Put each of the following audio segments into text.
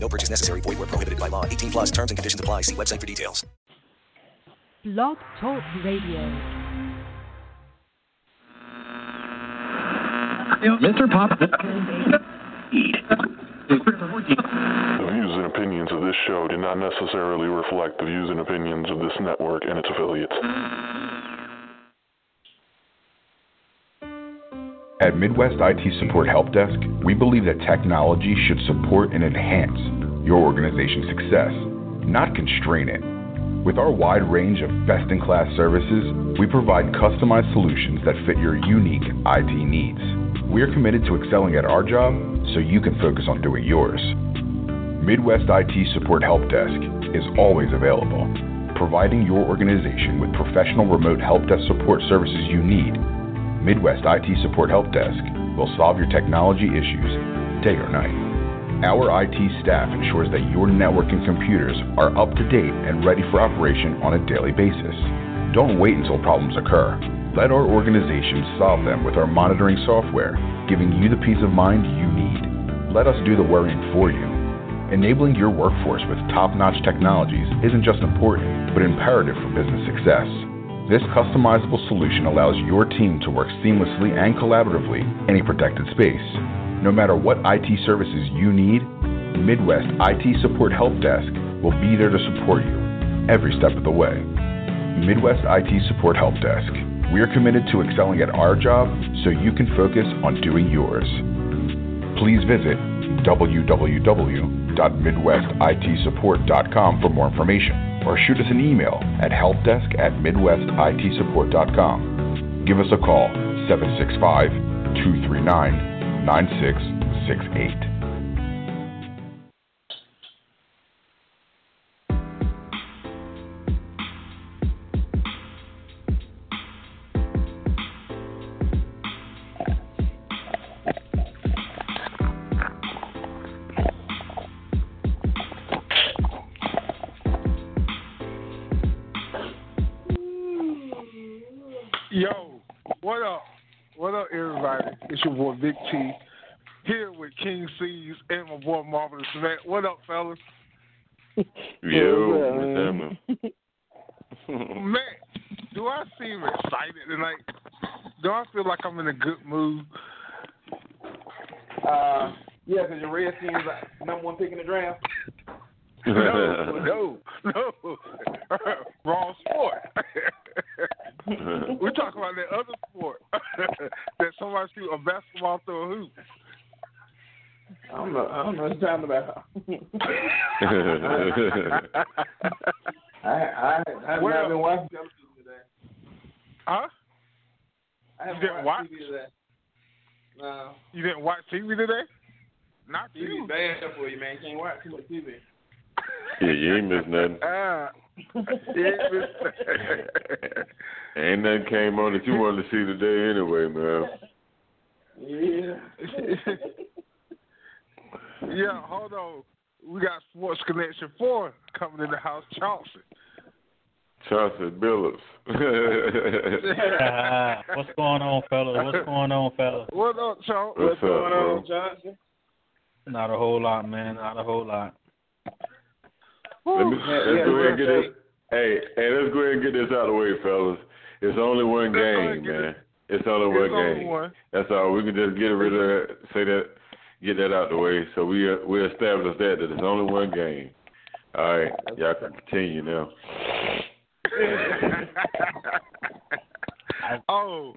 No purchase necessary. Void where prohibited by law. 18 plus terms and conditions apply. See website for details. Blog Talk Radio. Mr. Pop. The views and opinions of this show do not necessarily reflect the views and opinions of this network and its affiliates. At Midwest IT Support Help Desk, we believe that technology should support and enhance your organization's success, not constrain it. With our wide range of best in class services, we provide customized solutions that fit your unique IT needs. We are committed to excelling at our job so you can focus on doing yours. Midwest IT Support Help Desk is always available, providing your organization with professional remote help desk support services you need. Midwest IT Support Help Desk will solve your technology issues day or night. Our IT staff ensures that your network and computers are up to date and ready for operation on a daily basis. Don't wait until problems occur. Let our organization solve them with our monitoring software, giving you the peace of mind you need. Let us do the worrying for you. Enabling your workforce with top notch technologies isn't just important, but imperative for business success. This customizable solution allows your team to work seamlessly and collaboratively in a protected space. No matter what IT services you need, Midwest IT Support Help Desk will be there to support you every step of the way. Midwest IT Support Help Desk. We are committed to excelling at our job so you can focus on doing yours. Please visit www.midwestitsupport.com for more information or shoot us an email at helpdesk at midwestitsupport.com. Give us a call 765 239 9668. What up? What up, everybody? It's your boy Big T here with King Cees and my boy Marvelous Matt. What up, fellas? Yo, what's happening? Matt, do I seem excited tonight? Do I feel like I'm in a good mood? Uh, yeah, because your red Redskins are number one pick in the draft. No, no, no. Wrong sport. We're talking about that other sport that somebody shoot a basketball through a hoop. I don't know. I don't know what you're talking about. I I I have Well- not been watching television today. Huh? I haven't didn't watched watch? TV today. No, You didn't watch TV today? Not TV you. bad for you, man. You can't watch too much TV. Yeah, you ain't missed nothing. Ah. Ain't nothing came on that you wanted to see today anyway, man. Yeah. yeah, hold on. We got Sports Connection 4 coming in the house, Charleston. Chauncey Billups. Ah, what's going on, fellas? What's going on, fellas? What up, Charles? What's What's going up, bro? on, Johnson? Not a whole lot, man. Not a whole lot. Let me, Yeah, let's yeah, go ahead and get birthday. this. Hey, hey, let's go ahead and get this out of the way, fellas. It's only one Let's go ahead and game, man. It's only one It's only game. one. That's all. We can just get rid of that, say that, get that out of the way. So we uh, we establish that that it's only one game. All right, y'all can continue now. oh.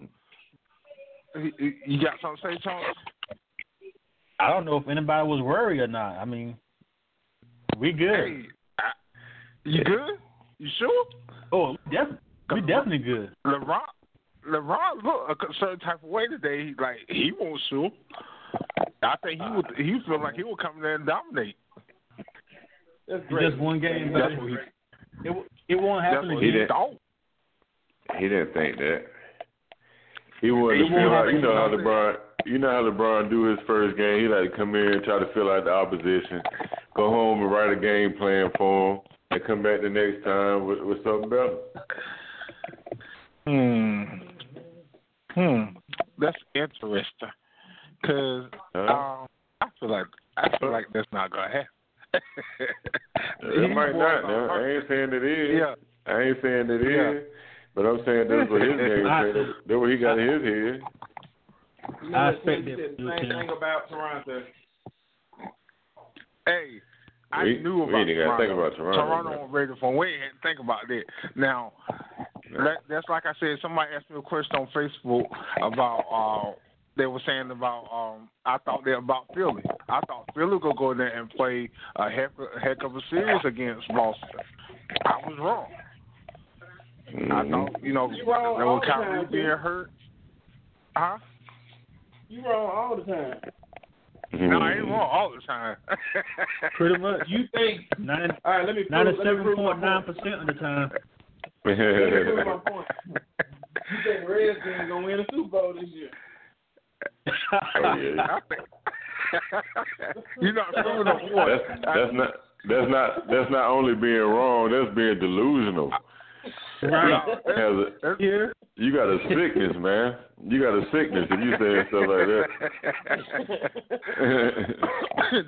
You- You you got something to say, Charles? I don't know if anybody was worried or not. I mean, we good. Hey, I, you good? You sure? Oh, def- we definitely good. LeBron, LeBron look a certain type of way today. He, like he won't sue. I think he would. He feel like he would come there and dominate. That's great. just one game, That's what he. It, It won't happen That's what He again. didn't. thought. He didn't think that. He wanted He to feel won't like have you know how. LeBron. You know how LeBron do his first game. He like to come in and try to feel out the opposition, go home and write a game plan for him, and come back the next time with, with something better. Hmm. Hmm. That's interesting. Cause Huh? um, I feel like I feel like that's not gonna happen. it might not. are Now. I ain't saying it is. Yeah. I ain't saying it is. Yeah. But I'm saying that's what his game plan. That's- That's what he got in his head. You know, I what, expect Tim, said the same thing about Toronto. Hey, I We- knew about ain't Toronto. think about Toronto, Toronto on ready for. We ain't had to think about that. Now, that, that's like I said. Somebody asked me a question on Facebook about. Uh, they were saying about. Um, I thought they about Philly. I thought Philly would go in there and play a heck, a heck of a series against Boston. I was wrong. I Mhm. thought you know You wrong that all Kyrie being hurt. Huh? You wrong all the time. No, I ain't wrong all the time. Pretty much. You think? Ninety All right, let me prove, let me ninety-seven prove my point nine point. percent of the time. Let me prove my point. You think Redskins gonna win the Super Bowl this year? Oh, yeah. I think- You're not proving a point. That's that's not that's not that's not only being wrong. That's being delusional. Right. Has a, Here. you got a sickness, man. You got a sickness if you saying stuff like that.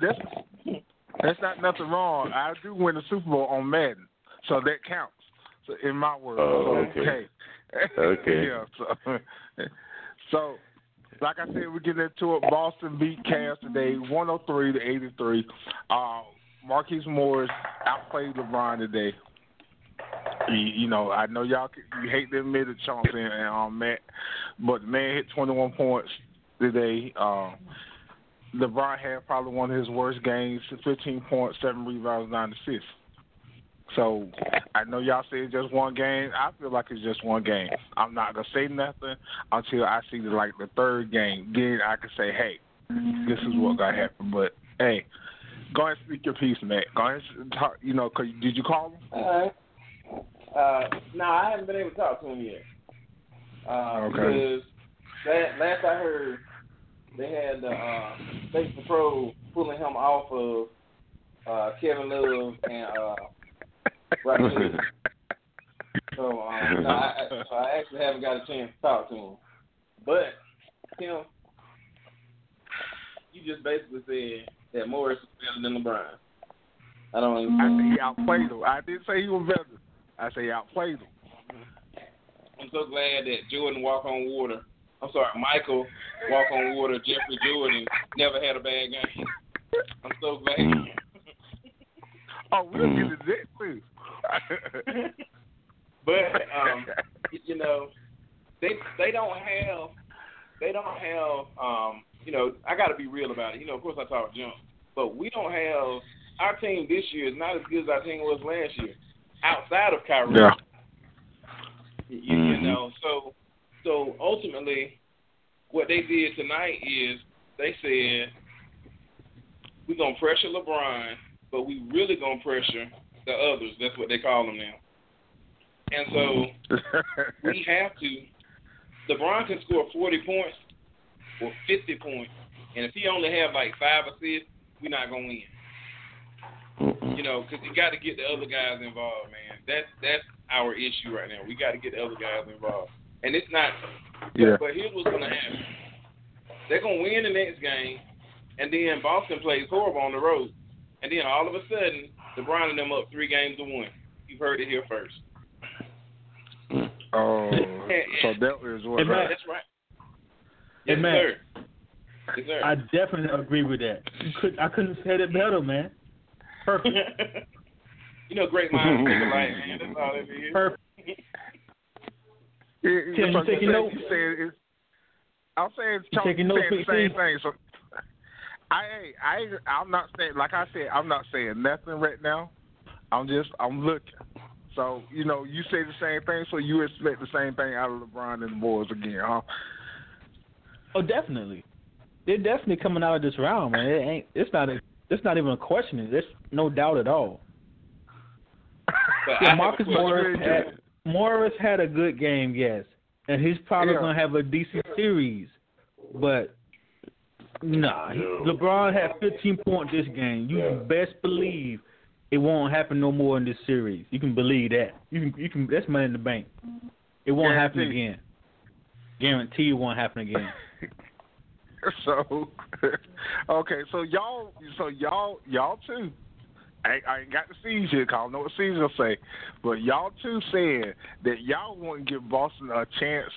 that's that's not nothing wrong. I do win the Super Bowl on Madden, so that counts. So in my world, Oh, so, okay. Okay. yeah. So, so like I said, we're getting into it. Boston beat Cavs today, 103 to 83. Uh, Marcus Morris outplayed LeBron today. You, you know, I know y'all you hate to admit it, Chauncey and um, Matt, but the man hit 21 points today. Um, LeBron had probably one of his worst games: 15 points, seven rebounds, nine assists. So I know y'all say it's just one game. I feel like it's just one game. I'm not gonna say nothing until I see the, like the third game. Then I can say, hey, this is what got happened. But hey, go ahead and speak your piece, Matt. Go ahead and talk. You know, 'cause did you call him? All right. Uh, no, I haven't been able to talk to him yet. Uh, Okay. Because last, last I heard, they had the uh, State Patrol pulling him off of uh, Kevin Love and uh, Rakim. So, um, no, I, I, so I actually haven't got a chance to talk to him. But, Tim, you just basically said that Morris is better than LeBron. I don't even. I said he outplayed him. I didn't say he was better. I say outplayed him. I'm so glad that Jordan walk on water. I'm sorry, Michael walk on water. Jeffrey Jordan never had a bad game. I'm so glad. Mm. Oh, we'll get to that too. but um, you know, they they don't have they don't have um, you know, I got to be real about it. You know, of course I talk junk, but we don't have our team this year is not as good as our team was last year. Outside of Kyrie, Yeah. you, you Mhm. know, so so ultimately, what they did tonight is they said we're gonna pressure LeBron, but we really gonna pressure the others. That's what they call them now. And so we have to. LeBron can score 40 points or 50 points, and if he only have like five assists, we're not gonna win. Mm-mm. You know, because you got to get the other guys involved, man. That's that's our issue right now. We got to get the other guys involved, and it's not. Yeah. But here's what's gonna happen: they're gonna win the next game, and then Boston plays horrible on the road, and then all of a sudden, LeBron and them up three games to one. You've heard it here first. Mm. Oh, so that is what. Hey, Matt. That's right. Hey, Yes, sir. Yes, sir. I definitely agree with that. You could, I couldn't have said it better, man. Perfect. you know, great minds think alike, man. That's all it is. Perfect. Yeah, Tim, you taking notes? I'm saying You Chauncey taking notes, saying the same PC? thing. So I, I, I'm not saying like I said, I'm not saying nothing right now. I'm just, I'm looking. So you know, you say the same thing, so you expect the same thing out of LeBron and the boys again, huh? Oh, definitely. They're definitely coming out of this round, man. It ain't. It's not. A, it's not even a question. There's no doubt at all. Yeah, Marcus. Morris had Morris had a good game, yes, and he's probably Yeah. gonna have a decent series, but nah, he, LeBron had 15 points this game. You can best believe it won't happen no more in this series. You can believe that. You can, you can. That's money in the bank. It won't happen again. Guarantee it won't happen again. so okay, so y'all, so y'all, y'all too. I, I ain't got the seeds here, I don't know what seeds will say, but y'all too said that y'all want to give Boston a chance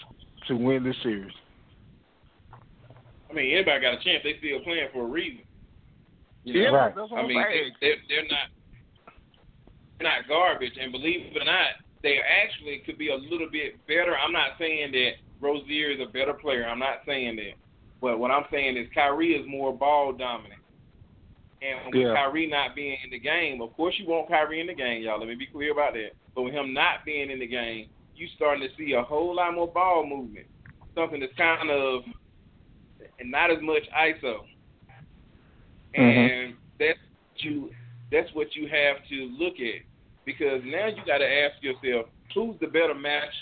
to win this series. I mean, anybody got a chance. They still playing for a reason. You Yeah, know? Right. that's what I I'm mean, they, they're, they're not they're not garbage, and believe it or not, they actually could be a little bit better. I'm not saying that Rozier is a better player. I'm not saying that, but what I'm saying is Kyrie is more ball dominant. And with Yeah. Kyrie not being in the game, of course you want Kyrie in the game, y'all. Let me be clear about that. But with him not being in the game, you starting to see a whole lot more ball movement. Something that's kind of and not as much ISO. Mm-hmm. And that's what you that's what you have to look at. Because now you gotta ask yourself, who's the better match?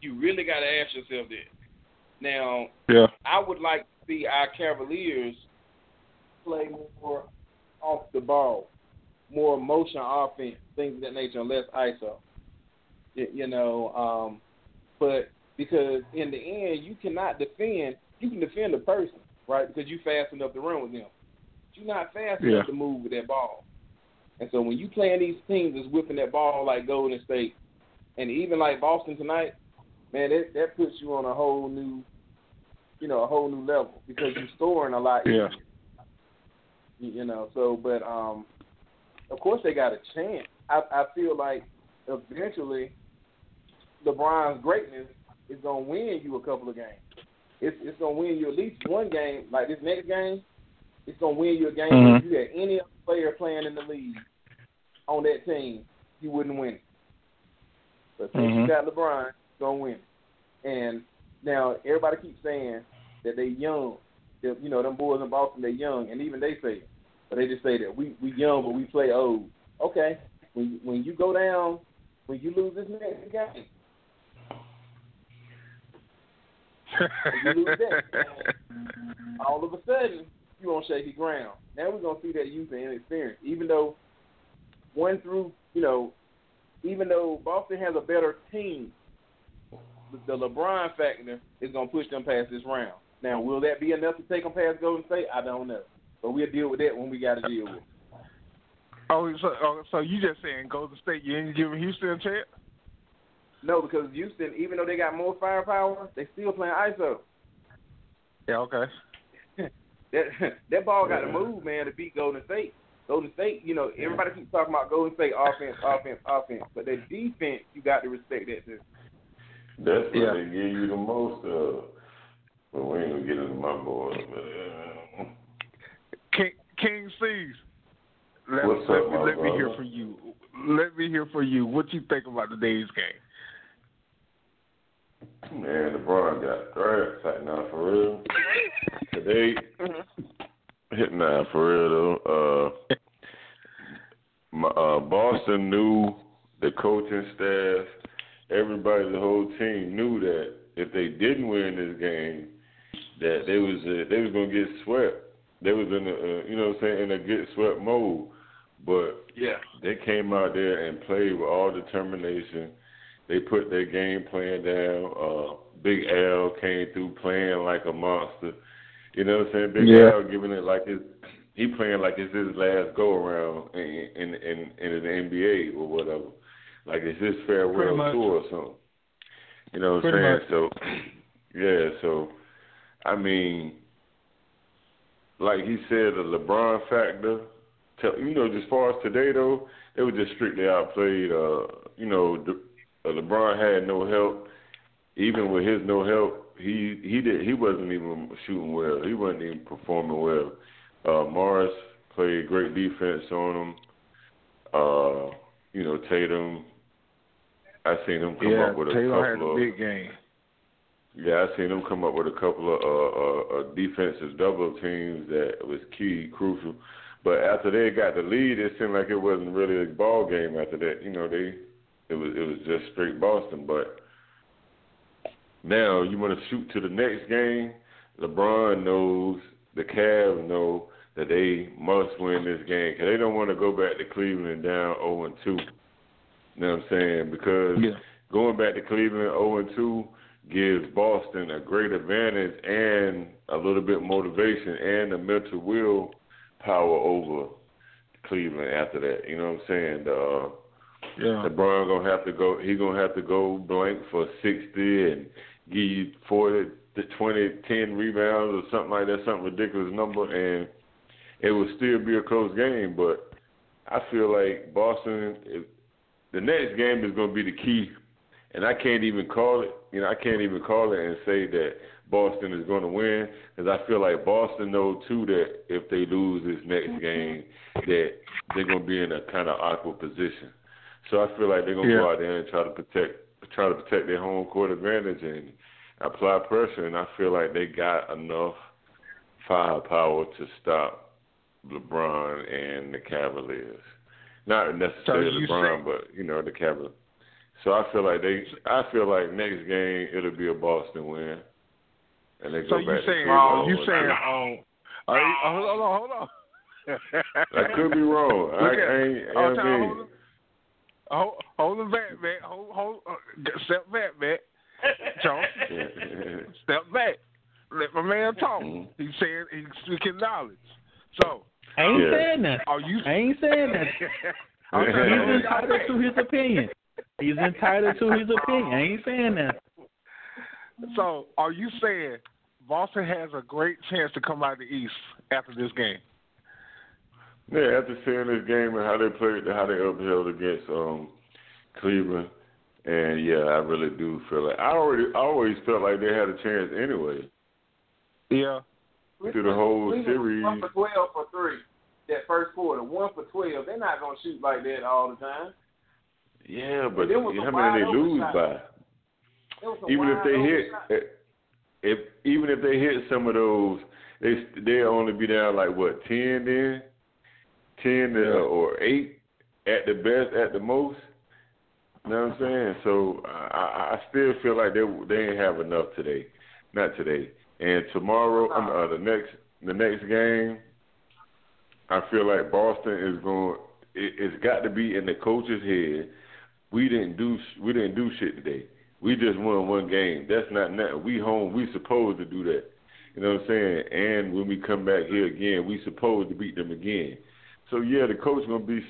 You really gotta ask yourself that. Now, Yeah. I would like to see our Cavaliers play more off the ball, more motion offense, things of that nature, and less ISO. You know, um, but because in the end, you cannot defend. You can defend a person, right? Because you fast enough to run with them. But you're not fast Yeah. enough to move with that ball. And so when you playing these teams that's whipping that ball like Golden State, and even like Boston tonight, man, that that puts you on a whole new, you know, a whole new level because you're scoring a lot Yeah. easier. You, you know, so but um, of course they got a chance. I I feel like eventually LeBron's greatness is gonna win you a couple of games. It's it's gonna win you at least one game. Like this next game, it's gonna win you a game. Mhm. If you had any other player playing in the league on that team, you wouldn't win it. But since you Mhm. got LeBron, gonna win. And now everybody keeps saying that they young. That, you know, them boys in Boston, they young, and even they say it. But they just say that we we young, but we play old. Okay, when when you go down, when you lose this next game, you lose that. all of a sudden you on shaky ground. Now we're gonna see that youth and inexperience. Even though one through you know, even though Boston has a better team, the LeBron factor is gonna push them past this round. Now, will that be enough to take them past Golden State? I don't know, but we'll deal with that when we got to deal with. it. Oh, so oh, so you just saying Golden State? You ain't giving Houston a chance? No, because Houston, even though they got more firepower, they still playing ISO. Yeah. Okay. that that ball got to move, man, to beat Golden State. Golden State, you know, everybody keeps talking about Golden State offense, offense, offense, but their defense, you got to respect that too. That's what Yeah. they give you the most of. But we ain't gonna get into my boys. But, uh, King, King Cees. Let, What's let, up, me, let me hear from you. Let me hear from you. What you think about today's game? man, LeBron got thrashed right now for real. Today, hit nah for real though. Uh, my, uh, Boston knew the coaching staff, everybody, the whole team knew that if they didn't win this game, that they was uh, they was gonna get swept. They was in a uh, you know what I'm saying in a get swept mode, but Yeah. they came out there and played with all determination. They put their game plan down. Uh, Big Al came through playing like a monster. You know what I'm saying? Big Yeah. L giving it like his he playing like it's his last go around in in in, in the NBA or whatever. Like it's his farewell tour or something. You know what I'm saying? much. So yeah, so I mean like he said, the LeBron factor. Tell, you know, as far as today though, they were just strictly outplayed. Uh, you know, the, uh, LeBron had no help. Even with his no help, he he did he wasn't even shooting well. He wasn't even performing well. Uh, Morris played great defense on him. Uh, you know, Tatum. I seen him come yeah, up with a Taylor had a of big game. yeah, I seen them come up with a couple of uh, uh, uh, defensive double teams that was key, crucial. But after they got the lead, it seemed like it wasn't really a ball game. After that, you know, they it was it was just straight Boston. But now you want to shoot to the next game. LeBron knows, the Cavs know that they must win this game because they don't want to go back to Cleveland down 0 and 2. You know what I'm saying? Because Yeah. going back to Cleveland 0 and 2 gives Boston a great advantage and a little bit motivation and a mental will power over Cleveland after that. You know what I'm saying? Uh, Yeah. LeBron gonna have to go. He gonna have to go blank for sixty and give you forty to 20, 10 rebounds or something like that, something ridiculous number, and it will still be a close game. But I feel like Boston, if, the next game is gonna be the key, and I can't even call it. You know, I can't even call it and say that Boston is going to win because I feel like Boston know too that if they lose this next mm-hmm. game, that they're gonna be in a kind of awkward position. So I feel like they're gonna Yeah. go out there and try to protect try to protect their home court advantage and apply pressure. And I feel like they got enough firepower to stop LeBron and the Cavaliers. Not necessarily you LeBron, but you know the Cavaliers. So I feel like they. I feel like next game it'll be a Boston win, and they go So back you to saying Cleveland you saying you, oh, hold on, hold on. I could be wrong. I, I ain't. oh, I time, mean, hold, hold it back, man. Hold, hold, uh, step back, man. Jones, step back. Let my man talk. Mhm. He's saying he's speaking knowledge. So, I ain't Yeah. saying that. are you? I ain't saying that. He's entitled to his opinion. He's entitled to his opinion. I ain't saying that. So, are you saying Boston has a great chance to come out of the East after this game? Yeah, after seeing this game and how they played, how they upheld against um Cleveland, and yeah, I really do feel like I already, I always felt like they had a chance anyway Yeah. Through the whole Cleveland series. One for twelve for three. That first quarter, one for twelve. They're not gonna shoot like that all the time. Yeah, but how many they lose by? shot. There was some Even if they hit, eh, if even if they hit some of those, they they only be down like what ten then, ten to, Yeah. or eight at the best, at the most. You know what I'm saying? So I, I I still feel like they they ain't have enough today, not today. And tomorrow, uh, the next the next game, I feel like Boston is going. It, it's got to be in the coach's head. We didn't do we didn't do shit today. We just won one game. That's not nothing. We home. We supposed to do that. You know what I'm saying? And when we come back here again, we supposed to beat them again. So yeah, the coach gonna be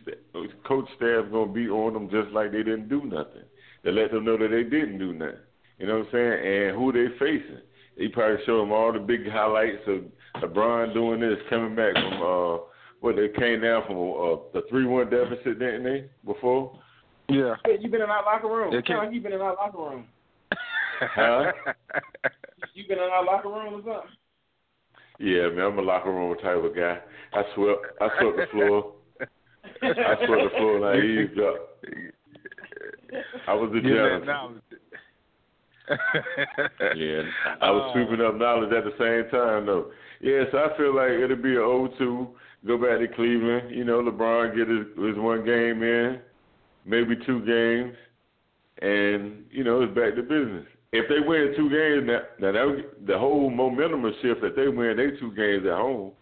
coach staff gonna be on them just like they didn't do nothing. They let them know that they didn't do nothing. You know what I'm saying? And who they facing? They probably showed him all the big highlights of LeBron doing this, coming back from uh what they came down from uh, the three one deficit, didn't they? Before, Yeah. Hey, you been in our locker room. They Sound can't- you been in our locker room. Huh? You been in our locker room or something? yeah, man, I'm a locker room type of guy. I swept, I swept the floor. I swept the floor and I eavesdropped. I was a Give that janitor. Yeah, oh. I was sweeping up knowledge at the same time, though. Yeah, so I feel like it'll be an 0-2. Go back to Cleveland. You know, LeBron get his, his one game in, maybe two games, and you know it's back to business. If they win two games, now, now that, the whole momentum will shift. That they win they two games at home,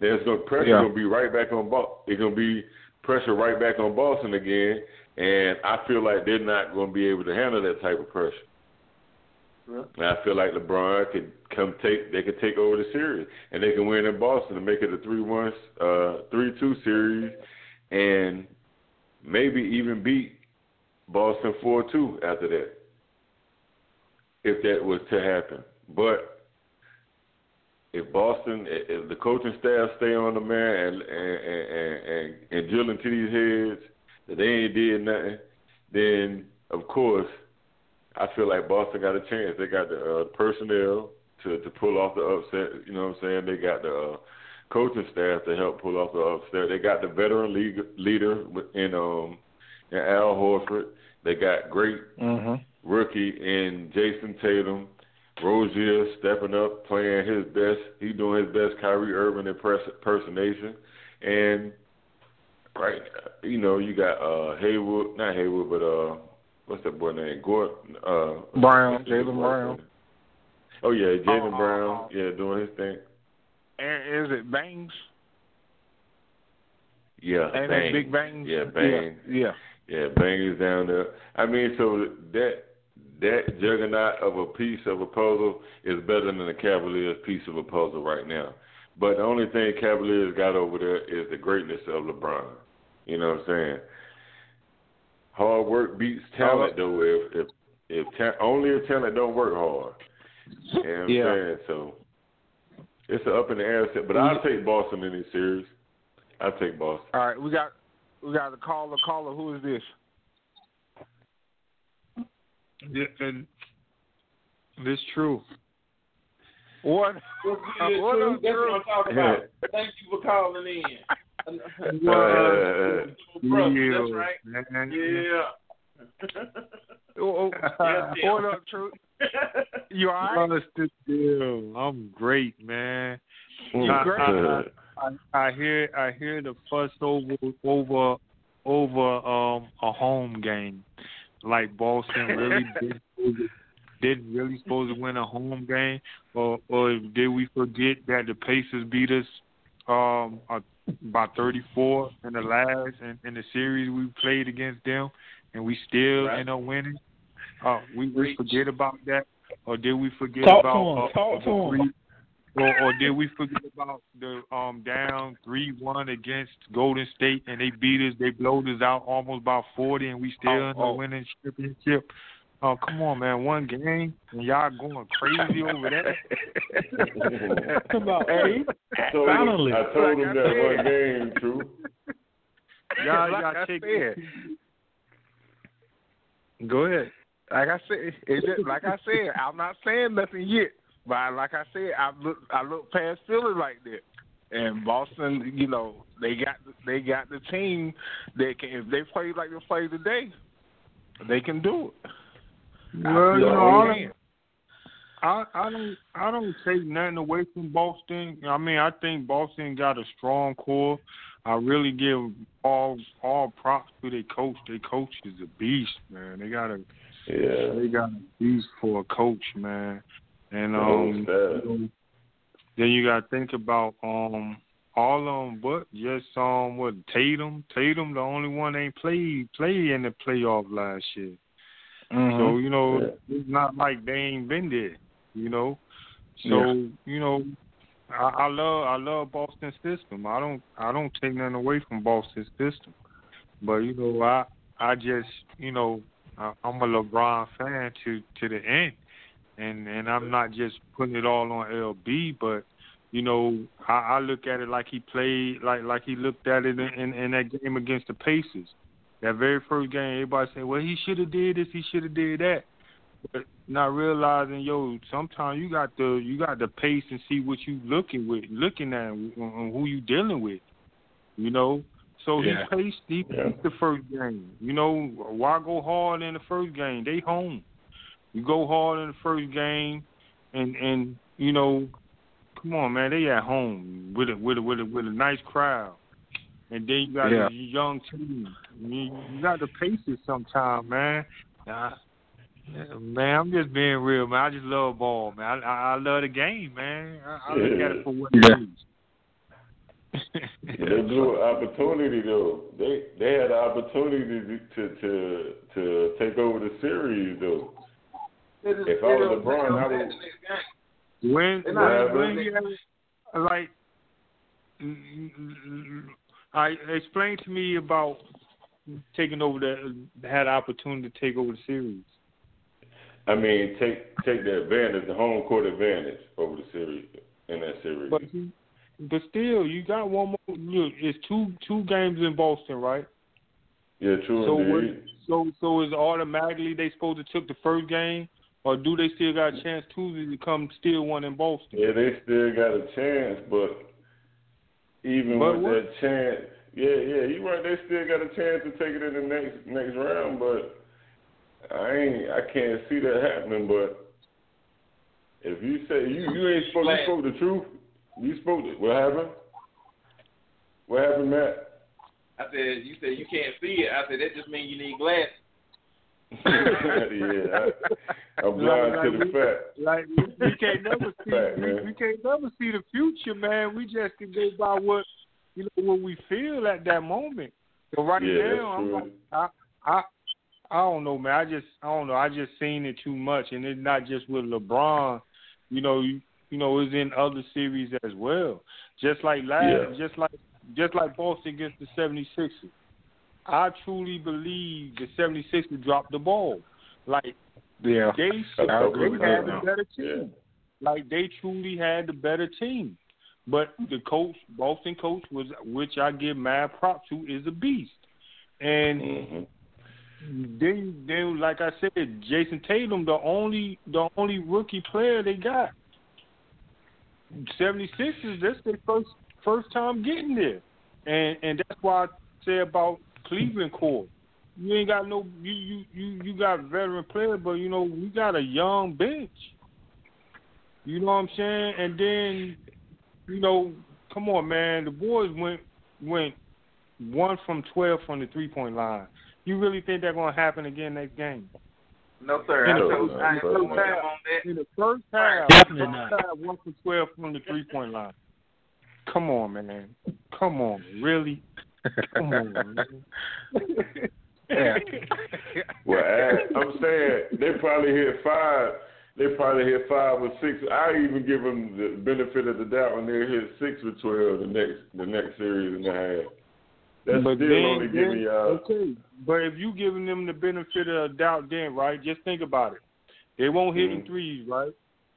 there's no pressure Yeah. gonna be right back on Boston. It's gonna be pressure right back on Boston again, and I feel like they're not gonna be able to handle that type of pressure. And I feel like LeBron could come take they could take over the series and they can win in Boston and make it a three one uh three two series and maybe even beat Boston four two after that. If that was to happen. But if Boston if the coaching staff stay on the man and and and, and, and drill into these heads that they ain't did nothing, then of course I feel like Boston got a chance. They got the uh, personnel to to pull off the upset. You know what I'm saying? They got the uh, coaching staff to help pull off the upset. They got the veteran league, leader in um in Al Horford. They got great mhm. rookie in Jayson Tatum. Rozier stepping up, playing his best. He doing his best Kyrie Irving impersonation, and right, you know, you got uh Haywood, not Haywood, but uh, what's that boy name? Gordon uh, Brown, Jaylen Brown. Oh yeah, Jaylen Oh, Brown, yeah, doing his thing. And is it Bangs? Yeah, Ain't Bang. Big Bangs? Yeah, Bang. Yeah. Yeah, Bang is down there. I mean, so that that juggernaut of a piece of a puzzle is better than the Cavaliers piece of a puzzle right now. But the only thing Cavaliers got over there is the greatness of LeBron. You know what I'm saying? Hard work beats talent, though. If if if ta- only if talent don't work hard. You know what I'm Yeah. saying? So it's an up in the air set. But I'll take Boston in this series. I'll take Boston. All right, we got we got a caller. Caller, who is this? Yeah, and it's true. What? What's good, uh, What True? up, That's True? what I'm talking about. Thank you for calling in. Uh, Brother, that's right. Man. Yeah. Oh, oh, Yeah, yeah. what up, True? You all right? What's the deal? I'm great, man. You I, great? I, I, I hear I hear the fuss over over over um a home game. Like Boston really didn't, didn't really supposed to win a home game, or or did we forget that the Pacers beat us um uh, by 34 in the last in, in the series we played against them, and we still Right. end up winning? Uh, we, we forget about that, or did we forget Talk to about him. uh, Talk to him. three- or, or did we forget about the um down three one against Golden State and they beat us, they blowed us out almost by forty and we still Oh, end up oh. winning championship. Oh come on man, one game and y'all going crazy over that. Come on, Hey, Steve. told Finally. Him, I told Like him I that said. one game, true. Y'all like y'all I take said, Go ahead. like I said, it's just, like I said, I'm not saying nothing yet, but I- like I said, I look I look past Philly like that, and Boston, you know, they got they got the team that can if they play like they play today, they can do it. I Well, you know, I don't. I, I don't I don't take nothing away from Boston. I mean, I think Boston got a strong core. I really give all all props to their coach. Their coach is a beast, man. They got a Yeah. they got a beast for a coach, man. And um, you know, then you got to think about um all of them, but just um what Tatum. Tatum, the only one ain't played played in the playoff last year. Mm-hmm. So you know, Yeah. it's not like they ain't been there. You know, so you know, I, I love I love Boston system. I don't I don't take nothing away from Boston system, but you know I I just you know I, I'm a LeBron fan to to the end, and and I'm not just putting it all on LB, but you know I, I look at it like he played like like he looked at it in, in, in that game against the Pacers. That very first game, everybody saying, "Well, he should have did this, he should have did that," but not realizing, yo, sometimes you got to you got to pace and see what you looking with, looking at, and who you dealing with. You know, so Yeah. he paced he Yeah. paced the first game. You know, why go hard in the first game? They home. You go hard in the first game, and and you know, come on, man, they at home with a with a with a with a nice crowd. And then you got Yeah. a young team. You, you got to pace it sometime, man. Nah, man, I'm just being real, man. I just love ball, man. I, I, I love the game, man. I, I look at it for what Yeah. it is. But they blew an opportunity though. They they had an opportunity to to to take over the series though. If I was LeBron, I would. when They're when, when you have, like, I explain to me about taking over the had the opportunity to take over the series. I mean, take take the advantage, the home court advantage over the series in that series. But but still, you got one more. Look, it's two two games in Boston, right? yeah, true So what, so so is automatically they supposed to took the first game, or do they still got a chance Tuesday to come steal one in Boston? Yeah, they still got a chance, but even But with what- that chance, yeah, yeah, you right. They still got a chance to take it in the next next round, but I ain't, I can't see that happening. But if you say you you ain't spoke, you spoke the truth. You spoke it. What happened? What happened, Matt? I said, you said you can't see it. I said that just means you need glasses. Yeah, I, I'm blind like, to the we, fact. Like we, we can't never see Fact, we, we can't never see the future, man. We just can go by what you know what we feel at that moment. So right Yeah, now, I'm like, I I I don't know, man. I just I don't know. I just seen it too much, and it's not just with LeBron. You know, you, you know, it's in other series as well. Just like last, Yeah. just like just like Boston against the 76ers. I truly believe the 76ers dropped the ball. Like Yeah. they I they had the better team. Like they truly had the better team. But the coach, Boston coach, was which I give mad props to, is a beast. And Mhm. then, then, like I said, Jayson Tatum, the only the only rookie player they got. 76ers, that's their first first time getting there, and and that's why I say about Cleveland core. You ain't got no you you you you got veteran players, but you know we got a young bench. You know what I'm saying? And then, you know, come on, man, the boys went went one from twelve from the three point line. You really think that's gonna happen again next game? No, sir. In I the told first- I in the told first half. on that. In the first half, Definitely not. half, one from twelve from the three point line. Come on, man. Come on, really? Come on, man. Yeah. Well, I, I'm saying they probably hit five. They probably hit five or six. I even give them the benefit of the doubt when they hit six or twelve the next the next series and a half. That's but still then, only giving then- y'all. okay. But if you giving them the benefit of the doubt, then right, just think about it. They won't hit in Mhm. threes, right?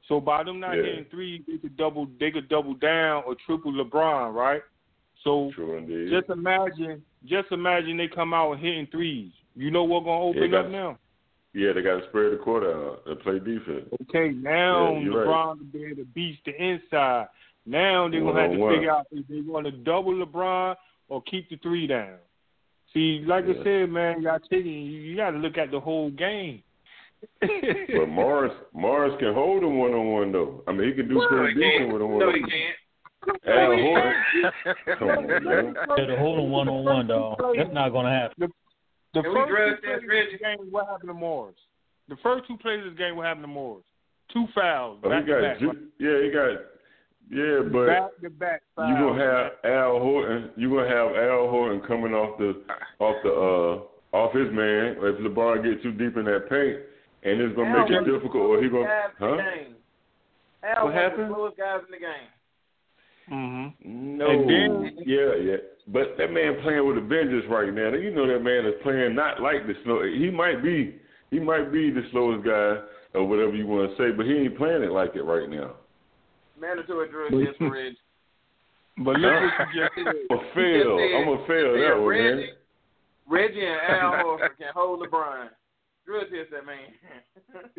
So by them not Yeah. hitting threes, they could double they could double down or triple LeBron, right? So True indeed. just imagine just imagine they come out hitting threes. You know what's gonna open Yeah, up got- now? yeah, they got to spread the court out and play defense. Okay, now Yeah, you're LeBron right. will be able to beast the inside. Now they're gonna have to One-on-one. figure out if they want to double LeBron or keep the three down. See, like I said, man, y'all taking you, you got to look at the whole game. But Morris Morris can hold him one on one though. I mean, he can do No, pretty decent with him one No, on he one. can't. Al Horford. Come on, man. Yeah, hold him one on one, dog. That's not gonna happen. The Can we first two plays of Reggie? this game, what happened to Morris? The first two plays of this game, what happened to Morris? Two fouls, Oh, he back to got back, ju- yeah, he got yeah, but back to back fouls. you gonna have Al Horton. You gonna have Al Horton coming off the off the uh off his man. If LeBron get too deep in that paint, and it's gonna Al make it difficult. Or he gonna huh? the game. Al What was happened? the slowest guys in the game. Mm-hmm. No, And then- yeah, yeah. But that man playing with a vengeance right now. You know that man is playing not like the slow. He might be, he might be the slowest guy or whatever you want to say, but he ain't playing it like it right now. Mandatory drug But- test for Reggie. But look what you just said. I'm a fail. I'm gonna fail that one, man. Reggie, Reggie and Al Horford can hold LeBron. Drug test that man.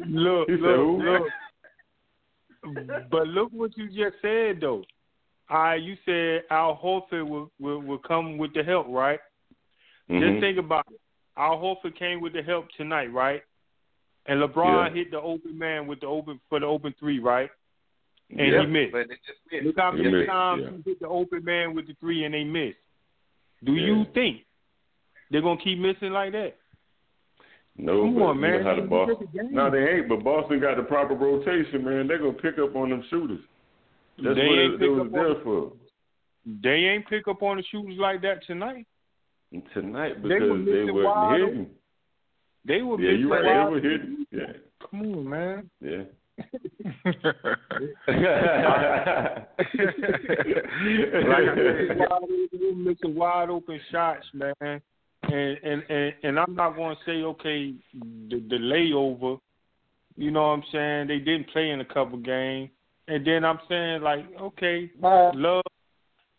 Look, He said look, who? look. But look what you just said though. All right, you said Al Horford will, will will come with the help, right? Mhm. Just think about it. Al Horford came with the help tonight, right? And LeBron Yeah. hit the open man with the open for the open three, right? And Yeah. he missed. But they just missed. Look how many times yeah. he hit the open man with the three and they missed. Do Yeah. you think they're gonna keep missing like that? No, Come but on, you man. know how the Boston. the. No, they ain't. But Boston got the proper rotation, man. They're gonna pick up on them shooters. That's They what ain't it, they pick was up there on- for They ain't pick up on the shooters like that tonight. tonight They were because they, missing wasn't wide hitting. They were Yeah, missing you right. wide They were hitting. Yeah, Come on, man. yeah. like I said, wide they were missing wide open shots, man. And and and, and I'm not going to say okay, the, the layover. You know what I'm saying? They didn't play in a couple games, and then I'm saying like, okay, love.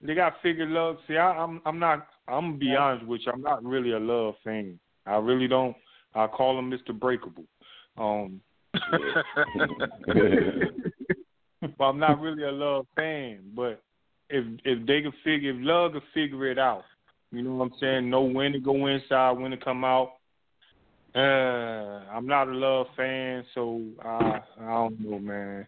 They got figure love. See, I, I'm I'm not. I'm gonna be honest with you. I'm not really a love fan. I really don't. I call him Mr. Breakable. Um, but I'm not really a love fan. But if if they can figure, if love can figure it out, you know what I'm saying? Know when to go inside, when to come out. Uh, I'm not a love fan, so I I don't know, man.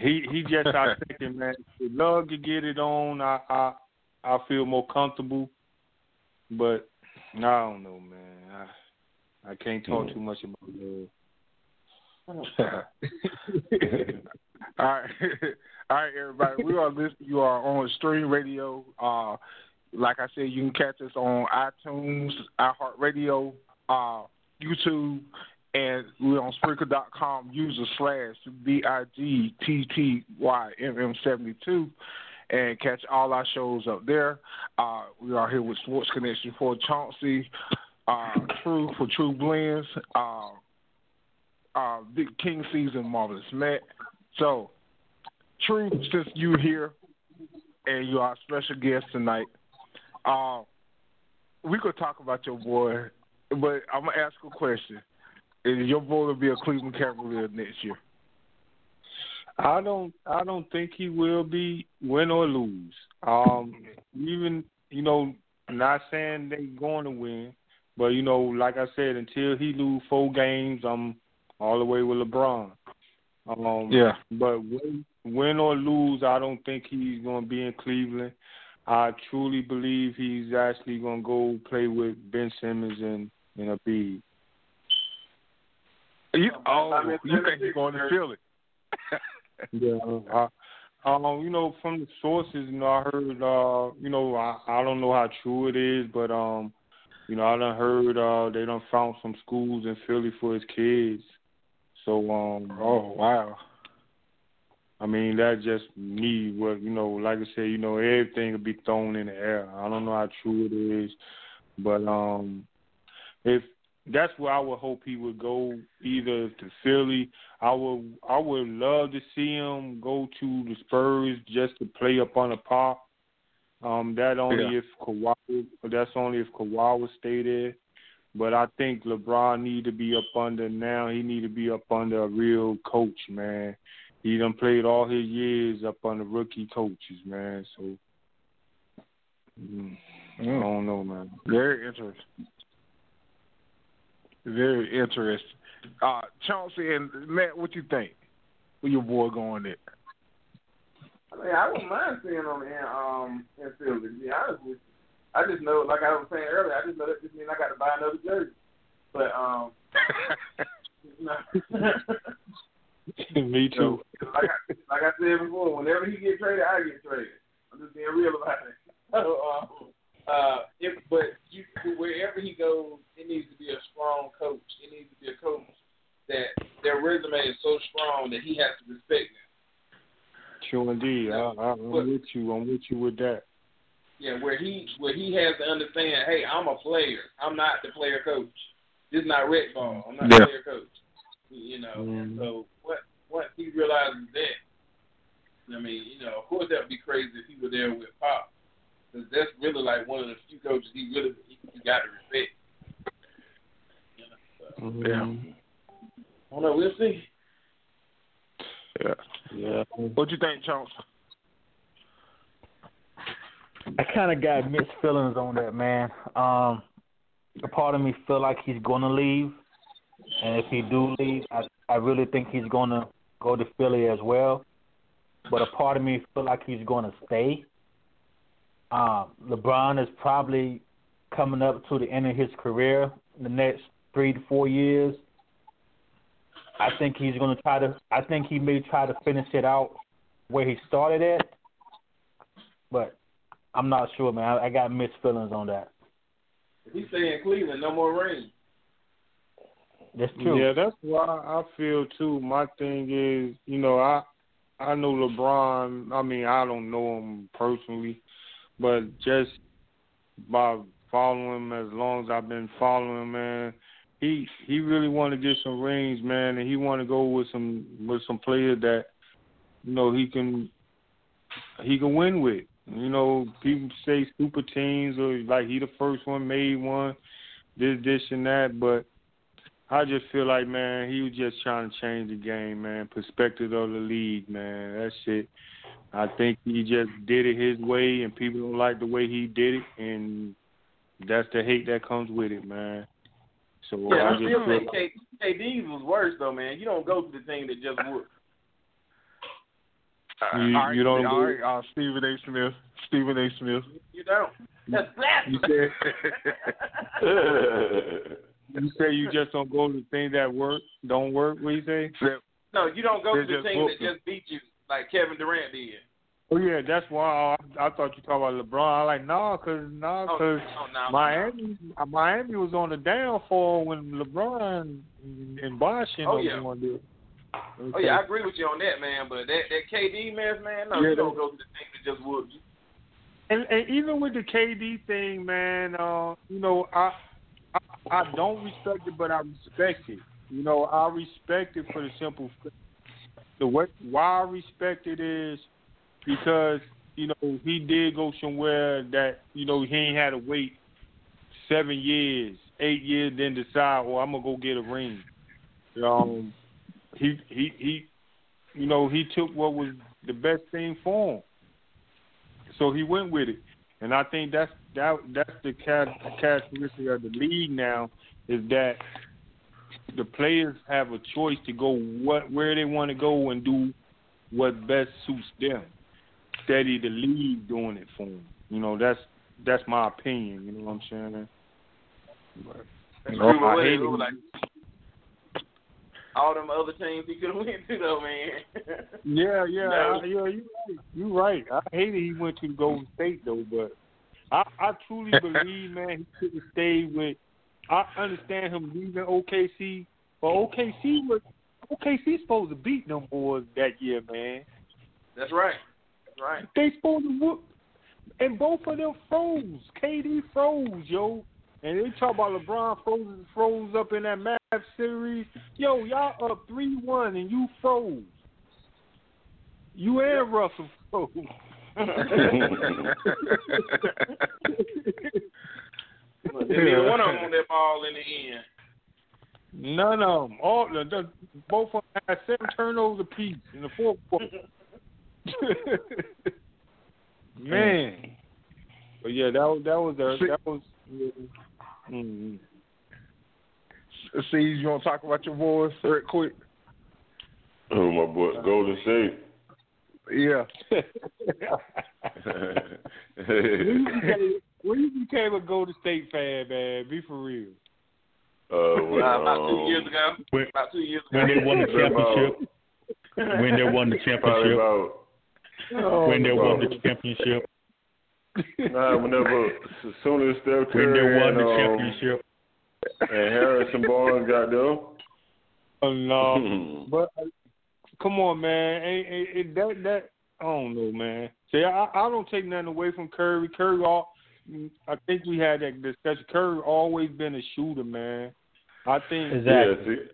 He he just I thinking, man. If love could get it on, I I I feel more comfortable. But I don't know, man. I I can't talk too much about love. All right, all right, everybody. We are listening. You are on Stream Radio. Uh, like I said, you can catch us on iTunes, iHeartRadio, uh, YouTube, and we're on Spreaker.com. User slash B I G T T Y M M seventy two, and catch all our shows up there. Uh, we are here with Sports Connection for Chauncey, uh, True for True Blends. Uh, uh, King Cees, Marvelous Matt. So, True, since you're here and you are a special guest tonight, uh, we could talk about your boy, but I'm gonna ask a question: your boy will be a Cleveland Cavalier next year? I don't I don't think he will be win or lose. Um even you know, not saying they going to win, but you know, like I said, until he lose four games, I'm all the way with LeBron. Um, yeah. But win, win or lose, I don't think he's going to be in Cleveland. I truly believe he's actually going to go play with Ben Simmons and and Embiid. You, oh, you think he's going to Philly? yeah. I, um, you know, from the sources, you know, I heard, uh, you know, I, I don't know how true it is, but um, you know, I done heard uh they done found some schools in Philly for his kids. So um oh wow. I mean that's just me. What you know, like I said, you know, everything will be thrown in the air. I don't know how true it is, but um, if that's where I would hope he would go, either to Philly. I would I would love to see him go to the Spurs just to play up on a pop. Um, that only Yeah. if Kawhi. That's only if Kawhi would stay there. But I think LeBron need to be up under now. He need to be up under a real coach, man. He done played all his years up under rookie coaches, man. So mm, I don't know, man. Very interesting. Very interesting. Uh, Chauncey and Matt, what you think? Where your boy going there? I mean, I don't mind seeing him in um in Philly. To be honest with you, I just know, like I was saying earlier, I just know that just means I got to buy another jersey. But um. Me too. So, like I, like I said before, whenever he get traded, I get traded. I'm just being real about it. So, um, uh, if but you wherever he goes, it needs to be a strong coach. It needs to be a coach that their resume is so strong that he has to respect them. True indeed. I, I, I'm with you. I'm with you with that. Yeah, where he where he has to understand, hey, I'm a player. I'm not the player coach. This is not red ball. I'm not Yeah. the player coach. You know, Mhm. so what once he realizes that, I mean, you know, of course that would be crazy if he were there with Pop, because that's really like one of the few coaches he really he, he got to respect. You know, so. I don't know. We'll see. Yeah. Yeah. What you think, Chauncey? I kind of got mixed feelings on that, man. Um, a part of me feel like he's gonna leave, and if he do leave, I I really think he's gonna go to Philly as well. But a part of me feel like he's gonna stay. Um, LeBron is probably coming up to the end of his career in the next three to four years. I think he's gonna try to. I think he may try to finish it out where he started at, but I'm not sure, man. I, I got mixed feelings on that. He's he stay in Cleveland, no more rain. That's true. Yeah, that's why I feel too. My thing is, you know, I I know LeBron. I mean, I don't know him personally, but just by following him as long as I've been following him, man, he he really want to get some rings, man, and he want to go with some with some players that you know he can he can win with. You know, people say super teams or like he the first one made one, this this and that, but I just feel like man, he was just trying to change the game, man. Perspective of the league, man. That's it. I think he just did it his way, and people don't like the way he did it, and that's the hate that comes with it, man. So Yeah, I I just still feel think K- KD's was worse though, man. You don't go to the team that just whooped. You, all right, you don't. all right, uh, Stephen A. Smith. Stephen A. Smith. You don't. That's You blasphemy. said You say you just don't go to things that work, don't work. What do you say? No, you don't go to the just team that booked just beat you like Kevin Durant did. Oh yeah, that's why I, I thought you talking about LeBron. I like nah, cause nah, Oh, cause oh, no, Miami, Miami was on the downfall when LeBron and Bosh and Oh, yeah. going there. Oh yeah, I agree with you on that, man. But that that KD mess, man, no, Yeah, you don't go to the team that just whoop you. And, and even with the KD thing, man, uh, you know, I, I I don't respect it, but I respect it. You know, I respect it for the simple the what why I respect it is because you know he did go somewhere that you know he ain't had to wait seven years, eight years, then decide, well, I'm gonna go get a ring. Um, he he he, you know, he took what was the best thing for him. So he went with it, and I think that's that that's the cha- characteristic of the league now is that the players have a choice to go what where they want to go and do what best suits them. Steady the league doing it for them. You know that's that's my opinion. You know what I'm saying? But, That's you know, true, I hate it it. like all them other teams he could have went to though, man. Yeah, yeah, No. I, yeah. You right. You right. I hated he went to Golden State though, but I I truly believe, man, he could have stayed with. I understand him leaving OKC, but OKC was OKC supposed to beat them boys that year, man. That's right. That's right. They supposed to whoop, and both of them froze. KD froze, yo. And they talk about LeBron froze froze up in that Mavs series. Yo, y'all up three one and you froze. You and Russell froze. Didn't even one of them on that ball in the end. None of them. All the, the both of them had seven turnovers apiece in the fourth quarter. Man, but yeah, that was that was a, that was. Yeah. Mm. See, you want to talk about your boys real quick? Oh, my boy, Golden State. Yeah. When, you became, when you became a Golden State fan, man, be for real. Uh, when, Uh, about two um, years ago. When, About two years ago. when they won the championship. When they won the championship. about When they won the championship. nah, whenever as soon as Steph When they won and, the um, championship. and Harrison Barnes got there. Oh, no, but uh, come on, man, ain't, ain't, ain't that that I don't know, man. See, I I don't take nothing away from Curry. Curry, all I think we had that discussion. Curry always been a shooter, man. I think Exactly. Yeah, see,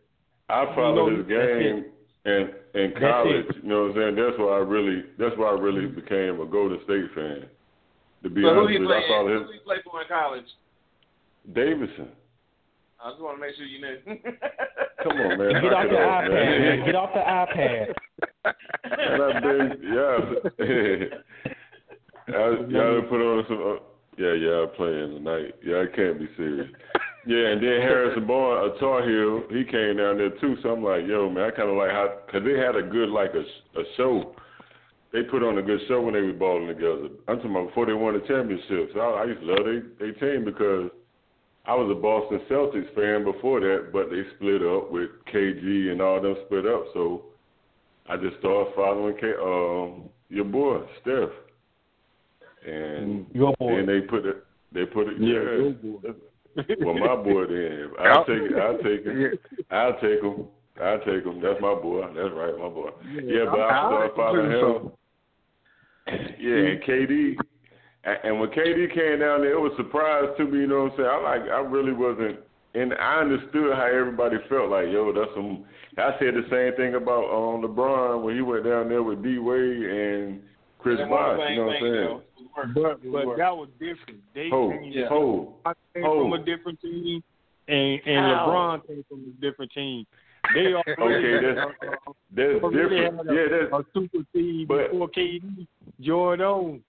I followed You know, his game in in college. You know what I'm saying? That's why I really that's why I really became a Golden State fan. To be So honest he with you, I played? followed Who his he played for in college? Davidson. I just want to make sure you knew. Come on, man. Get knock off the off, iPad, man. man. Get off the iPad. and I've been, yeah. I, y'all put on some, uh, yeah, y'all playing tonight. Yeah, I can't be serious. Yeah, and then Harrison Barnes, a Tar Heel, he came down there too. So I'm like, yo, man, I kind of like how, cause they had a good like a a show. They put on a good show when they were balling together. I'm talking about before they won the championship. So I, I used to love they they team because I was a Boston Celtics fan before that, but they split up with KG and all them split up. So I just started following K, um, your boy Steph, and Your boy. then they put it. They put it. Yeah, Yeah. well, my boy. Then I'll take it. I'll take it. I'll take him. I'll take him. That's my boy. That's right, my boy. Yeah, but I I started like him following too, him. Yeah, and KD. And and when KD came down there, it was a surprise to me. You know what I'm saying? I like. I really wasn't. And I understood how everybody felt. Like, yo, that's some. I said the same thing about um, LeBron when he went down there with D Wade and Chris They want the Bosh. You know what I'm saying? though. But but that was different. They Ho, came, Yeah. ho, I came ho. from a different team, and and How? LeBron came from a different team. They are Okay, that's that's already different. a, Yeah, that's a super team but- before KD. Jordan.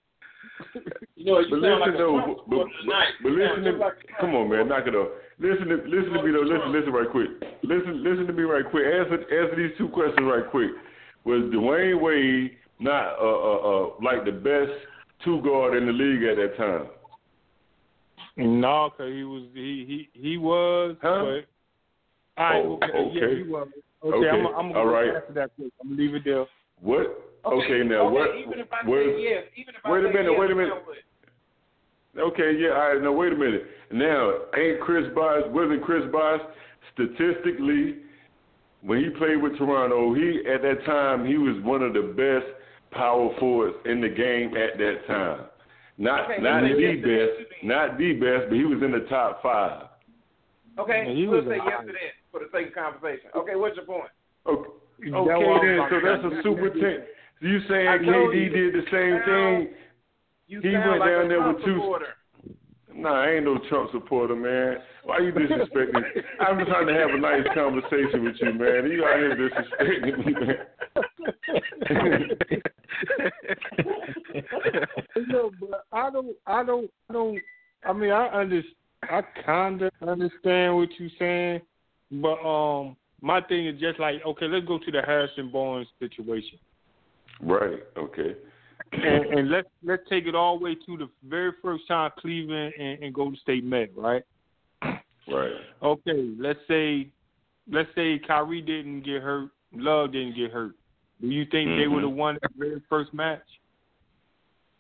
You know, you But sound like listen a though, but, but, tonight. but listen to just like- come on, man, knock it off. Listen to listen to me though. Listen, listen right quick. Listen, listen to me right quick. Answer answer these two questions right quick. Was Dwyane Wade not uh, uh, uh, like the best two guard in the league at that time? No, cause he was he he he was. Huh? But, all right, Oh, okay, okay. yeah, he was. Okay, Okay, I'm, I'm gonna all go right. to that. Quick. I'm gonna leave it there. What? Okay, now okay, what? Even if I where's- say yes, even if I wait a minute, yes, wait a minute. Okay, yeah, all right, now wait a minute. Now, ain't Chris Bosh, wasn't Chris Bosh statistically, when he played with Toronto, he, at that time, he was one of the best power forwards in the game at that time. Not, Okay, not the said best, that, you mean. not the best, but he was in the top five. Okay, Yeah, he we'll was say yes to that for the sake of conversation. Okay, what's your point? Okay, okay was- then, so that's a super team. You saying KD you, did the same now, thing? You He went like down a there Trump with two- supporter. Nah, I ain't no Trump supporter, man. Why you disrespecting? Me? I'm just trying to have a nice conversation with you, man. You out here disrespecting me, man. no, but I don't, I don't, I don't. I mean, I under, I kind of understand what you're saying, but um, my thing is just like, okay, let's go to the Harrison Barnes situation, right. Okay. and, and let's let's take it all the way to the very first time Cleveland and, and Golden State met, right? Right. Okay, let's say, let's say Kyrie didn't get hurt, Love didn't get hurt. Do you think they Mhm. would have won the very first match?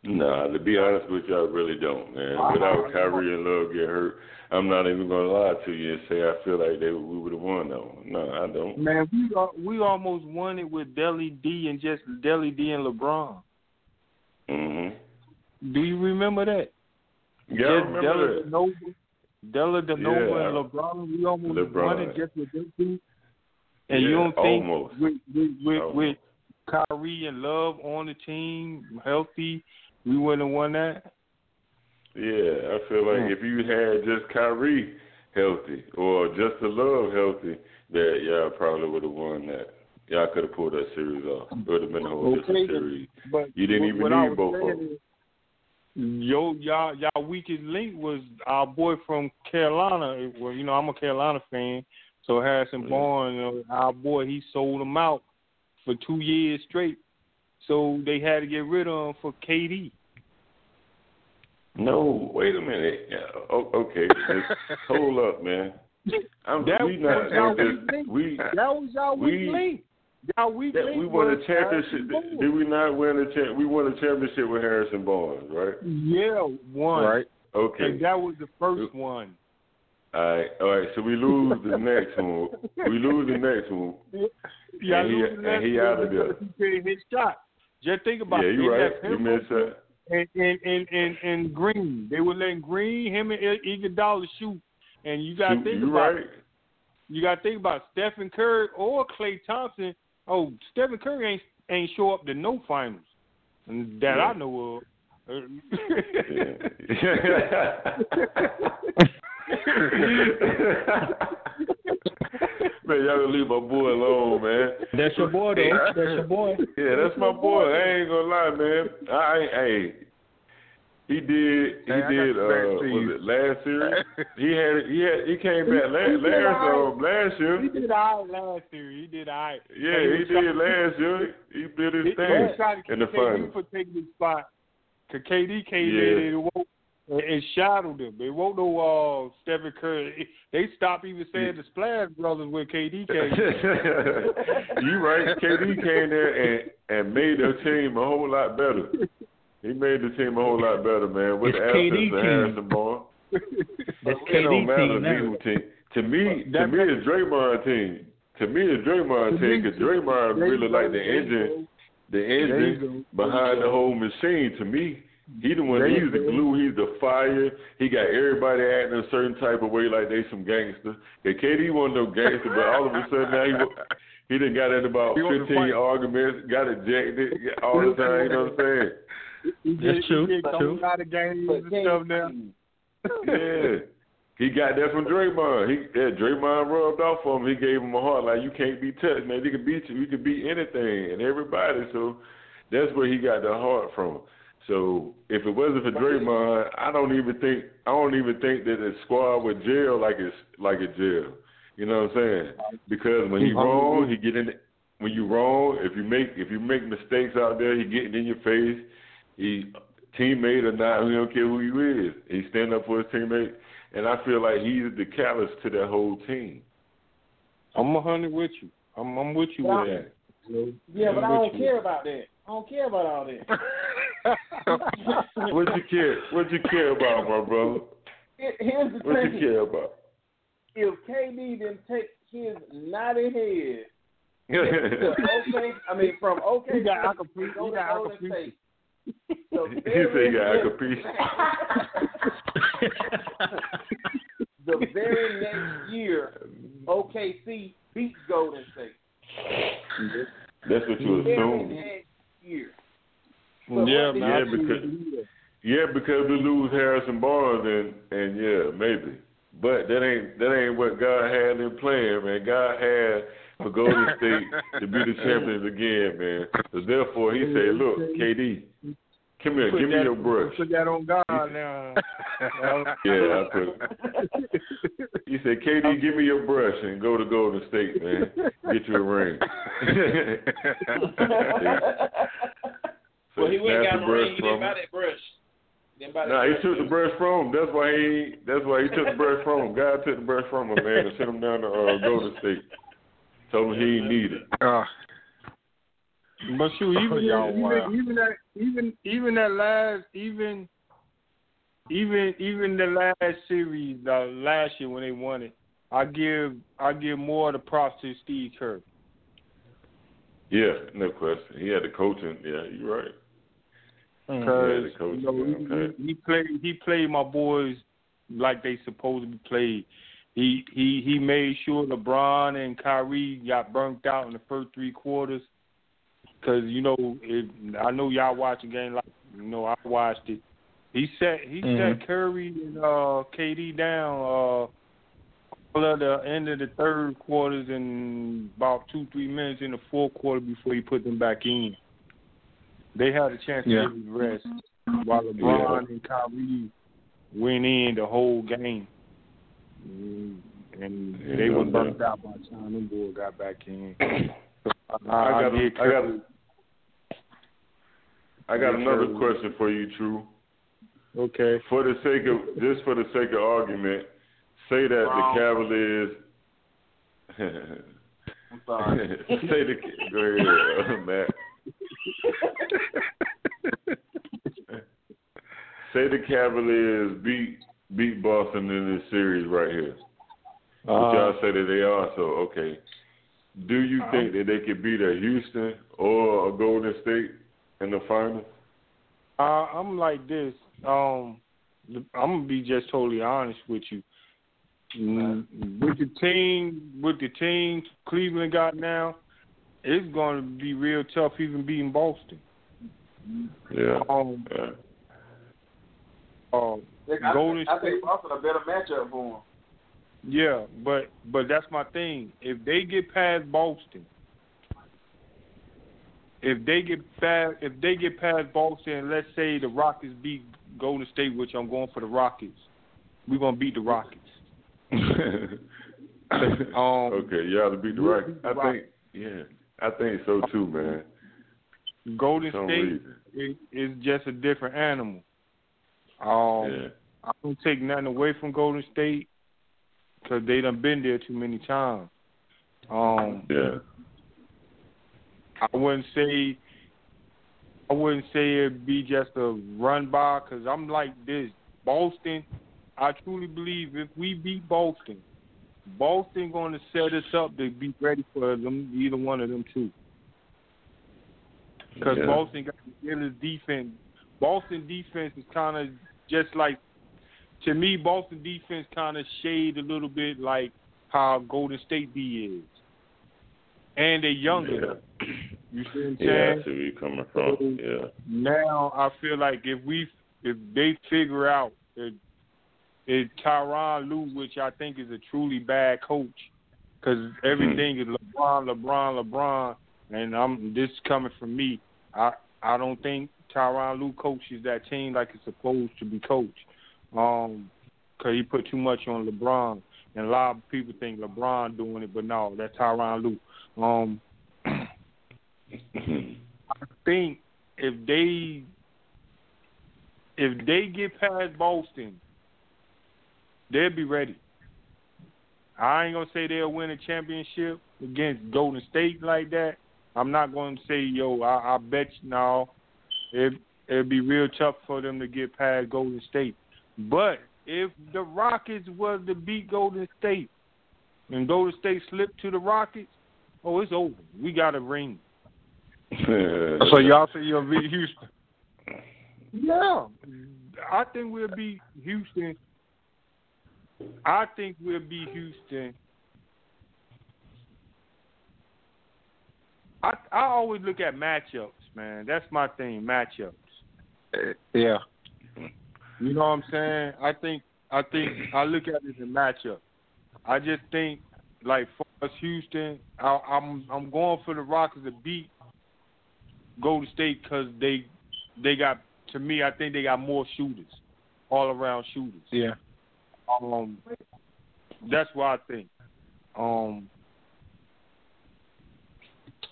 Nah, to be honest with you, I really don't, man. Without Kyrie and Love get hurt, I'm not even gonna lie to you and say I feel like they we would have won that one. No, I don't. Man, we we almost won it with Deli D and just Deli D and LeBron. Mm Mhm. Do you remember that? Yeah, I remember Della that. DeNova, Dellavedova Yeah. and LeBron. We almost LeBron. won it just with them two. And you don't think almost. with with with, Almost. with Kyrie and Love on the team, healthy, we wouldn't have won that? Yeah, I feel like if you had just Kyrie healthy or just the Love healthy, that y'all probably would have won that. Y'all could have pulled that series off. It would have been a whole different series. But You didn't even need both of them. Yo, y'all, y'all weakest link was our boy from Carolina. Well, you know, I'm a Carolina fan, so Harrison Mhm. Barnes, uh, our boy, he sold him out for two years straight. So they had to get rid of him for KD. No, wait a minute. Yeah, o- okay, just hold up, man. I'm, That we not was y'all just- weak we That was y'all We- link. Y'all weak that we won a was championship. Harrison Barnes. Did we not win a cha- We won a championship with Harrison Barnes, right? Yeah, one. Right. Okay. And that was the first one. All right, all right. So we lose the next one. We lose the next one. Yeah, And he- losing and that he out of there. because He couldn't hit shot. Just think about Yeah, it. you They right. You him missed that. and and and and, and Green. They were letting Green, him and Iguodala shoot. And you got to think you about right. it. You got to think about Stephen Curry or Klay Thompson. Oh, Stephen Curry ain't ain't show up to no finals that Yeah. I know of. man, y'all gonna leave my boy alone, man. That's your boy, though. That's your boy. Yeah, that's my boy. I ain't gonna lie, man. I ain't. Hey, he did. He Hey, I did. Uh, was it last series? he had. He had. He came back last did last all um, last he year. did all right last year. He did all right. Yeah, he did last year. He did his He, thing he tried to in the keep KD finals. for taking his spot. Cause KD came Yeah. in and it and, and shadowed him. They won't know uh, Stephen Curry. They stopped even saying the Splash Brothers when KD came. you right. KD came there and and made the team a whole lot better. He made the team a whole lot better, man. With It's the KD absence of team. Harrison Barnes. That's It don't KD matter team now. who team. To me, to That me, it's Draymond team. To me, it's Draymond team because Draymond There you really go, like the there you engine, the There you engine go. behind the whole machine. To me, he the one. He's the glue. He's the fire. He got everybody acting a certain type of way, like they some gangster. Okay, KD wasn't no gangster, but all of a sudden now he wa- he done got in about He fifteen arguments, got ejected all the time. You know what I'm saying? He did, That's true, He did true. a lot of games and stuff now. Yeah. He got that from Draymond. He yeah, Draymond rubbed off on him. He gave him a heart like you can't be touched, man. He can beat you. You can beat anything and everybody. So that's where he got the heart from. So if it wasn't for Draymond, I don't even think I don't even think that the squad would jail like it's like a jail. You know what I'm saying? Because when he wrong, he get in when you wrong, if you make if you make mistakes out there, he getting in your face. He teammate or not, he don't care who you is. He stand up for his teammate, and I feel like he's the catalyst to that whole team. I'm a hundred with you. I'm I'm with you with that. Yeah, but I don't with care about that. I don't care about all that. what you care? What you care about, my brother? Here's the What you thing: care about? if KD didn't take his naughty head OK, I mean from OK, He got to Acapulco. go He to got Golden Acapulco. State. The He said he got very the very next year, OKC beat Golden State. That's what you Very assume. next year. Yeah, man. Yeah, because yeah, because we lose Harrison Barnes and and yeah, maybe. But that ain't that ain't what God had in plan, man. God had for Golden State to be the champions again, man. So therefore, he said, "Look, KD, come here, Put give me your brush." Put that on God now. Yeah, I put. He said, "KD, give me your brush and go to Golden State, man. Get you a ring." So well, he went and snatched got the the ring. brush He from didn't buy him. that brush. He didn't buy that Nah, he took the brush from him. That's why he. That's why he took the brush from him. God took the brush from him, man, and sent him down to uh, Golden State. Told him he didn't need it. Uh, but shoot, even Y'all even, wild. even that even even that last even even even the last series uh, last year when they won it, I give I give more of the props to Steve Kerr. Yeah, no question. He had the coaching. Yeah, you're right. Because Yeah, the coach, you know, he, okay. he, he played he played my boys like they supposed to be played. He he he made sure LeBron and Kyrie got burnt out in the first three quarters. Cause you know, it, I know y'all watch the game like you know I watched it. He set he Mhm. set Curry and uh, KD down uh, all of the end of the third quarters and about two three minutes in the fourth quarter before he put them back in. They had a chance to Yeah. get rest while LeBron and Kyrie went in the whole game. And they no were doubt. burnt out by the time them boys got back in. So I, I got. give A, I got. A, I got another question for you, True. Okay. For the sake of just for the sake of argument, say that Wrong. the Cavaliers. I'm sorry. say the go ahead, Matt. Say the Cavaliers beat beat Boston in this series right here. But Uh, y'all say that they are so okay. Do you think that they could beat a Houston or a Golden State in the finals? Uh, I'm like this. Um, I'm gonna be just totally honest with you. Mm, With the team, with the team Cleveland got now, it's going to be real tough even beating Boston. Yeah. Um, yeah. Uh, I, Golden I State. think Boston a better matchup for him. Yeah, but but that's my thing. If they get past Boston, if they get past if they get past Boston, and let's say the Rockets beat Golden State, which I'm going for the Rockets, we're gonna beat the Rockets. Um, okay, y'all to beat the Rockets. beat the I think, yeah, I think so too, man. Golden State reason. is, is just a different animal. Um, Yeah. I don't take nothing away from Golden State because they done been there too many times. Um, Yeah. I wouldn't say I wouldn't say it'd be just a run by because I'm like this. Boston, I truly believe if we beat Boston, Boston going to set us up to be ready for them, either one of them two. Because Yeah. Boston got the defense. Boston defense is kind of just like, to me, Boston defense kind of shade a little bit like how Golden State D is. And they're younger. You see what I'm saying? Yeah, I see where you're coming from. Yeah. Now I feel like if we if they figure out that it Tyron Lue, which I think is a truly bad coach, because everything mm-hmm. is LeBron, LeBron, LeBron, and I'm this is coming from me. I I don't think Tyron Lue coaches that team like it's supposed to be coached, um, because he put too much on LeBron, and a lot of people think LeBron doing it, but no, that's Tyron Lue. Um, I think if they if they get past Boston, they'll be ready. I ain't gonna say they'll win a championship against Golden State like that. I'm not gonna say yo, I, I bet you no. It it'd be real tough for them to get past Golden State. But if the Rockets was to beat Golden State and Golden State slipped to the Rockets, oh it's over. We got a ring. so y'all say you'll beat Houston? Yeah, I think we'll beat Houston. I think we'll beat Houston. I I always look at matchups, man. That's my thing, matchups. Yeah. You know what I'm saying? I think I think I look at it as a matchup. I just think like for us Houston, I, I'm I'm going for the Rockets to beat Golden State because they they got to me I think they got more shooters, all around shooters. Yeah. Um, that's what I think. Um,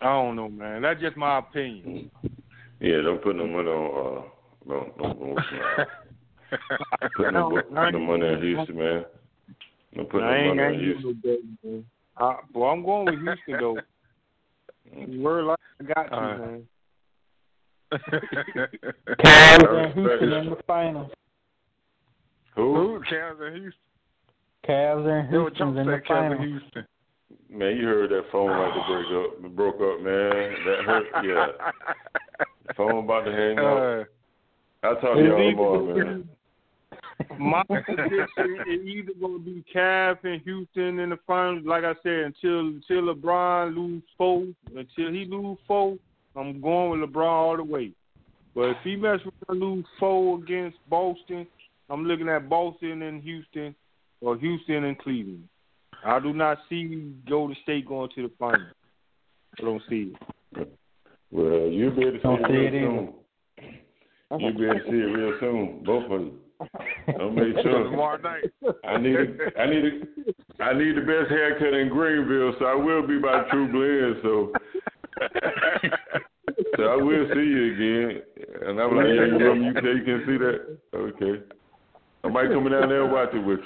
I don't know, man. That's just my opinion. Yeah, don't put no money on. Uh, don't don't, don't put no, put no money on Houston, man. Don't put no I money I on Houston. no bet, man. Uh, well, I'm going with Houston though. Word like I got you, All man. Cavs and Houston in the finals. Who? Who? Cavs and Houston. Cavs and Yo, Houston's Trump in the said Cavs and finals. Houston. Man, you heard that phone like to break up, broke up, man. That hurt. Yeah, phone about to hang up. Uh, I'll talk to y'all tomorrow, man. My prediction is either going to be Cavs and Houston in the finals. Like I said, until until LeBron lose four, until he lose four, I'm going with LeBron all the way. But if he mess with lose four against Boston, I'm looking at Boston and Houston, or Houston and Cleveland. I do not see Golden State going to the finals. I don't see it. Well, you better be able to see Don't it see real it either. soon. You'll be able to see it real soon, both of you. I'll make sure. tomorrow night. I need a, I need a, I need the best haircut in Greenville, so I will be by True Blend. So, so I will see you again. And I'm like, yeah, you from UK, you can see that. Okay, I might come down there and watch it with you.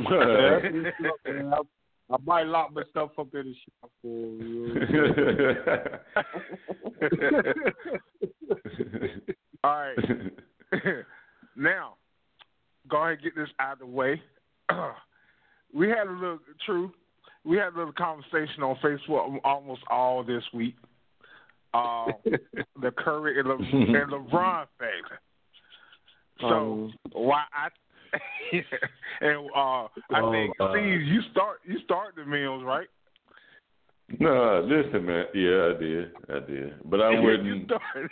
I, I might lock myself up in the shop for you. All right. now, go ahead and get this out of the way. we had a little true. We had a little conversation on Facebook almost all this week. Uh, the Curry and, Le- and LeBron factor. So Um, why I and uh, I Oh, think God. Steve, you start you start the meals right? no, listen, man. Yeah, I did, I did, but I you wouldn't. started.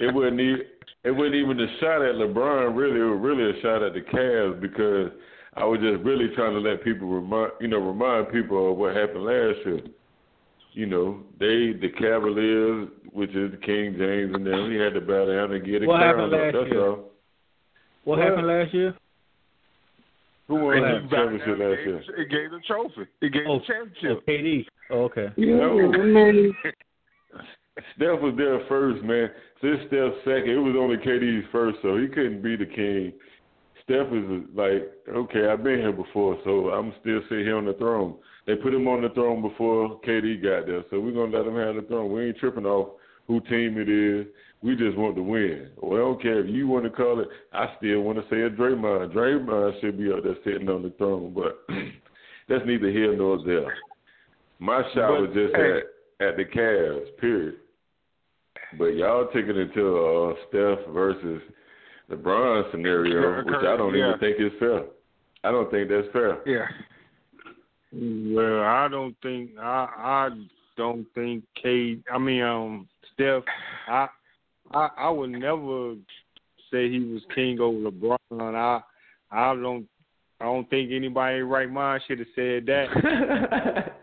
It wouldn't even it wasn't even a shot at LeBron. Really, it was really a shot at the Cavs because I was just really trying to let people remind you know remind people of what happened last year. You know, they the Cavaliers, which is King James and them, he had to bow down and get a What crown happened last That's year? all. What Well, happened last year? Who won the championship last gave- year? It gave the trophy. It gave Oh, the championship. Oh, KD. Oh, okay. No. Steph was there first, man. Since Steph second, it was only KD's first, so he couldn't be the king. Steph is like, okay, I've been here before, so I'm still sitting here on the throne. They put him on the throne before KD got there, so we're gonna let him have the throne. We ain't tripping off who team it is. We just want to win. Well, I don't care if you want to call it. I still want to say it Draymond. Draymond should be up there sitting on the throne, but that's neither here nor there. My shot But, was just hey. at at the Cavs, period. But y'all take it into uh, Steph versus LeBron scenario, which I don't Yeah. even think is fair. I don't think that's fair. Yeah. Well, I don't think I I don't think K. I mean, um, Steph. I I I would never say he was king over LeBron. I I don't I don't think anybody in right mind should have said that.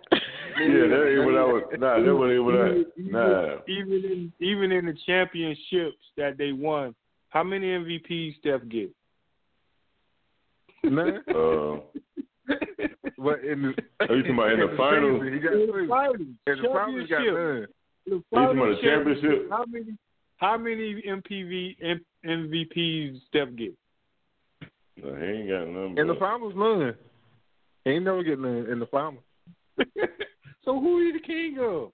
Yeah, that ain't what I was. Nah, that wasn't what I. Even- Nah. Even in even in the championships that they won, how many MVPs Steph get? Man. Uh, but in the, Oh, you talking about in the finals? season, he got In the three. finals, In the finals, he got championship. none. The You talking about the championship? How many? How many MPV M, MVPs Steph get? No, he ain't got none. In the but- finals, none. He ain't never getting none in the finals. so who is the king of?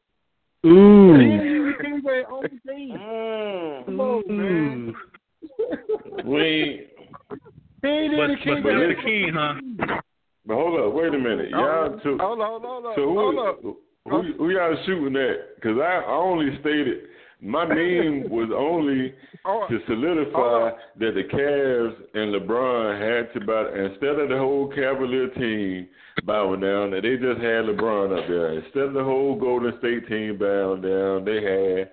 Ooh. He ain't even the king of their own team. Mm. Come on, man. We ain't. He ain't even But, the king but of you're the king, huh? But hold up, wait a minute. Y'all took. Hold on, hold on, So hold on. who, who, who y'all shooting at? Because I, I only stated my name was only Oh, to solidify oh. that the Cavs and LeBron had to buy Instead of the whole Cavalier team bowing down, that they just had LeBron up there. Instead of the whole Golden State team bowing down, they had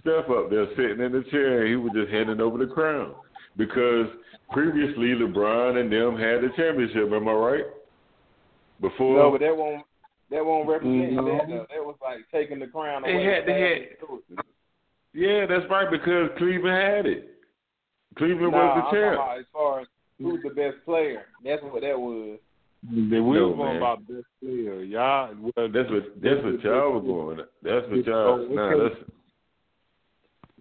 Steph up there sitting in the chair. and He was just handing over the crown because previously LeBron and them had the championship. Am I right? Before No, but that won't that won't represent No. that. though. That was like taking the crown They away. had- they had- Yeah, that's right because Cleveland had it. Cleveland nah, was the champ. as far as who's the best player. That's what that was. They will No, going about best player. Y'all, well, That's what that's what y'all were going. That's what y'all. Oh, Nah, that's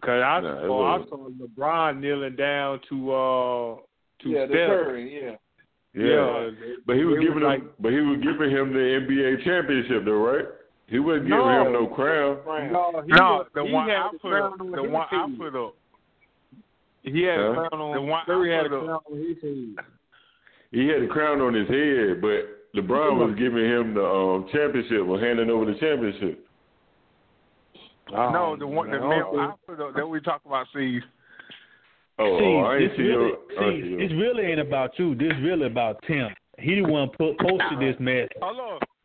Cause I Nah, it saw I saw LeBron kneeling down to uh to yeah, the Steph. Curry. Yeah. yeah. But he was It was giving like- him. But he was giving him the NBA championship, though, right? He wasn't giving No. him no crown. Crown. No, he no, was, the he one had I a put crown up. on The his one I head. put up. He had Huh? a crown on. The one I Curry had a put up. crown on his head. He had a crown on his head, but LeBron was giving him the um, championship or handing over the championship. no, the one the I man think- I put up that we talk about. See, Oh, see, oh I ain't this see really, your. I see, see your- this really ain't about you. This really about Tim. He the one put posted this mess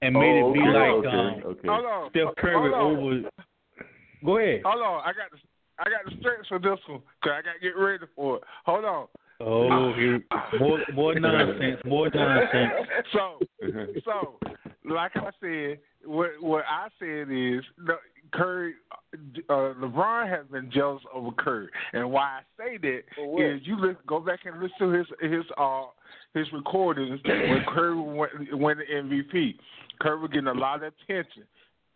and made oh, it be okay, like okay, um, okay. hold Steph Curry hold on. over. Go ahead. Hold on, I got the I got the stretch for this one because I got to get ready for it. Hold on. Oh, here, more more nonsense, more nonsense. So, so, like I said, what what I said is the Curry, uh, LeBron has been jealous over Curry, and why I say that For what? is you listen, go back and listen to his his uh his recordings when Curry went went the MVP. Curry was getting a lot of attention.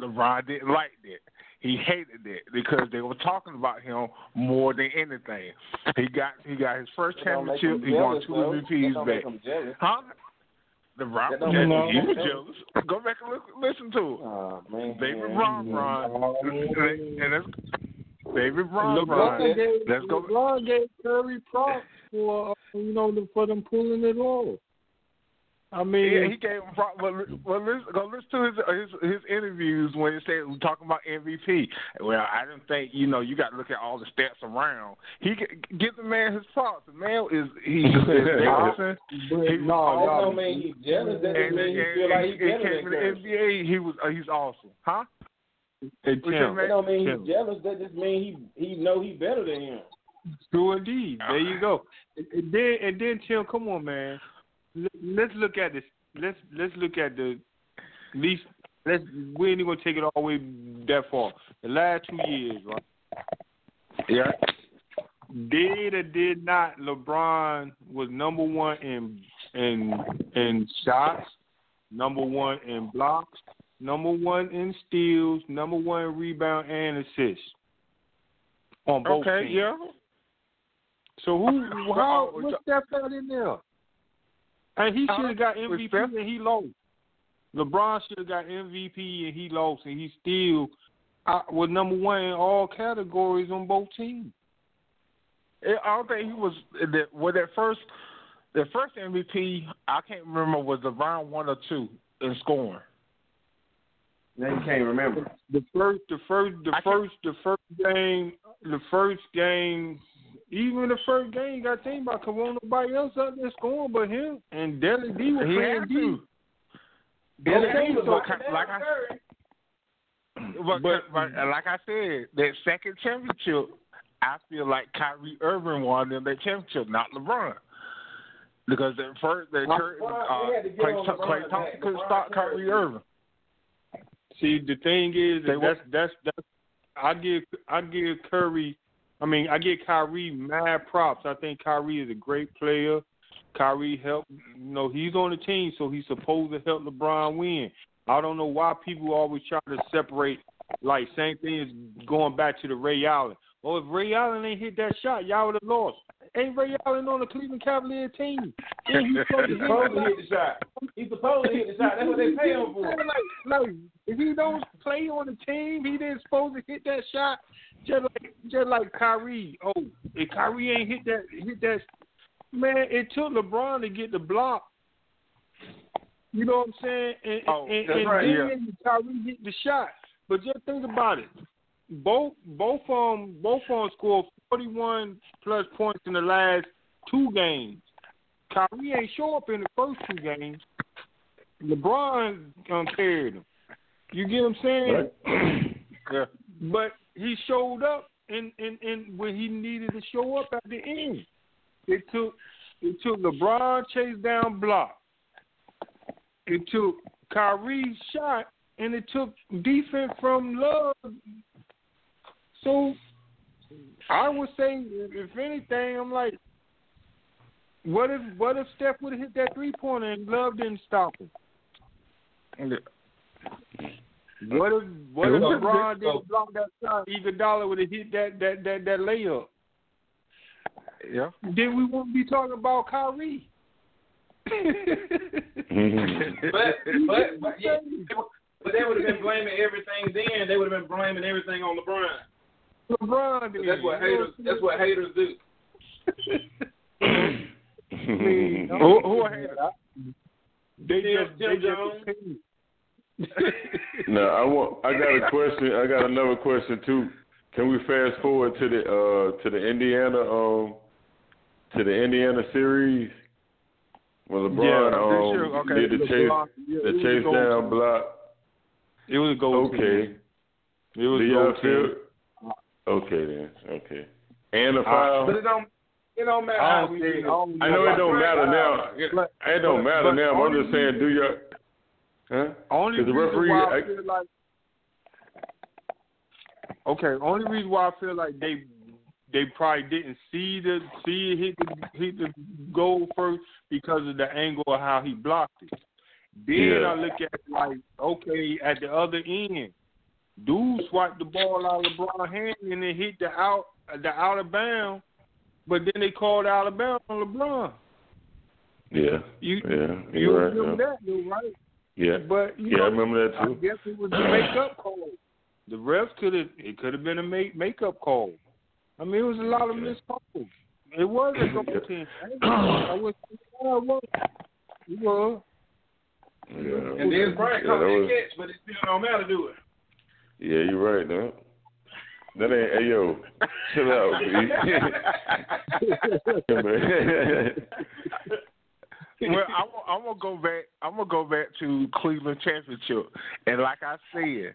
LeBron didn't like that. He hated that because they were talking about him more than anything. He got he got his first That don't make him championship. He won two though. MVPs back. make him jealous. Huh? The Rock, That don't yeah, make he was jealous. jealous. Go back and look, listen to it. Oh man. David Ron Ron. And that's David Ron LeBron Ron. gave, Let's go. LeBron gave Curry props for you know the, for them pulling it off. I mean, Yeah, he gave him. Pro- well, well, listen, go listen to his his his interviews when he said talking about MVP. Well, I didn't think you know you got to look at all the stats around. He g- give the man his props. The man is he is dancing. but no, That y'all- don't mean he's jealous. That And, just mean and- feel like he's better came than to the NBA. He was uh, he's awesome, huh? Hey, What you Tim, That don't mean Tim. he's jealous. That just mean he he know he better than him. True indeed. There you go. And and then and then Tim, come on, man. Let- Let's look at this. Let's let's look at the least. Let's we ain't even gonna take it all the way that far. The last two years, right? Yeah. Did or did not LeBron was number one in in in shots, number one in blocks, number one in steals, number one in rebound and assists on both Okay. teams. Yeah. So who? How? Uh, What's that got in there? And he should have got MVP Steph? and he lost. LeBron should have got MVP and he lost, and he still uh, was number one in all categories on both teams. Yeah, I don't think he was that. Well, that first, the first MVP, I can't remember was LeBron one or two in scoring. Now you can't remember. The first, the first, the I can't- first, the first game, the first game, even the first game got teamed by because wasn't nobody else out there scoring but him and Deli D was He playing had D. to. D was so like, ki- like I Curry. But, But- but, like I said, that second championship, I feel like Kyrie Irving won them that championship, not LeBron. Because at first, that Curry, they had uh, to get Klay, on Klay Thompson couldn't stop Kyrie Irving. See, the thing is, They that's that's that's I give I give Curry, I mean I get Kyrie mad props. I think Kyrie is a great player. Kyrie helped. You know, he's on the team, so he's supposed to help LeBron win. I don't know why people always try to separate. Like same thing as going back to the Ray Allen. Oh, if Ray Allen ain't hit that shot, y'all would have lost. Ain't Ray Allen on the Cleveland Cavalier team? Yeah, he's supposed to He's supposed to hit the shot. He's supposed to hit the shot. That's what they pay him for. Like, like, if he don't play on the team, he didn't supposed to hit that shot. Just like, just like Kyrie. Oh, if Kyrie ain't hit that, hit that, man, it took LeBron to get the block. You know what I'm saying? And, Oh, and, and right, then Kyrie hit the shot. But just think about it. Both both um both of them scored 41 plus points in the last two games. Kyrie ain't show up in the first two games. LeBron um, carried him. You get what I'm saying? yeah. But he showed up and, and, and when he needed to show up at the end. It took it took LeBron chase down block. It took Kyrie's shot and it took defense from Love. So I would say if anything, I'm like what if what if Steph would have hit that three pointer and Love didn't stop him? What if what if LeBron didn't block that shot? Iguodala would have hit that that that that layup. Yeah. Then we wouldn't be talking about Kyrie. But but but, yeah, but they would have been blaming everything then. They would have been blaming everything on LeBron. LeBron. Did. That's what haters. That's what haters do. who, who are haters? They just, Tim they Jones. just now I want. I got a question. I got another question too. Can we fast forward to the uh to the Indiana um to the Indiana series when LeBron Yeah, um this okay. did the chase LeBron, yeah, the chase a down block? It was a goal Okay. team. It was Do a y'all goal feel? team. Okay then. Okay. And a Uh, foul. But it don't. It don't matter I don't we do. I don't I know it don't matter now. But- It don't but- matter but now. But I'm only just saying, do your huh? Only 'Cause the reason referee. why I I- feel like okay, only reason why I feel like they they probably didn't see the see it hit the hit the goal first because of the angle of how he blocked it. Then Yeah. I look at it like, okay, at the other end, dude swiped the ball out of LeBron's hand and it hit the out the out of bounds, but then they called out of bounds on LeBron. yeah. You yeah. you You're right. remember yeah. that, though, right? Yeah. But you Yeah, know, I remember that too. I guess it was the makeup call. The refs could have it could have been a make makeup call. I mean, it was a lot of missed calls. It was a goal team. I was I was. It was. Yeah. And then Bryant yeah, caught that that was, catch, but it still don't matter, do it. Yeah, you're right, man. That ain't. Hey, yo, chill out, B. well, I'm, I'm gonna go back. I'm gonna go back to Cleveland championship, and like I said,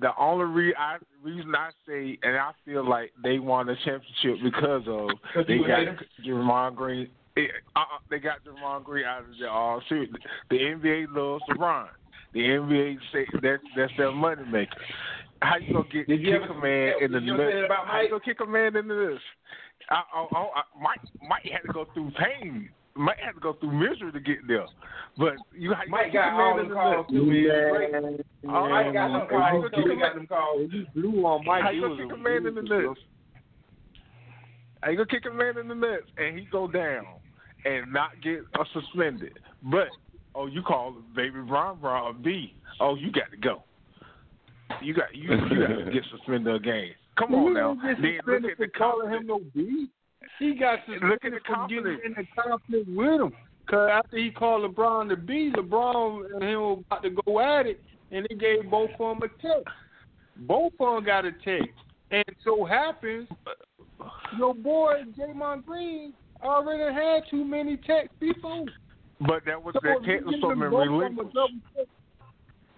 the only re- I, reason I say, and I feel like they won the championship because of 'Cause they you a got hater? Draymond Green. It, uh, they got Draymond Green out of the uh, series. The NBA loves LeBron. The NBA say that's that's their money maker. How you gonna get Did you kick ever- a man in the did you ever say that about How you gonna kick a man into this? I, I, I, I, Mike Mike had to go through pain. Mike had to go through misery to get there. But you, how you Mike gonna kick got a man all in them the calls nuts? too, man. Oh, Mike got them calls How you got them calls. You blew on Mike. How you gonna was kick a, a man in the was a- nuts? How you gonna kick a man in the nuts and he go down and not get uh, suspended? But oh, you call baby Brown Brown a B. Oh, you got to go. You got you you got to get suspended a game. Come on now. He didn't Then get look at the for calling him confidence. no B. He got suspended Look at the for getting confidence. in the conflict with him. Cause after he called LeBron the B, LeBron and him were about to go at it, and they gave both of them a text. Both of them got a text, and it so happens your boy Draymond Green already had too many texts before. But that was So that if text you was give so them many both of them a relinquished. double text-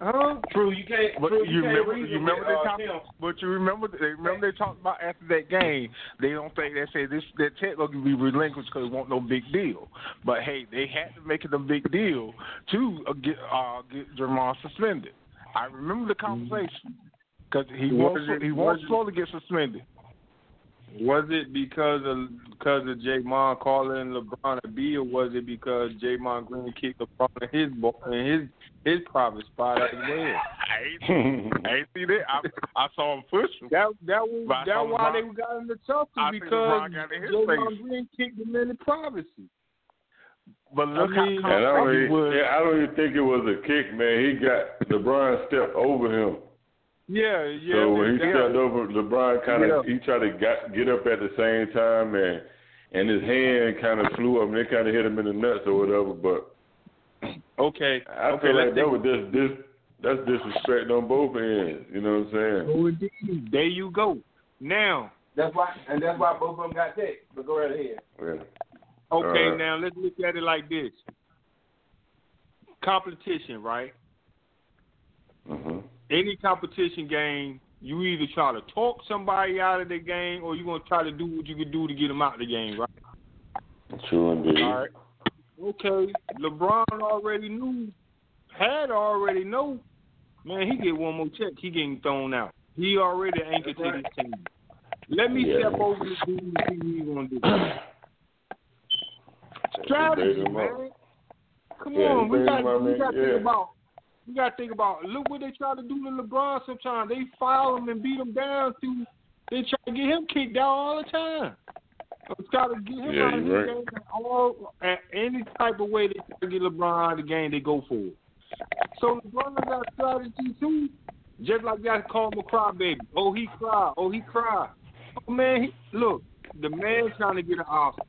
Huh? True, you can't. But true, you can't remember, you remember with, they uh, talked. Tim. But you remember, they remember they talked about after that game. They don't think they say this that check gonna be relinquished because it won't no big deal. But hey, they had to make it a big deal to uh, get uh, get Draymond suspended. I remember the conversation because he Was won't it- he was won't slowly get suspended. Was it because of because of Draymond calling LeBron a B, or was it because Draymond Green kicked LeBron in his ball, in his his private spot as well? I ain't, I ain't see that. I, I saw him push him. That that was But that why LeBron- they got in the tussle because LeBron got Draymond. Green kicked him in the privacy. But look I mean- how And I don't, he even, was. yeah, I don't even think it was a kick, man. He got LeBron stepped over him. Yeah, yeah. so when he that- stepped over, LeBron kind of Yeah. he tried to get, get up at the same time, and and his hand kind of flew up, and it kind of hit him in the nuts or whatever. But Okay. I okay, feel let's like that was just this that's disrespect on both ends. You know what I'm saying? Oh, indeed. There you go. Now, That's why, and that's why both of them got text. But go right ahead. Yeah. okay, Alright. now let's look at it like this. Competition, right? Any competition game, you either try to talk somebody out of the game or you're going to try to do what you can do to get them out of the game, right? True indeed. All right. Okay. LeBron already knew, had already know, man, he get one more check. He getting thrown out. He already anchored to this team. Let me Yeah. step over this dude and see what he's going to do. Strategy, man. Come Yeah, on, we bait got him up, we got to Yeah. think about we got to think about look what they try to do to LeBron. Sometimes they foul him and beat him down. Through they try to get him kicked out all the time. Try to get him Yeah, out of the right. game. All at any type of way they try to get LeBron out of the game, they go for it. So LeBron got strategy too. Just like that, call him a crybaby. Oh, he cried. Oh, he cried. Oh man, he, look, the man trying to get an Oscar.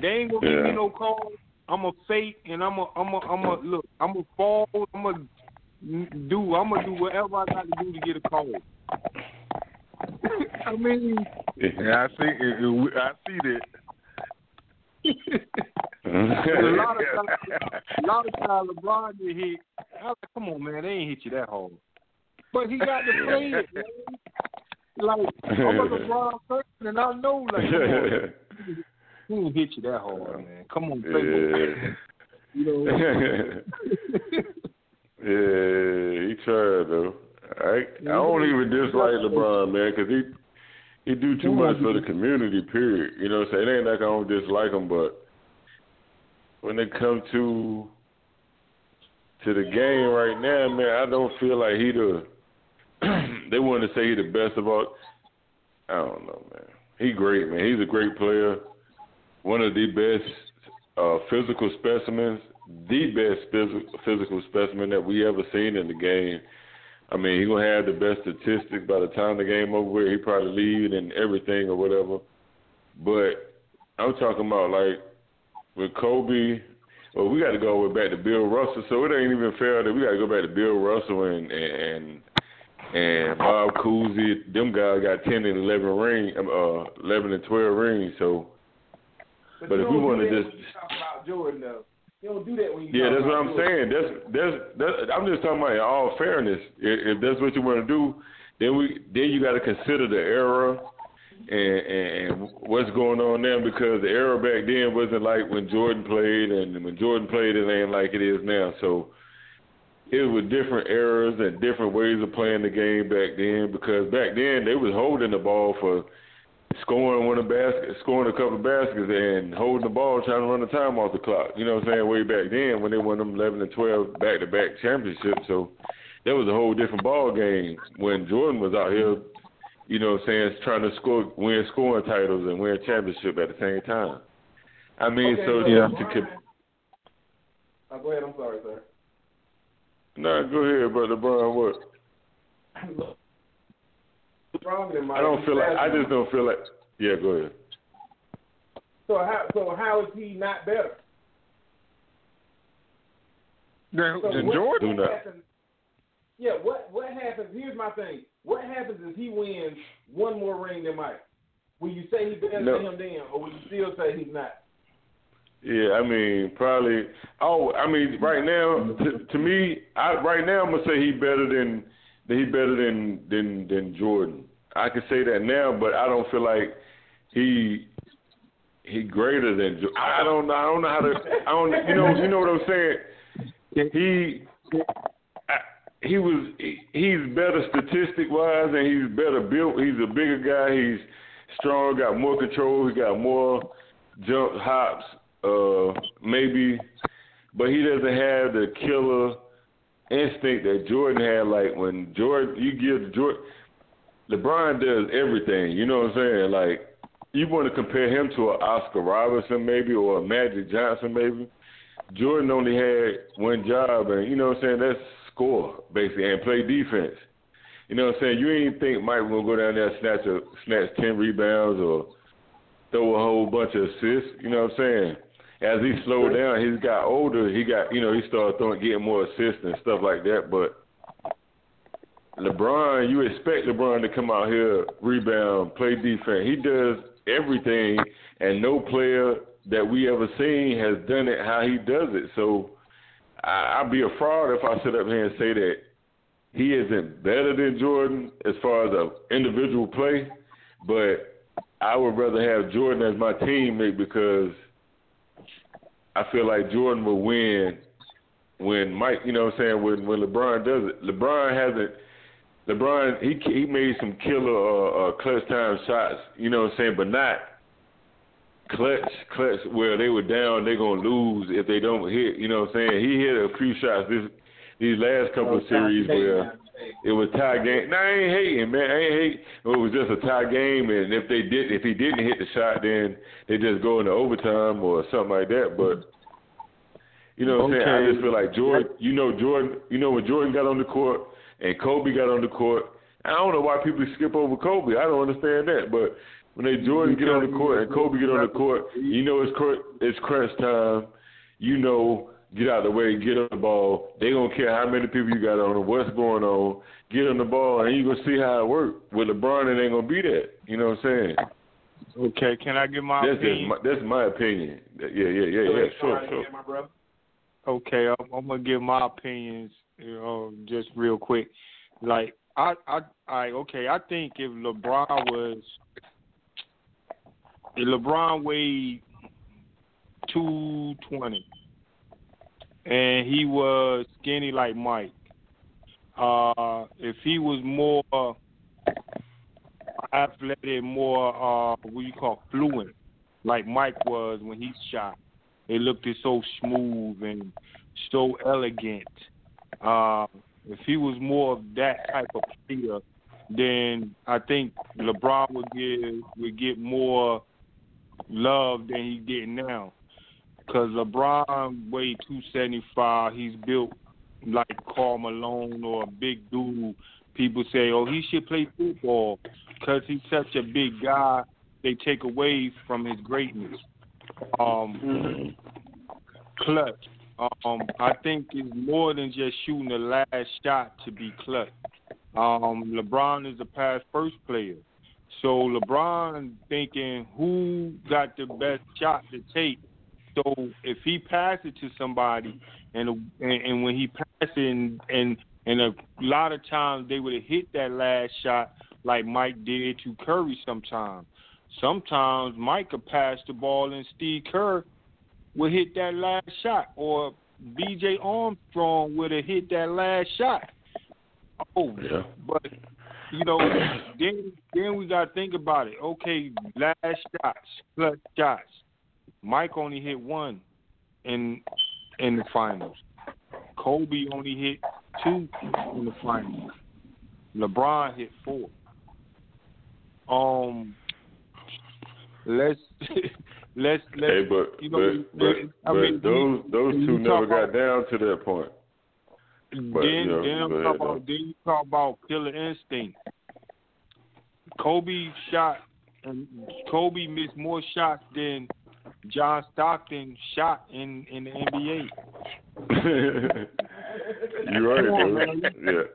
They ain't gonna give me no call. I'm a fake, and I'm a, I'm a, I'm a look. I'm a fall. I'm a do. I'm gonna do whatever I got to do to get a call. I mean, Yeah, I see. It, it, I see that. a lot of times, a lot of times LeBron get hit. I was like, come on, man, they ain't hit you that hard. But he got to play it, man. Like I'm a LeBron person, and I know, like, he ain't hit you that hard, oh, man. Come on, play Yeah. You know. yeah, he tried though. I I don't even dislike LeBron, man, because he he do too much for the community. Period. You know, what I'm saying it ain't like I don't dislike him, but when it come to to the game right now, man, I don't feel like he the. they want to say he the best of all. I don't know, man. He great, man. He's a great player. One of the best uh, physical specimens, the best phys- physical specimen that we ever seen in the game. I mean, he gonna have the best statistics by the time the game over. He probably lead and everything or whatever. But I'm talking about like with Kobe. Well, we got to go back to Bill Russell, so it ain't even fair that we got to go back to Bill Russell and and and Bob Cousy. Them guys got ten and eleven ring, uh, eleven and twelve rings. So, but you if we want to just talk about Jordan, though. You don't do that when you yeah, that's what I'm Jordan. saying. That's that's that's. I'm just talking about in all fairness. If, if that's what you want to do, then we then you got to consider the era and, and and what's going on now because the era back then wasn't like when Jordan played, and when Jordan played, it ain't like it is now. So it was different eras and different ways of playing the game back then because back then they was holding the ball for scoring one of basket, scoring a couple of baskets, and holding the ball, trying to run the time off the clock. You know what I'm saying? Way back then, when they won them 11 and 12 back-to-back championships, so that was a whole different ball game. When Jordan was out here, you know what I'm saying, trying to score, win scoring titles and win a championship at the same time. I mean, Okay, so so to, to Oh, uh, go ahead. I'm sorry, sir. nah, go ahead, brother Brian. What? Stronger than Mike. I don't feel like. I just don't feel like. Yeah, go ahead. So how so how is he not better? Then, So then Jordan. what happens? Yeah, what what happens? Here's my thing. What happens if he wins one more ring than Mike? Will you say he's better No. than him then, or will you still say he's not? Yeah, I mean, probably. Oh, I mean, right now, to, to me, I right now I'm gonna say he better than that he better than than than Jordan. I can say that now, but I don't feel like he he greater than. I don't know. I don't know how to. I don't. You know. You know what I'm saying? He. He was he, he's better statistic wise and he's better built. He's a bigger guy. He's strong, got more control, he got more jump hops, uh, maybe, but he doesn't have the killer instinct that Jordan had. Like when Jordan, you give Jordan, LeBron does everything. You know what I'm saying? Like you want to compare him to an Oscar Robertson maybe or a Magic Johnson maybe. Jordan only had one job, and you know what I'm saying? That's score basically and play defense. You know what I'm saying? You ain't think Mike will go down there and snatch a snatch ten rebounds or throw a whole bunch of assists. You know what I'm saying? As he slowed down, he's got older. He got you know he started throwing getting more assists and stuff like that. But LeBron, you expect LeBron to come out here, rebound, play defense. He does everything, and no player that we ever seen has done it how he does it. So I, I'd be a fraud if I sit up here and say that he isn't better than Jordan as far as an individual play, but I would rather have Jordan as my teammate because I feel like Jordan will win when Mike, you know what I'm saying, when when LeBron does it. LeBron hasn't LeBron he he made some killer uh, uh clutch time shots, you know what I'm saying, but not clutch clutch where they were down, they're gonna lose if they don't hit, you know what I'm saying? He hit a few shots this these last couple of series where it was tie game. No, I ain't hating, man. I ain't hating. It was just a tie game, and if they did, if he didn't hit the shot, then they just go into overtime or something like that. But you know what I'm saying? I just feel like Jordan. You know Jordan. You know when Jordan got on the court and Kobe got on the court. I don't know why people skip over Kobe. I don't understand that, but when they Jordan get on the court and Kobe get on the court, you know it's it's crunch time. You know get out of the way, get on the ball. They don't care how many people you got on or what's going on. Get on the ball, and you gonna see how it work. With LeBron, it ain't gonna be that. You know what I'm saying? Okay, can I give my that's opinion? My, that's my opinion. Yeah, yeah, yeah, yeah. Sure, sure. Okay, I'm, I'm gonna give my opinions. You know, just real quick. Like I, I, I. Okay, I think if LeBron was, if LeBron weighed two twenty and he was skinny like Mike. Uh, if he was more athletic, more uh, what you call fluent, like Mike was when he shot, it looked so smooth and so elegant. Uh, if he was more of that type of player, then I think LeBron would get would get more love than he get now. Because LeBron weighed 275. He's built like Karl Malone or a big dude. People say, oh, he should play football because he's such a big guy. They take away from his greatness. Um, clutch. Um, I think it's more than just shooting the last shot to be clutch. Um, LeBron is a pass first player. So LeBron thinking who got the best shot to take so if he passes it to somebody, and and, and when he passes and, and and a lot of times they would have hit that last shot like Mike did to Curry. Sometimes, sometimes Mike could pass the ball and Steve Kerr would hit that last shot, or B.J. Armstrong would have hit that last shot. Oh, yeah. but you know, then then we got to think about it. Okay, last shots, clutch shots. Mike only hit one in in the finals. Kobe only hit two in the finals. LeBron hit four. Um, let's let's let's. Hey, but you know, but but, I but mean, those those you two never got about, down to that point. But, then you know, then ahead, about then you talk about killer instinct. Kobe shot and Kobe missed more shots than John Stockton shot in in the NBA. You're right, Come on, dude.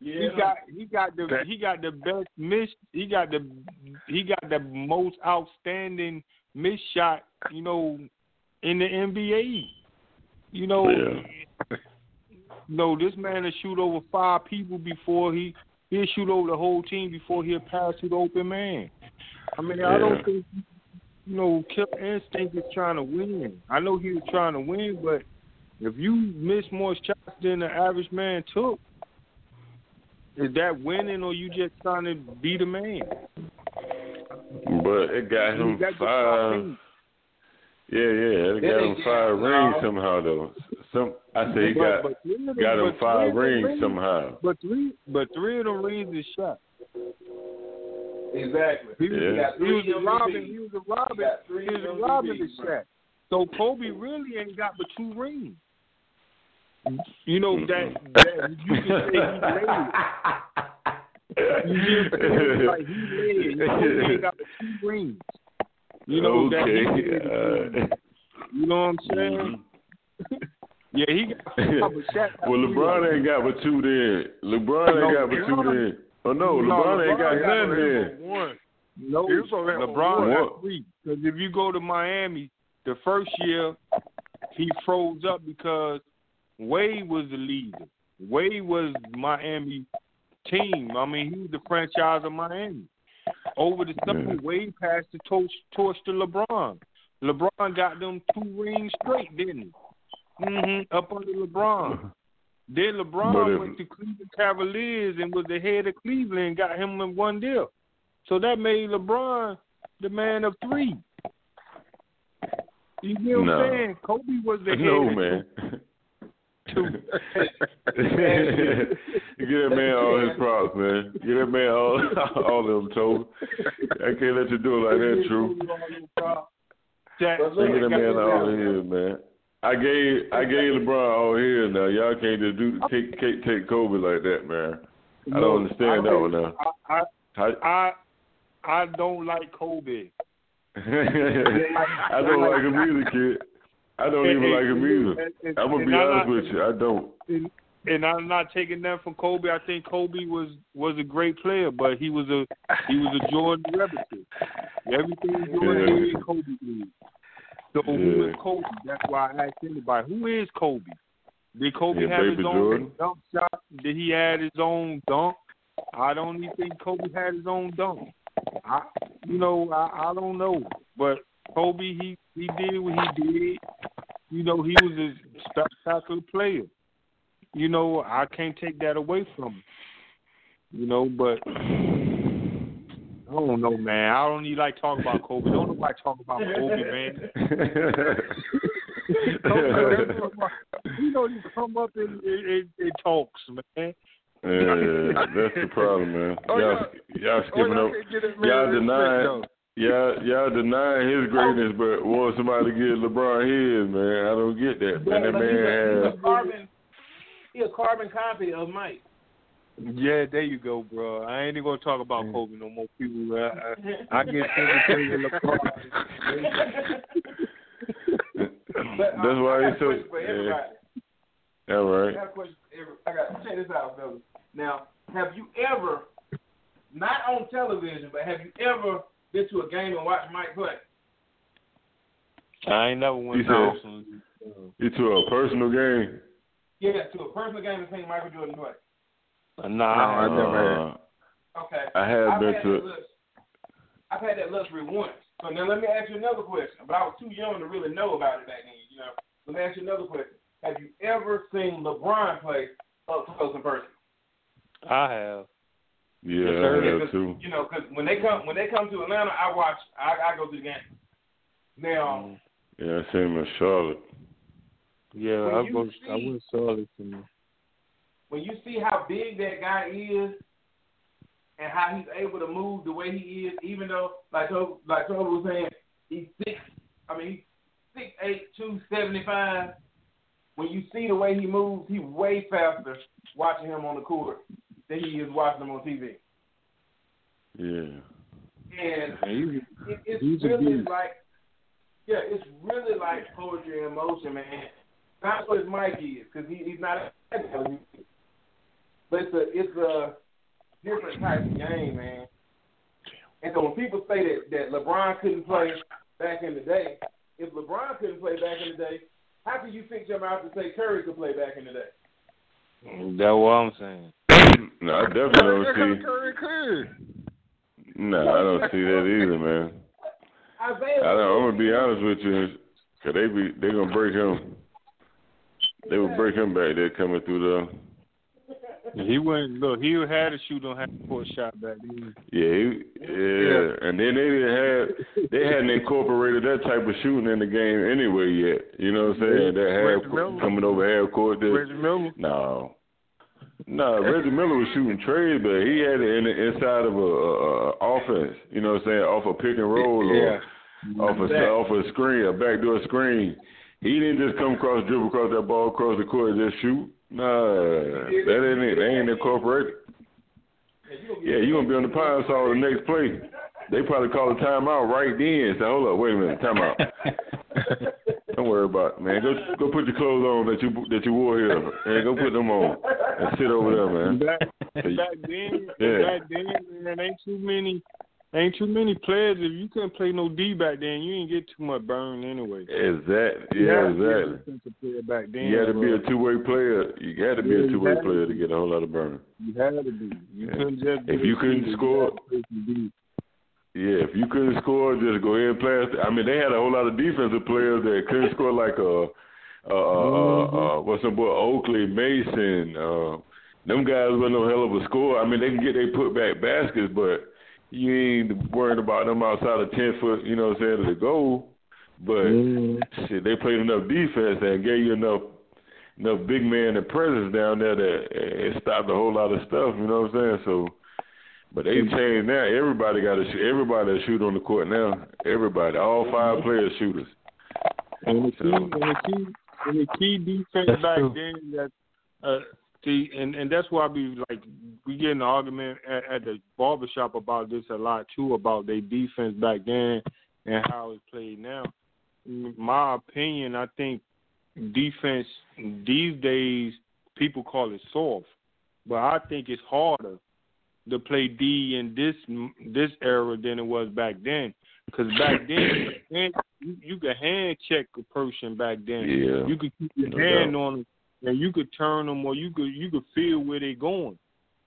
Yeah. He got he got the he got the best miss he got the he got the most outstanding miss shot, you know, in the NBA. You know Yeah. no, this man will shoot over five people before he he'll shoot over the whole team before he'll pass to the open man. I mean, I don't think you know, Killer Instinct is trying to win. I know he was trying to win, but if you miss more shots than the average man took, is that winning or you just trying to be the man? But it got him got five. Yeah, yeah, it got him five rings somehow though. Some I say he But- got but them- got him five three of them rings rings- somehow. But three, but three of the rings is shot. Exactly. He was, Yeah. he was Three a Robin. MVPs. He was a Robin. He got three He was a Robin to bro. Shaq. So Kobe really ain't got but two rings. You know that, that you can say he laid. You hear me? like he laid. Kobe ain't got two rings. You know that. okay. He laid. Uh, You know what I'm saying? yeah, he got. but Shaq got well, LeBron of them. ain't got but two then. LeBron ain't No, got but two LeBron- then. Oh no, No, LeBron ain't got LeBron got none but then. One. No, He was only at LeBron one. got three. Because if you go to Miami, the first year he froze up because Wade was the leader. Wade was Miami team. I mean, he was the franchise of Miami. Over the summer, Yeah. Wade passed the torch, torch to LeBron. LeBron got them two rings straight, didn't he? hmm Up under LeBron. Then LeBron went to Cleveland Cavaliers and was the head of Cleveland and got him in one deal. So that made LeBron the man of three. You get what I'm saying? Kobe was the head No of man. Two. Give that man all his props, man. Give that man all all them toes. I can't let you do it like that, true. Jack, Give that man all his, man. I gave I gave LeBron all his now. Y'all can't just do take take, take Kobe like that, man. I don't understand that one now. I, How, I I don't like Kobe. I don't like him either, kid. I don't even like him either. And- and- I'm gonna be honest not- with you. I don't. and, and I'm not taking that from Kobe. I think Kobe was was a great player, but he was a he was a Jordan replica. Everything Jordan Yeah. did, Kobe did. So who Yeah. is Kobe? That's why I asked anybody, who is Kobe? Did Kobe Yeah, have his own Jordan. dunk shot? Did he have his own dunk? I don't even think Kobe had his own dunk. I, you know, I, I don't know, but Kobe, he he did what he did. You know, he was a spectacular player. You know, I can't take that away from him. You know, but I don't know, man. I don't even like talking about Kobe. Don't nobody talk about Kobe, man. you know, you come up and it, it, it talks, man. Yeah, that's the problem, man. Oh, y'all, yeah. y'all Oh, skipping y'all up. can't get that Y'all denying. Though. Y'all, y'all denying his greatness, but want somebody to give LeBron his, man. I don't get that, man. That man he's a, has. he's a carbon. He a carbon copy of Mike. Yeah, there you go, bro. I ain't even gonna talk about Kobe no more. People, uh, I, I get everything in But That's why I got he's so. a question for everybody. Yeah. All I got a question for every, I got check this out, fellas. Now, have you ever, not on television, but have you ever been to a game and watch Mike play? I ain't never went You down. said- You to a personal game? Yeah, to a personal game and seen Michael Jordan play. Uh, nah, I never had. Uh, okay. I have I've been had to that it. I've had that luxury once. So now let me ask you another question. But I was too young to really know about it back then. You know. Let me ask you another question. Have you ever seen LeBron play up close and personal? I have. Yeah, Yes, sir. I Because, too. You know, because when they come when they come to Atlanta, I watch. I, I go to the game. Now, mm-hmm. Yeah, I seen him in Charlotte. Yeah, I you was. I went Charlotte. and- when you see how big that guy is and how he's able to move the way he is, even though like Toby, like Toby was saying, he's six. I mean, he's six eight, two seventy five. When you see the way he moves, he's way faster watching him on the court than he is watching him on TV. Yeah. And He- it, it's he's really like, yeah, it's really like poetry in motion, man. That's what his mic is, because he, he's not. But it's a it's a different type of game, man. And so when people say that that LeBron couldn't play back in the day, if LeBron couldn't play back in the day, how can you fix your mouth to say Curry could play back in the day? That's what I'm saying. No, I definitely don't see. Curry could. No, I don't see that either, man. Isaiah, I don't, I'm gonna be honest with you, cause they be they gonna break him. They will break him back there coming through the He went look. He had to shoot on half court shot back then. Yeah, he, yeah, and then they didn't have they hadn't incorporated that type of shooting in the game anyway yet. You know what I'm saying? That half Miller. coming over half court. There. Reggie No, no. Reggie Miller was shooting trade, but he had it in the inside of a, a, a offense. You know what I'm saying? Off a pick and roll or Yeah. off a off a screen, a backdoor screen. He didn't just come across, dribble across that ball across the court and just shoot. Nah, that ain't it. They ain't incorporated. Yeah, you gonna be on the pine saw the next play. They probably call a timeout right then. Say, hold up, wait a minute, timeout. Worry about it, man. Go go put your clothes on that you that you wore here, and go put them on and sit over there, man. Back, back then, Yeah. back then, man, ain't too many, ain't too many players. If you couldn't play no D back then, you didn't get too much burn anyway. Exactly. Yeah, had to be a exactly. back then. You had to be a two way player. You had to be a two way player to get a whole lot of burn. You had to be. You Yeah. couldn't just. If you couldn't score- you Yeah, if you couldn't score, just go ahead and play. I mean, they had a whole lot of defensive players that couldn't score, like uh, uh, uh, uh, what's some boy Oakley, Mason. Uh, them guys wasn't no hell of a score. I mean, they can get they put back baskets, but you ain't worried about them outside of ten foot. You know what I'm saying of the goal. But shit, they played enough defense and gave you enough enough big man and presence down there that it stopped a whole lot of stuff. You know what I'm saying? So. But they changed now. Everybody got to shoot. Everybody that shoot on the court now. Everybody, all five players shooters. And the key, So- and the key, and the key defense That's back true. then that uh, see, and and that's why we like we get in an argument at, at the barbershop about this a lot too about their defense back then and how it's played now. In my opinion, I think defense these days people call it soft, but I think it's harder to play D in this this era than it was back then. Because back then, you, you could hand check a person back then. Yeah. You could keep your No hand doubt. on them, and you could turn them, or you could you could feel where they're going.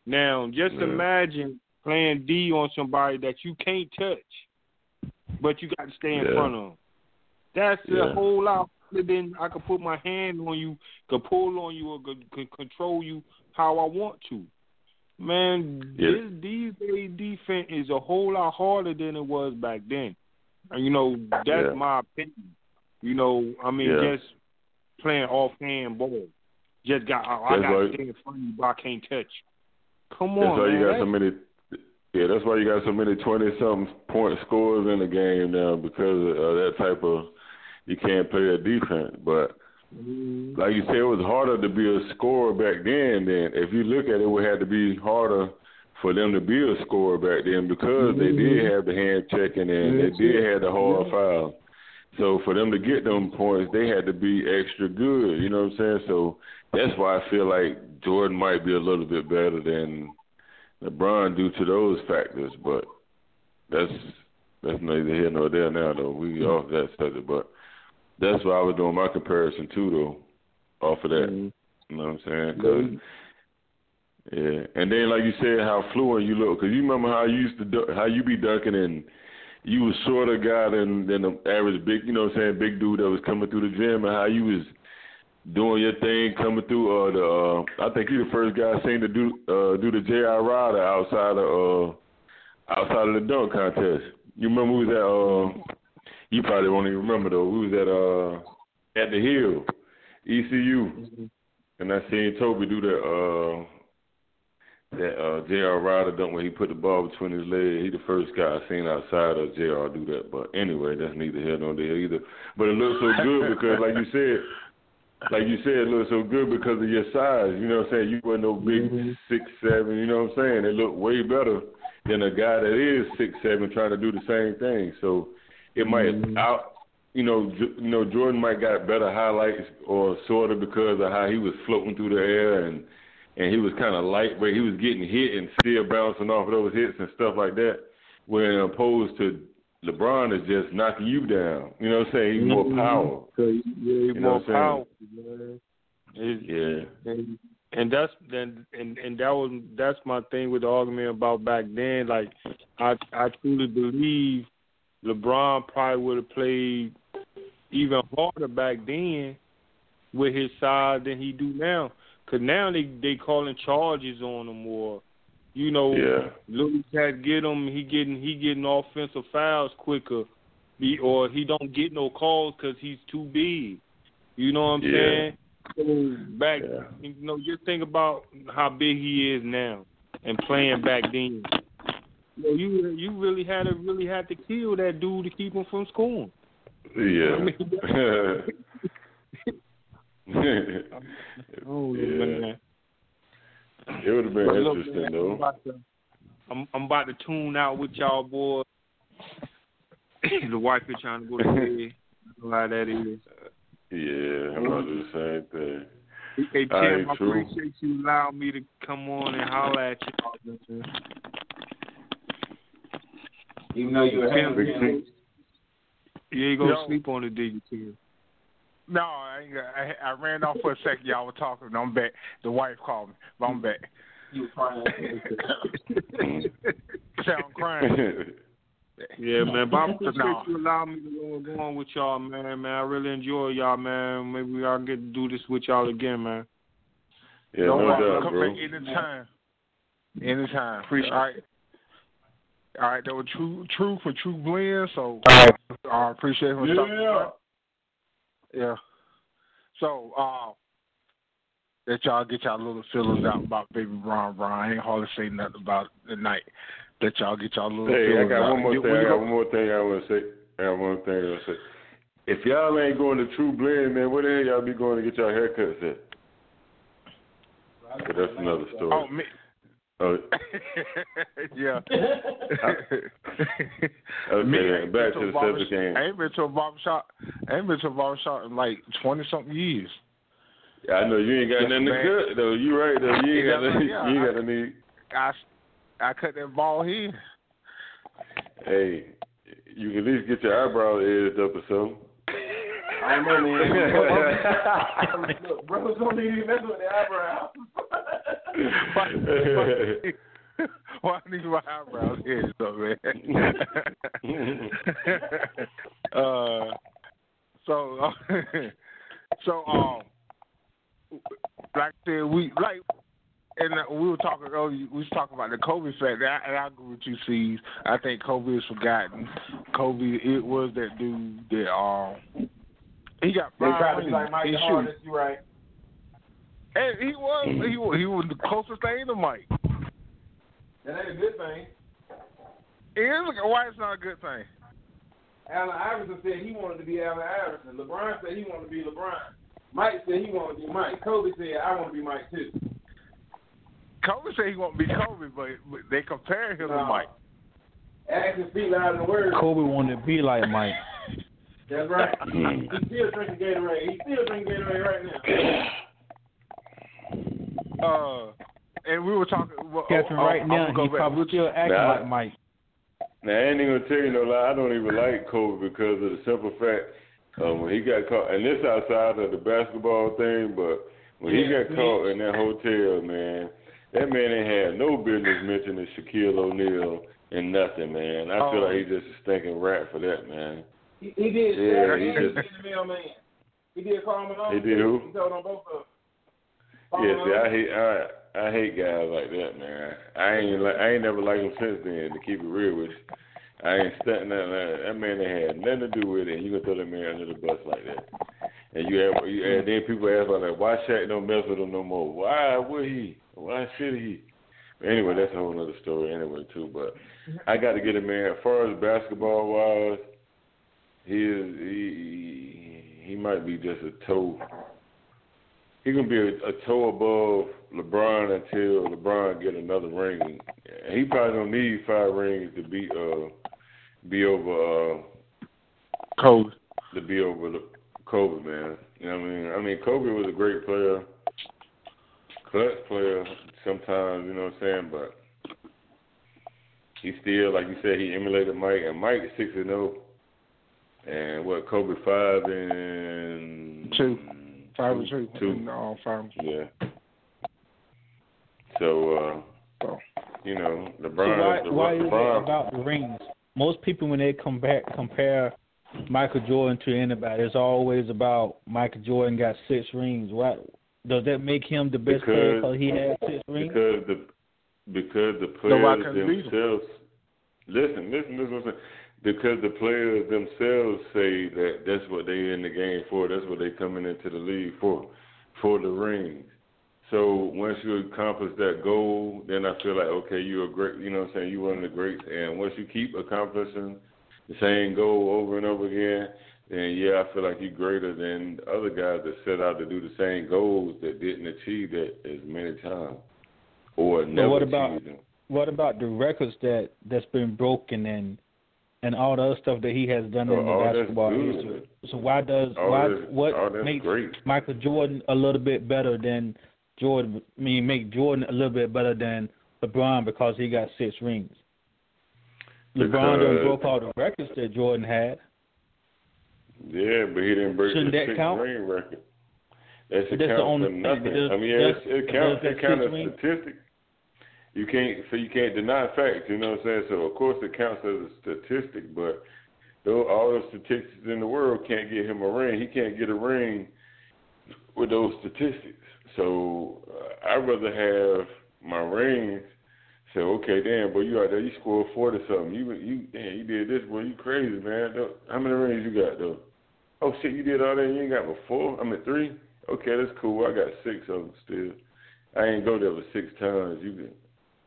Now, just Yeah. imagine playing D on somebody that you can't touch, but you got to stay in Yeah. front of them. That's Yeah. a whole lot. Than I could put my hand on you, could pull on you, or could, could control you how I want to. Man, Yeah. this these days defense is a whole lot harder than it was back then. And you know, that's Yeah. my opinion. You know, I mean, Yeah. just playing offhand ball. Just got I, I got stay in front of you, but I can't touch. Come on. That's why man. you got so many. Yeah, that's why you got so many twenty something point scores in the game now because of uh, that type of. You can't play that defense, but Mm-hmm. like you said, it was harder to be a scorer back then. Then, if you look at it, it would have to be harder for them to be a scorer back then because they did mm-hmm. have the hand checking and they did have the hard mm-hmm. foul. So for them to get them points, they had to be extra good. You know what I'm saying? So that's why I feel like Jordan might be a little bit better than LeBron due to those factors. But that's that's neither here nor there now. Though we off that subject, but that's why I was doing my comparison too, though, off of that. You know what I'm saying? 'Cause- yeah, and then like you said, how fluent you look. Cause you remember how you used to du- how you be dunking and you was shorter guy than than the average big, you know what I'm saying, big dude that was coming through the gym, and how you was doing your thing coming through. Uh, the uh, I think you the first guy seen to do uh do the J.R. Rider outside of uh outside of the dunk contest. You remember we was at uh you probably won't even remember though. We was at uh at the Hill, ECU, and I seen Toby do that uh that uh J.R. Rider dunk when he put the ball between his legs. He the first guy I seen outside of J.R. do that. But anyway, that's neither here nor there either. But it looks so good because, like you said, like you said, it looks so good because of your size. You know what I'm saying? You weren't no big six seven. You know what I'm saying? It looked way better than a guy that is six seven trying to do the same thing. So it might mm-hmm. out. You know, you know, Jordan might got better highlights or sort of because of how he was floating through the air and and he was kind of lightweight. He was getting hit and still bouncing off of those hits and stuff like that. When opposed to LeBron is just knocking you down. You know what I'm saying? He's more mm-hmm. power. Yeah, he's You know more what I'm saying? powerful, man. It's- Yeah. and and that's then and and that was that's my thing with the argument about back then. Like I I truly believe LeBron probably would have played even harder back then with his size than he do now. Cause now they they calling charges on him or, you know, Yeah. Louis Cat get him. He getting he getting offensive fouls quicker, be or he don't get no calls because he's too big. You know what I'm Yeah. saying? So back, you know, just think about how big he is now and playing back then. You know, you you really had to really had to kill that dude to keep him from scoring. Yeah. I mean, oh Yeah. man. It would have been But look, interesting man, though. I'm about, to, I'm, I'm about to tune out with y'all boys. the wife is trying to go to bed. You know how that is. Yeah, I'm about to do the same thing. Hey All Tim, right, I appreciate you allowing me to come on and holler at you. Even though you're Tim, having you ain't gonna Yo. sleep on the dig, Tim. No, I, I I ran off for a second. Y'all were talking. and I'm back. The wife called me. But I'm back. You crying. Sound crying. Yeah, man. But I appreciate No. you allowing me to go, go on with y'all, man. Man, I really enjoy y'all, man. Maybe I'll get to do this with y'all again, man. Yeah, Don't no worry, doubt, come bro. back anytime. Anytime. Appreciate All right. All right, that was true, true for True Blend. So All right. I appreciate him. Yeah. Yeah. So uh, let y'all get y'all little feelings out about Baby Brown Brown. I ain't hardly say nothing about the night. Let y'all get y'all little Hey, I got out. one more You- thing. I got one more thing I want to say. I got one thing I want to say. If y'all ain't going to True Blend, man, where the hell y'all be going to get y'all haircuts at? But that's another story. Oh, me. Oh, yeah. Okay, Me, I then, ain't back been to the a barber- subject game. I ain't been to a barber shop. I ain't been to a barber shop in like twenty something years. Yeah, I know you ain't got Yes, nothing to cut though. You right though. You ain't got nothing. yeah, you ain't I- got to need. I I cut that ball here. Hey, you can at least get your eyebrows edged up or something. I don't know, man. Look, brothers don't need to mess with their eyebrows. Why I need my eyebrows here, so man? uh, so, so um, like I said, we like, and uh, we were talking earlier. We was talking about the Kobe factor, and I, and I agree with you, Cees. I think Kobe is forgotten. Kobe, it was that dude that um, he got They five tried to be like Mike in the shooting. Hardest, you right. And he was mm. he was he was the closest thing to Mike. That ain't a good thing. It is a, why it's not a good thing. Allen Iverson said he wanted to be Allen Iverson. LeBron said he wanted to be LeBron. Mike said he wanted to be Mike. Kobe said I want to be Mike too. Kobe said he won't be Kobe, but, but they compare him to Mike. Actions speak louder than words. Kobe wanted to be like Mike. That's right. Mm. He's still drinking Gatorade. He's still drinking Gatorade right now. Uh, and we were talking. Well, Catching oh, right I'm now, gonna go he probably still acting Nah. like Mike. Now I ain't even gonna tell you no lie. I don't even like Kobe because of the simple fact um, when he got caught, and this outside of the basketball thing, but when he got caught in that hotel, man, that man ain't had no business mentioning Shaquille O'Neal and nothing, man. I feel Oh. like he just a stinking rat for that, man. He, he did. Yeah, he, he did just- the mailman. He did Karl Malone. He did who? He told on both of them. Yeah, see, uh-huh. I hate I I hate guys like that, man. I ain't like I ain't never liked him since then. To keep it real with you, I ain't stunting that. That, that man ain't had nothing to do with it. And you gonna throw that man under the bus like that? And you have you and then people ask like why Shaq don't mess with him no more? Why would he? Why should he? Anyway, that's a whole other story anyway too. But I got to get a man. As far as basketball wise, he is he he might be just a toe he gonna be a, a toe above LeBron until LeBron get another ring. He probably don't need five rings to be uh be over uh Kobe. to be over the Kobe man. You know what I mean? I mean Kobe was a great player, clutch player sometimes, you know what I'm saying, but he still like you said, he emulated Mike and Mike is six and zero. And what Kobe five and Two. Five and two. Two. No, five. and two. Yeah. So, uh, So. you know, So LeBron, why LeBron, why is it about the rings? Most people when they compare compare Michael Jordan to anybody, it's always about Michael Jordan got six rings. Why Does that make him the best player Because- because he has six rings? Because the because the players can themselves listen, listen, listen, listen. Because the players themselves say that that's what they in the game for. That's what they coming into the league for, for the rings. So once you accomplish that goal, then I feel like okay, you're a great. You know what I'm saying? You're one of the greats. And once you keep accomplishing the same goal over and over again, then yeah, I feel like you're greater than other guys that set out to do the same goals that didn't achieve that as many times or never what about them. what about the records that that's been broken and and all the other stuff that he has done Oh, in the oh, basketball good. history? So why does All why that's- what oh, makes great. Michael Jordan a little bit better than Jordan? I mean, make Jordan a little bit better than LeBron because he got six rings. LeBron done Because- broke all the records that Jordan had. Yeah, but he didn't break Shouldn't the six count? ring record. That should that's the only nothing. Does- I mean, yeah, does- it counts. It counts as ring- statistic. You can't, so you can't deny facts. You know what I'm saying? So of course it counts as a statistic, but though all the statistics in the world can't get him a ring. He can't get a ring with those statistics. So uh, I'd rather have my rings. Say, okay, damn, boy, you out there, you scored forty something. You, you, damn, you did this, boy, you crazy, man. How many rings you got though? Oh shit, you did all that. You ain't got but four. I mean three. Okay, that's cool. I got six of them still. I ain't go there but six times. You, can-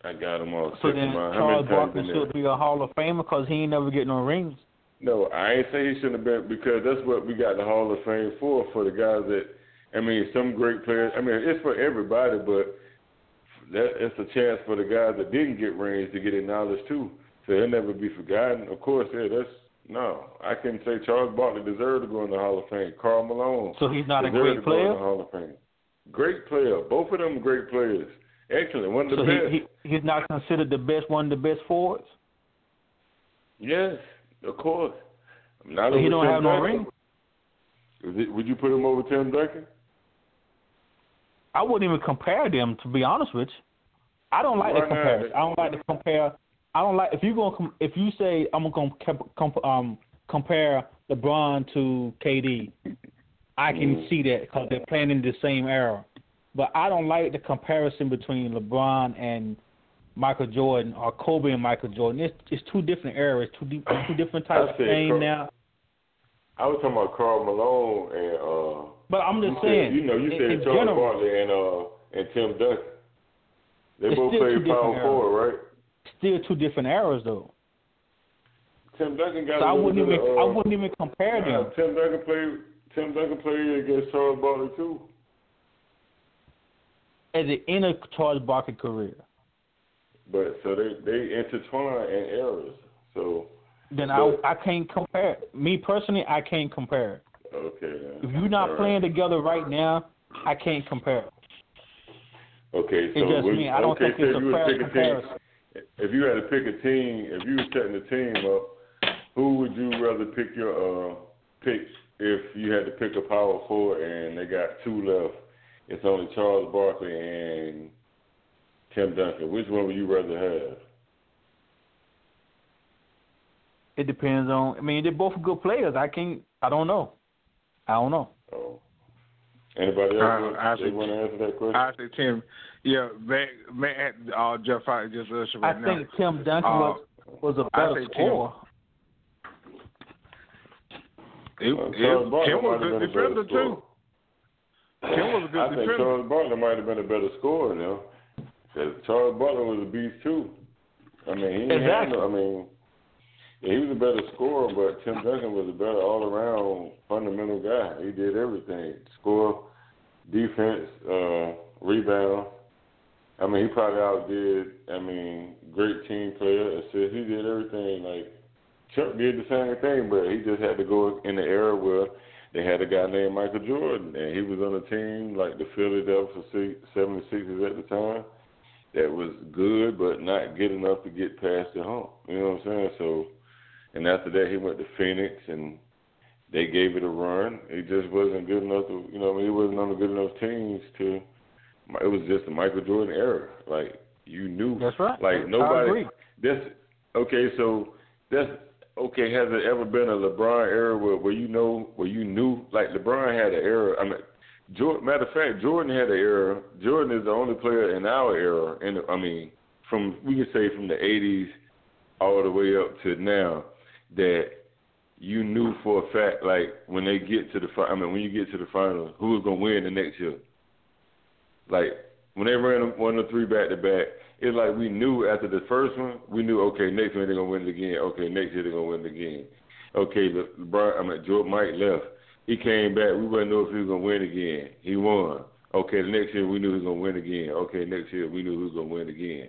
I got him all. So then of mine. How Charles Barkley should be a Hall of Famer because he ain't never getting no rings. No, I ain't say he shouldn't have been because that's what we got the Hall of Fame for. For the guys that, I mean, some great players. I mean, it's for everybody, but that it's a chance for the guys that didn't get rings to get acknowledged too. So he'll never be forgotten. Of course, yeah, that's no. I can say Charles Barkley deserved to go in the Hall of Fame. Karl Malone. So he's not a great to go in player? the Hall of Fame. Great player. Both of them great players. Excellent. One of the So best. he, he he's not considered the best one of the best forwards. Yes, of course. Not So he don't Tim have no ring. It, would you put him over Tim Duncan? I wouldn't even compare them to be honest with you. I don't like Why the not? comparison. I don't like to compare. I don't like if you com- if you say I'm gonna com- com- um compare LeBron to KD. I can Mm. see that because they're playing in the same era. But I don't like the comparison between LeBron and Michael Jordan or Kobe and Michael Jordan. It's it's two different eras, two di- two different types of said game Car- now. I was talking about Karl Malone and uh. But I'm just said- saying, you know, you in- said in Charles general- Barkley and uh and Tim Duncan. They both played power forward, right? Still two different eras though. Tim Duncan got So a I wouldn't even of, I uh, wouldn't even compare nah, them. Tim Duncan played. Tim Duncan played against Charles Barkley too. At the end of Charles Barkley career. But so they they intertwine in errors. So Then I I can't compare. Me personally, I can't compare. okay. If you're not All right. playing together right now, I can't compare. Okay, so just would- me. I don't okay, think so it's if a fair pick a team, if you had to pick a team, if you were setting the team up, who would you rather pick your uh pick if you had to pick a power forward and they got two left? It's only Charles Barkley and Tim Duncan. Which one would you rather have? It depends on. I mean, they're both good players. I can't. I don't know. I don't know. Oh. Anybody else Uh, want, I they think- want to answer that question? I say Tim. Yeah, man, man uh, Jeff I just us right I now. think Tim Duncan Uh, was was a I better say Tim. scorer. It, Uh, it, Charles Barkley Tim was might a good better defender too. Tim was a good I think. Charles Barkley might have been a better scorer now. 'Cause Charles Barkley was a beast too. I mean, he didn't Exactly. no, I mean, he was a better scorer, but Tim Duncan was a better all-around fundamental guy. He did everything: score, defense, uh, rebound. I mean, he probably outdid. I mean, great team player, assist. He did everything. Like Chuck did the same thing, but he just had to go in the era where they had a guy named Michael Jordan, and he was on a team like the Philadelphia 76ers at the time that was good, but not good enough to get past the hump. You know what I'm saying? So, and after that, he went to Phoenix, and they gave it a run. He just wasn't good enough to, you know, I mean, he wasn't on the good enough teams to. It was just the Michael Jordan era. Like you knew, That's right. like I nobody. agree. That's okay. So that's okay. Has there ever been a LeBron era where, where you know where you knew like LeBron had an era? I mean, Jordan, matter of fact, Jordan had an era. Jordan is the only player in our era, and I mean, from we can say from the '80s all the way up to now, that you knew for a fact, like when they get to the, I mean, when you get to the final, who was gonna win the next year. Like when they ran one or three back to back, it's like we knew after the first one, we knew okay, next one they're gonna win it again. Okay, next year they're gonna win it again. Okay, the LeBron, I mean, Jordan Mike left. He came back. We wouldn't know if he was gonna win again. He won. Okay, the next year we knew he was gonna win again. Okay, next year we knew he was gonna win again.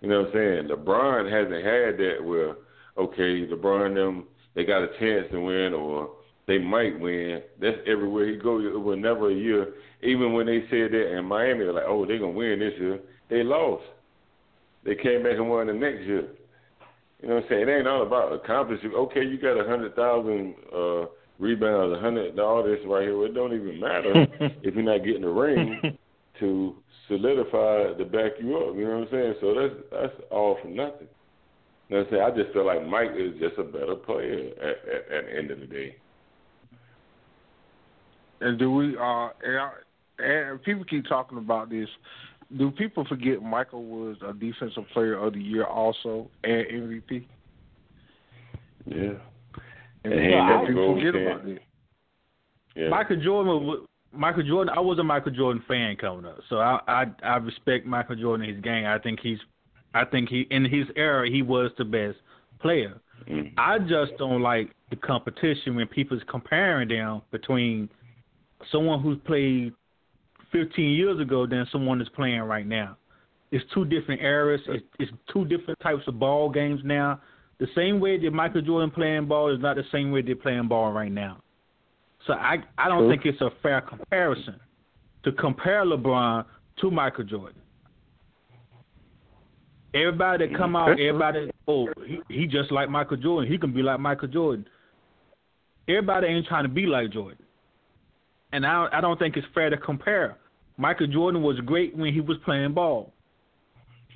You know what I'm saying? LeBron hasn't had that where okay, LeBron them they got a chance to win or they might win. That's everywhere he goes. It was never a year. Even when they said that in Miami, they're like, oh, they're gonna win this year. They lost. They came back and won the next year. You know what I'm saying? It ain't all about accomplishing. Okay, you got a hundred thousand uh rebounds, a hundred all this right here. It don't even matter if you're not getting the ring to solidify to back you up. You know what I'm saying? So that's that's all for nothing. You know what I'm saying? I just feel like Mike is just a better player at, at, at the end of the day. And do we uh and, and people keep talking about this do people forget Michael was a defensive player of the year also and MVP? Yeah. And, And he yeah, people forget can- about it. Yeah. Michael Jordan, was- Michael Jordan. I was a Michael Jordan fan coming up, so I I, I respect Michael Jordan and his game. I think he's, I think he in his era he was the best player. Mm. I just don't like the competition when people's comparing them between someone who's played 15 years ago than someone that's playing right now. It's two different eras. It's, it's two different types of ball games now. The same way that Michael Jordan playing ball is not the same way they're playing ball right now. So I I don't True. think it's a fair comparison to compare LeBron to Michael Jordan. Everybody that come out, everybody, oh, he, he just like Michael Jordan. He can be like Michael Jordan. Everybody ain't trying to be like Jordan, and I I don't think it's fair to compare. Michael Jordan was great when he was playing ball,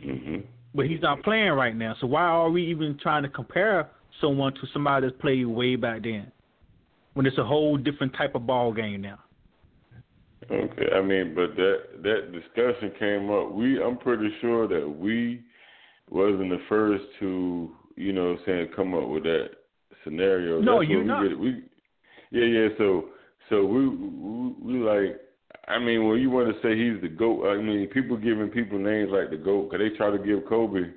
hmm but he's not playing right now. So why are we even trying to compare someone to somebody that's played way back then, when it's a whole different type of ball game now? Okay, I mean, but that that discussion came up. We, I'm pretty sure that we wasn't the first to, you know, what I'm saying come up with that scenario. No, what not. we, we, yeah, yeah. So, so we, we, we like. I mean, when you want to say he's the goat, I mean, people giving people names like the goat because they try to give Kobe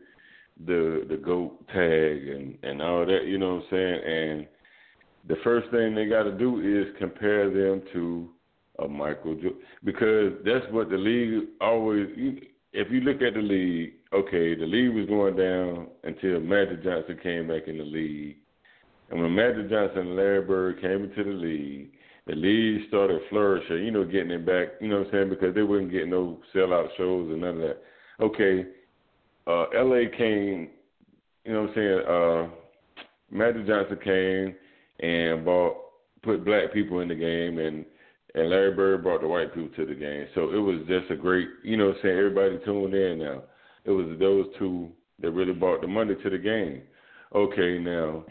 the the goat tag and and all that. You know what I'm saying? And the first thing they got to do is compare them to a Michael Jordan because that's what the league always. If you look at the league, okay, the league was going down until Magic Johnson came back in the league, and when Magic Johnson and Larry Bird came into the league, the league started flourishing. You know, getting it back. You know what I'm saying? Because they wouldn't get no sellout shows and none of that. Okay, uh, L.A. came. You know what I'm saying? Uh, Magic Johnson came and bought put black people in the game and and Larry Bird brought the white people to the game. So it was just a great you know what I'm saying, everybody tuned in now. It was those two that really brought the money to the game. Okay, now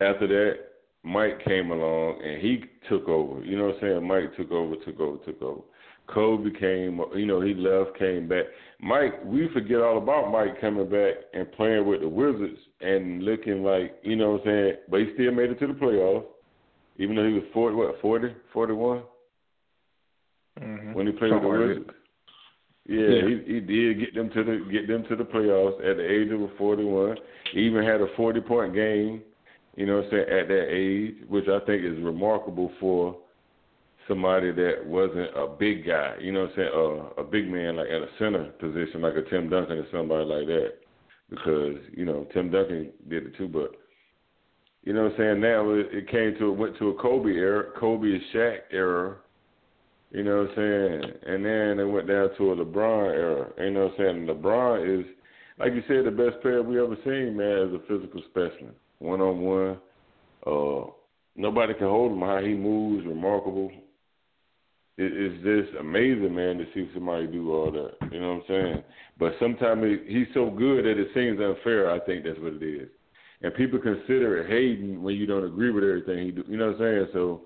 after that Mike came along and he took over. You know what I'm saying? Mike took over, took over, took over. Kobe came, you know, he left, came back. Mike, we forget all about Mike coming back and playing with the Wizards and looking like, you know what I'm saying, but he still made it to the playoffs, even though he was 40, what, 40, 41 Mm-hmm. when he played with the Wizards. Yeah, Yeah. He, he did get them to the get them to the playoffs at the age of 41. He even had a 40 point game, you know what I'm saying, at that age, which I think is remarkable for somebody that wasn't a big guy, you know what I'm saying, uh, a big man like at a center position like a Tim Duncan or somebody like that. Because, you know, Tim Duncan did it too, but you know what I'm saying, now it, it came to it went to a Kobe era, Kobe and Shaq era, you know what I'm saying? And then it went down to a LeBron era. You know what I'm saying? LeBron is, like you said, the best player we ever seen, man, as a physical specimen. One on one. Uh nobody can hold him how he moves, remarkable. It, it's just amazing, man, to see somebody do all that. You know what I'm saying? But sometimes he, he's so good that it seems unfair. I think that's what it is. And people consider it hating when you don't agree with everything he do. You know what I'm saying? So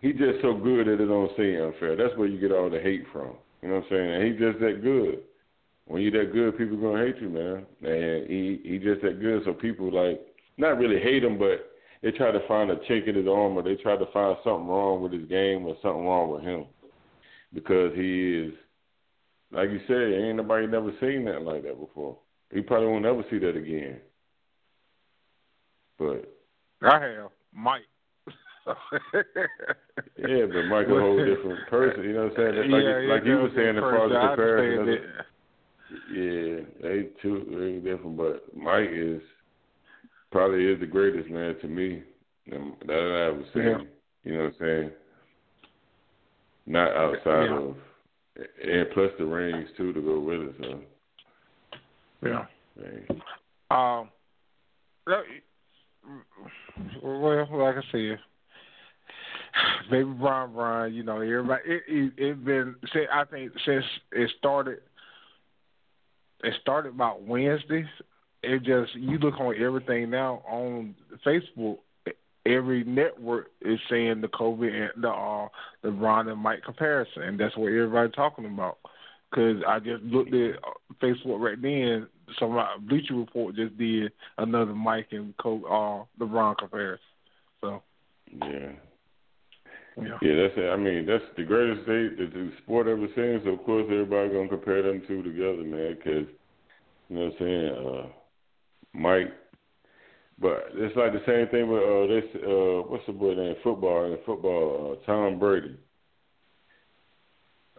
He just so good that it don't seem unfair. That's where you get all the hate from. You know what I'm saying? And he's just that good. When you that good, people gonna hate you, man. And he he just that good, so people like not really hate him, but they try to find a chink in his armor. They try to find something wrong with his game or something wrong with him because he is, like you said, ain't nobody never seen that like that before. He probably won't ever see that again. But I have Mike. yeah, but Mike a whole different person. You know what I'm saying? Like, yeah, like you were saying, the far as comparison. Yeah, they two very different, but Mike is probably is the greatest man to me that I ever seen. Yeah. You know what I'm saying? Not outside Yeah. of, and plus the rings too to go with it. So Yeah. Um, well, like I said, baby Brian, Brian, you know, everybody, it, it, it been, I think since it started, it started about Wednesdays. It just you look on everything now on Facebook. Every network is saying the Kobe and the uh, the Ron and Mike comparison, and that's what everybody's talking about. Because I just looked at uh, Facebook right then. Some Bleacher Report just did another Mike and Kobe, uh, LeBron comparison. So Yeah. yeah, Yeah, that's it. I mean, that's the greatest state that the sport ever seen. So of course everybody gonna compare them two together, man. Because you know what I'm saying. Uh, Mike, but it's like the same thing with uh, this. Uh, what's the boy name? Football in football. Uh, Tom Brady.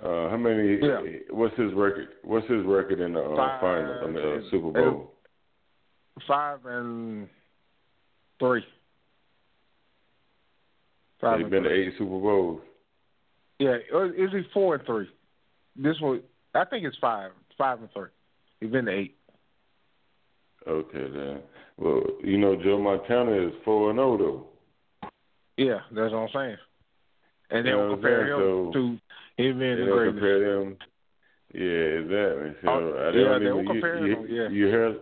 Uh, how many? Yeah. What's his record? What's his record in the uh, Five, final? I mean, uh, Super Bowl. five and three. Five he's and been to eight Super Bowls. Yeah, or is he four and three? This one, I think it's five, five and three. He's been to eight. Okay, then. Well, you know, Joe Montana is four and zero though. Yeah, that's what I'm saying. And they You know don't what I'm compare him So- to him being the greatest. compare them. Yeah, exactly. So Oh, yeah, they even, compare you, you, yeah. you hear,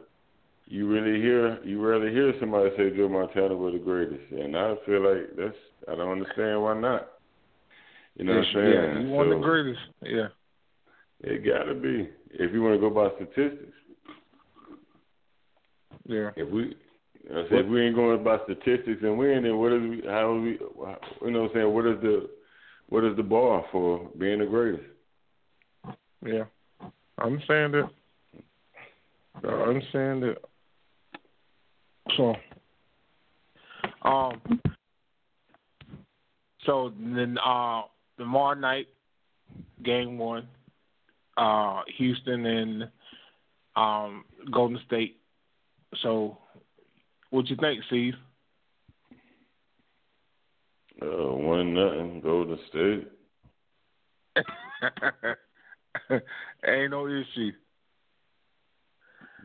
you really hear, you rarely hear somebody say Joe Montana was the greatest, and I feel like that's I don't understand why not. You know what I'm saying? Yeah, he won so, the greatest. Yeah. It gotta be if you want to go by statistics. Yeah. If we, I said, if we ain't going by statistics and win, then what is we? How are we? You know what I'm saying? What is the, what is the bar for being the greatest? Yeah. I understand it. I understand it. So, um, so then uh, tomorrow night, game one, uh, Houston and um, Golden State. So, what you think, Steve? Uh, one nothing, Golden State. Ain't no issue.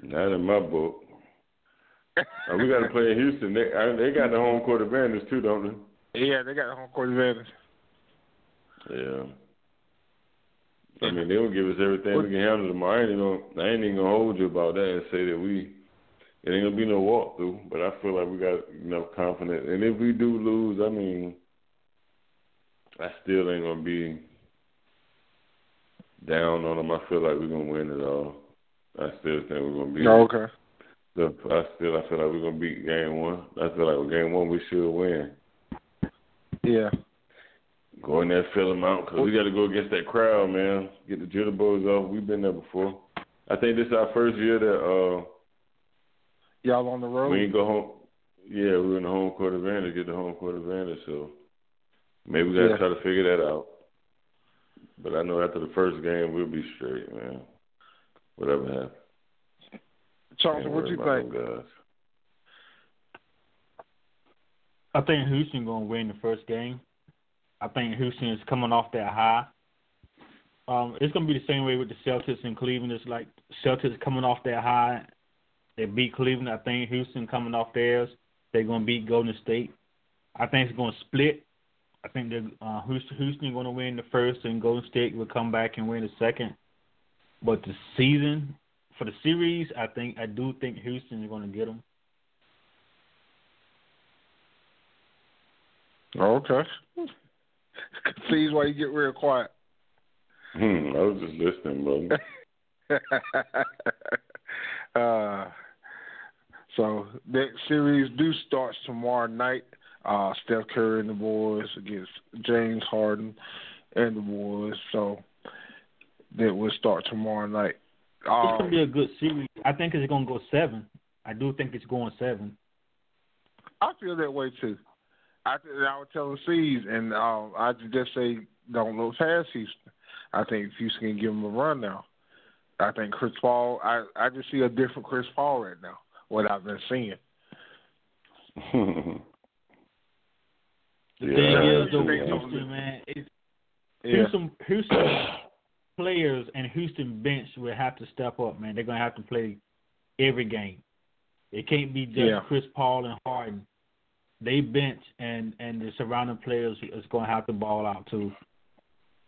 Not in my book. Uh, we got to play in Houston. They I, they got the home court advantage too, don't they? Yeah, they got the home court advantage. Yeah. I mean, they'll give us everything we can handle tomorrow. I ain't, gonna, I ain't even gonna hold you about that and say that we it ain't gonna be no walkthrough. But I feel like we got enough confidence. And if we do lose, I mean, I still ain't gonna be down on them. I feel like we're gonna win it all. I still think we're gonna beat. Oh, okay. The, I still I feel like we're gonna beat game one. I feel like with game one we should win. Yeah. Go in there, fill them out, because we got to go against that crowd, man. Get the jitterbugs off. We've been there before. I think this is our first year that uh Y'all on the road? we ain't go home. Yeah, we're in the home court advantage. Get the home court advantage. So maybe we got to Yeah. try to figure that out. But I know after the first game we'll be straight, man. Whatever happens. Charles, what do you think? guys. I think Houston gonna win the first game. I think Houston is coming off that high. Um, it's gonna be the same way with the Celtics and Cleveland. It's like Celtics coming off that high. They beat Cleveland. I think Houston coming off theirs. They're gonna beat Golden State. I think it's gonna split. I think that uh, Houston Houston gonna win the first, and Golden State will come back and win the second. But the season for the series, I think I do think Houston is gonna get them. Okay. Cees why you get real quiet. Hmm, I was just listening, brother. uh, so that series do starts tomorrow night. Uh, Steph Curry and the boys against James Harden and the boys. So that will start tomorrow night. Um, it's gonna be a good series. I think it's gonna go seven. I do think it's going seven. I feel that way too. I I would tell the C's, and um, I just say don't look past Houston. I think Houston can give them a run now. I think Chris Paul. I I just see a different Chris Paul right now. What I've been seeing. The Yeah, thing is, though, with Yeah. Houston, man, it's Yeah. Houston, Houston players and Houston bench will have to step up, man. They're gonna have to play every game. It can't be just Yeah. Chris Paul and Harden. They bench and and the surrounding players is gonna have to ball out too.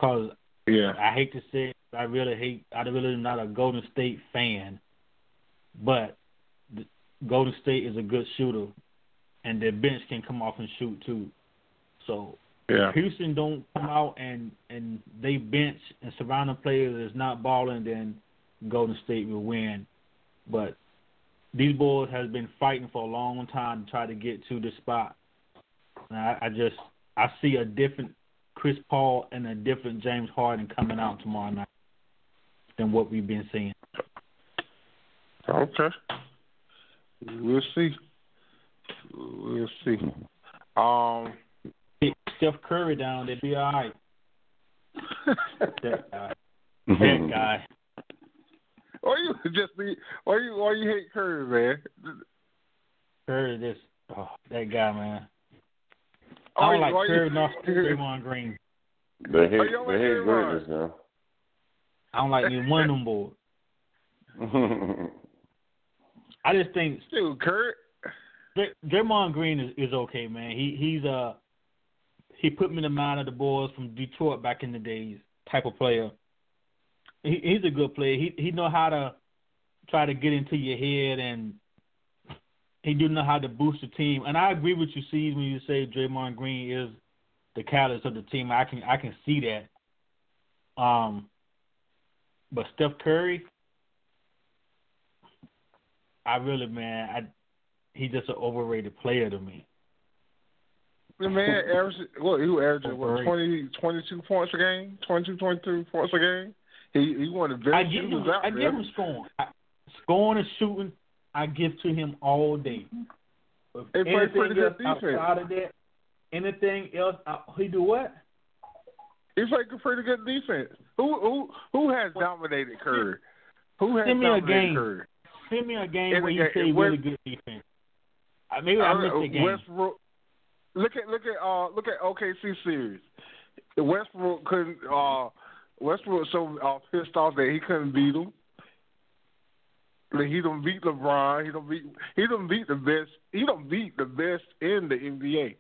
Cause Yeah. I hate to say it, I really hate. I really am not a Golden State fan, but the, Golden State is a good shooter, and their bench can come off and shoot too. So Yeah. if Houston don't come out and and they bench and surrounding players is not balling, then Golden State will win. But these boys has been fighting for a long time to try to get to this spot. And I, I just I see a different Chris Paul and a different James Harden coming out tomorrow night than what we've been seeing. Okay. We'll see. We'll see. Um. Get Steph Curry down, they'll be all right. That guy. That guy. Or you just be, or you, or you hate Curry, man. Curry, this oh, that guy, man. I Or don't you- like or you- Curry nor Draymond Green. They hate, you they hate greatness now. I don't like neither one of them boys. I just think Dude, Kurt Dr- Draymond Green is, is okay, man. He he's uh he put me in the mind of the boys from Detroit back in the days type of player. He, he's a good player. He he know how to try to get into your head and he do know how to boost the team. And I agree with you, Steve, when you say Draymond Green is the catalyst of the team. I can I can see that. Um, but Steph Curry, I really man, I he's just an overrated player to me. The man averaged what? He was averaging what? 20, 22 points a game, 22, 23 points a game. He he of the I give him, out I give him scoring. I, scoring and shooting, I give to him all day. If He played anything pretty good defense. outside of that, anything else, uh, he do what? He played a pretty good defense. Who who who has dominated Curry? Who has Send me a dominated game. Curry? Send me a game In where the he game- played West- really good defense. I maybe I missed the game. Westbrook. Look at look at uh look at OKC series. Westbrook couldn't uh Westbrook so uh, pissed off that he couldn't beat him. Like, He don't beat LeBron. He don't beat. He don't beat the best. He don't beat the best in the NBA.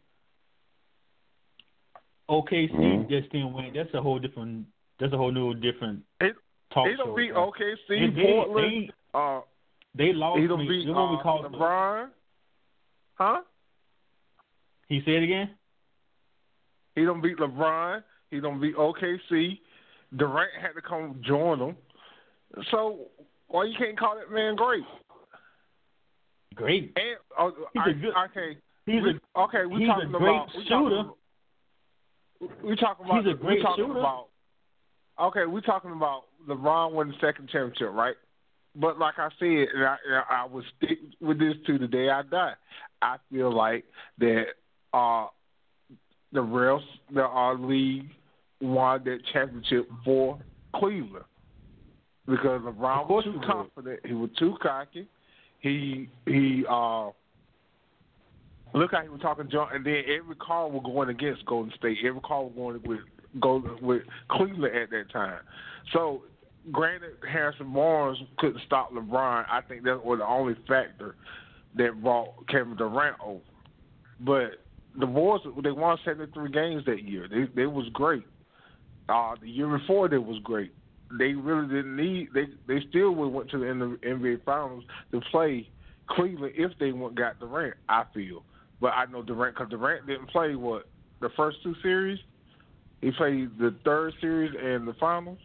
OKC Mhm. just didn't win. That's a whole different. That's a whole new different He- talk he don't show. beat man. OKC, They- they- Portland. They, uh, they lost he don't me. beat You know what we uh, call LeBron. Huh? He said again. He don't beat LeBron. He don't beat OKC. Durant had to come join them. So why you can't call that man great? Great. And uh, He's I, a good- okay, He's we, a okay. We he's talking a great about we shooter. Talking, we talking about He's a great we talking shooter. about. Okay, we talking about LeBron winning the second championship, right? But like I said, and I, and I will stick with this to the day I die. I feel like that uh, the refs, the our league, won that championship for Cleveland because LeBron was too confident. He was too cocky. He he uh look how he was talking junk, and then every call was going against Golden State. Every call was going with Golden with Cleveland at that time. So, granted, Harrison Barnes couldn't stop LeBron. I think that was the only factor that brought Kevin Durant over. But the Bulls, they won seventy three games that year. They they was great. Uh, the year before, they was great. They really didn't need. They they still went to the NBA Finals to play Cleveland if they went got Durant. I feel, but I know Durant because Durant didn't play what the first two series. He played the third series and the finals,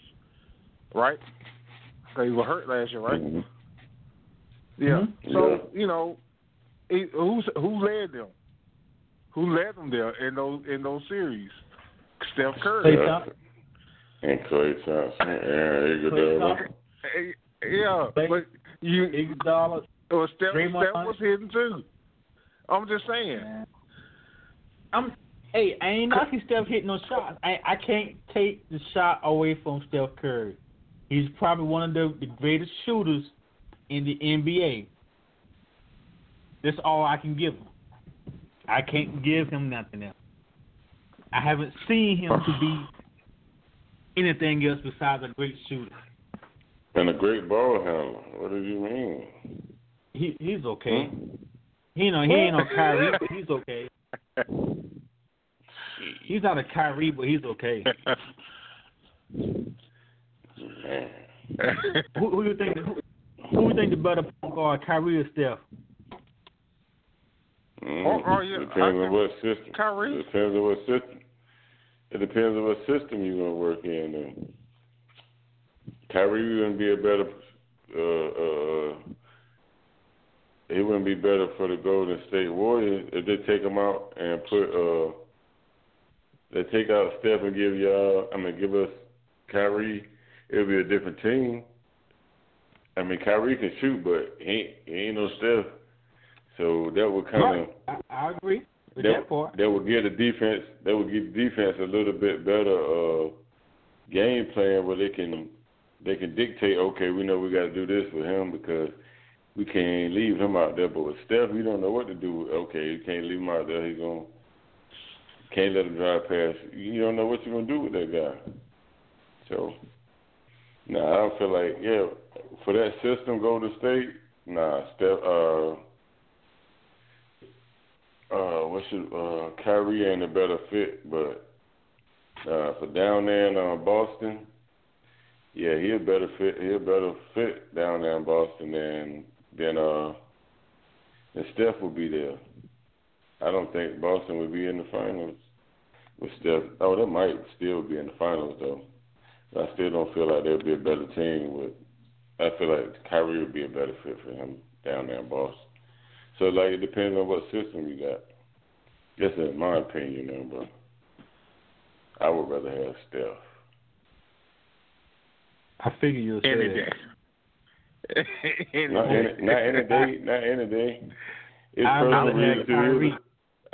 right? So he was hurt last year, right? Mhm. Yeah. Mhm. So Yeah. you know, he, who's who led them? Who led them there in those in those series? Steph Curry. Klay Thompson. And Klay Thompson, Aaron Iguodala. Yeah, but you Iguodala. Well, Steph, Steph was hitting too. I'm just saying. I'm hey, I ain't knocking Steph hitting no shots. I I can't take the shot away from Steph Curry. He's probably one of the, the greatest shooters in the NBA. That's all I can give him. I can't give him nothing else. I haven't seen him to be anything else besides a great shooter. And a great ball handler. What do you mean? He he's okay. Hmm? He know he ain't no Kyrie, but he's okay. He's not a Kyrie, but he's okay. Man. who, who you think? Who, who you think the better point guard, Kyrie or Steph? Mm, Oh, oh, yeah. Depends I- on what system. Kyrie? It depends on what system. It depends on what system you're gonna work in. Then. Kyrie wouldn't be a better. Uh, uh, he wouldn't be better for the Golden State Warriors if they take him out and put. uh They take out Steph and give y'all. I mean, give us Kyrie. It'll be a different team. I mean, Kyrie can shoot, but he ain't, he ain't no Steph. So that would kind of I, I agree with that, that part. that would give the defense that would give the defense a little bit better uh game plan where they can they can dictate, okay, we know we gotta do this with him because we can't leave him out there. But with Steph we don't know what to do. Okay, you can't leave him out there, he's gonna can't let him drive past. You don't know what you're gonna do with that guy. So nah, I don't feel like yeah, for that system Golden State, nah, Steph uh uh, what's it, uh, Kyrie ain't a better fit, but uh, for down there in uh, Boston, yeah, he a better fit. He a better fit down there in Boston than than uh than Steph would be there. I don't think Boston would be in the finals with Steph. Oh, they might still be in the finals though. But I still don't feel like they'd be a better team with. I feel like Kyrie would be a better fit for him down there in Boston. So like it depends on what system you got. That's in my opinion, you know, but I would rather have Steph. I figure you'll say Any that. day. Not any, not any day, not any day. It's I personal would reason to Kyrie. it.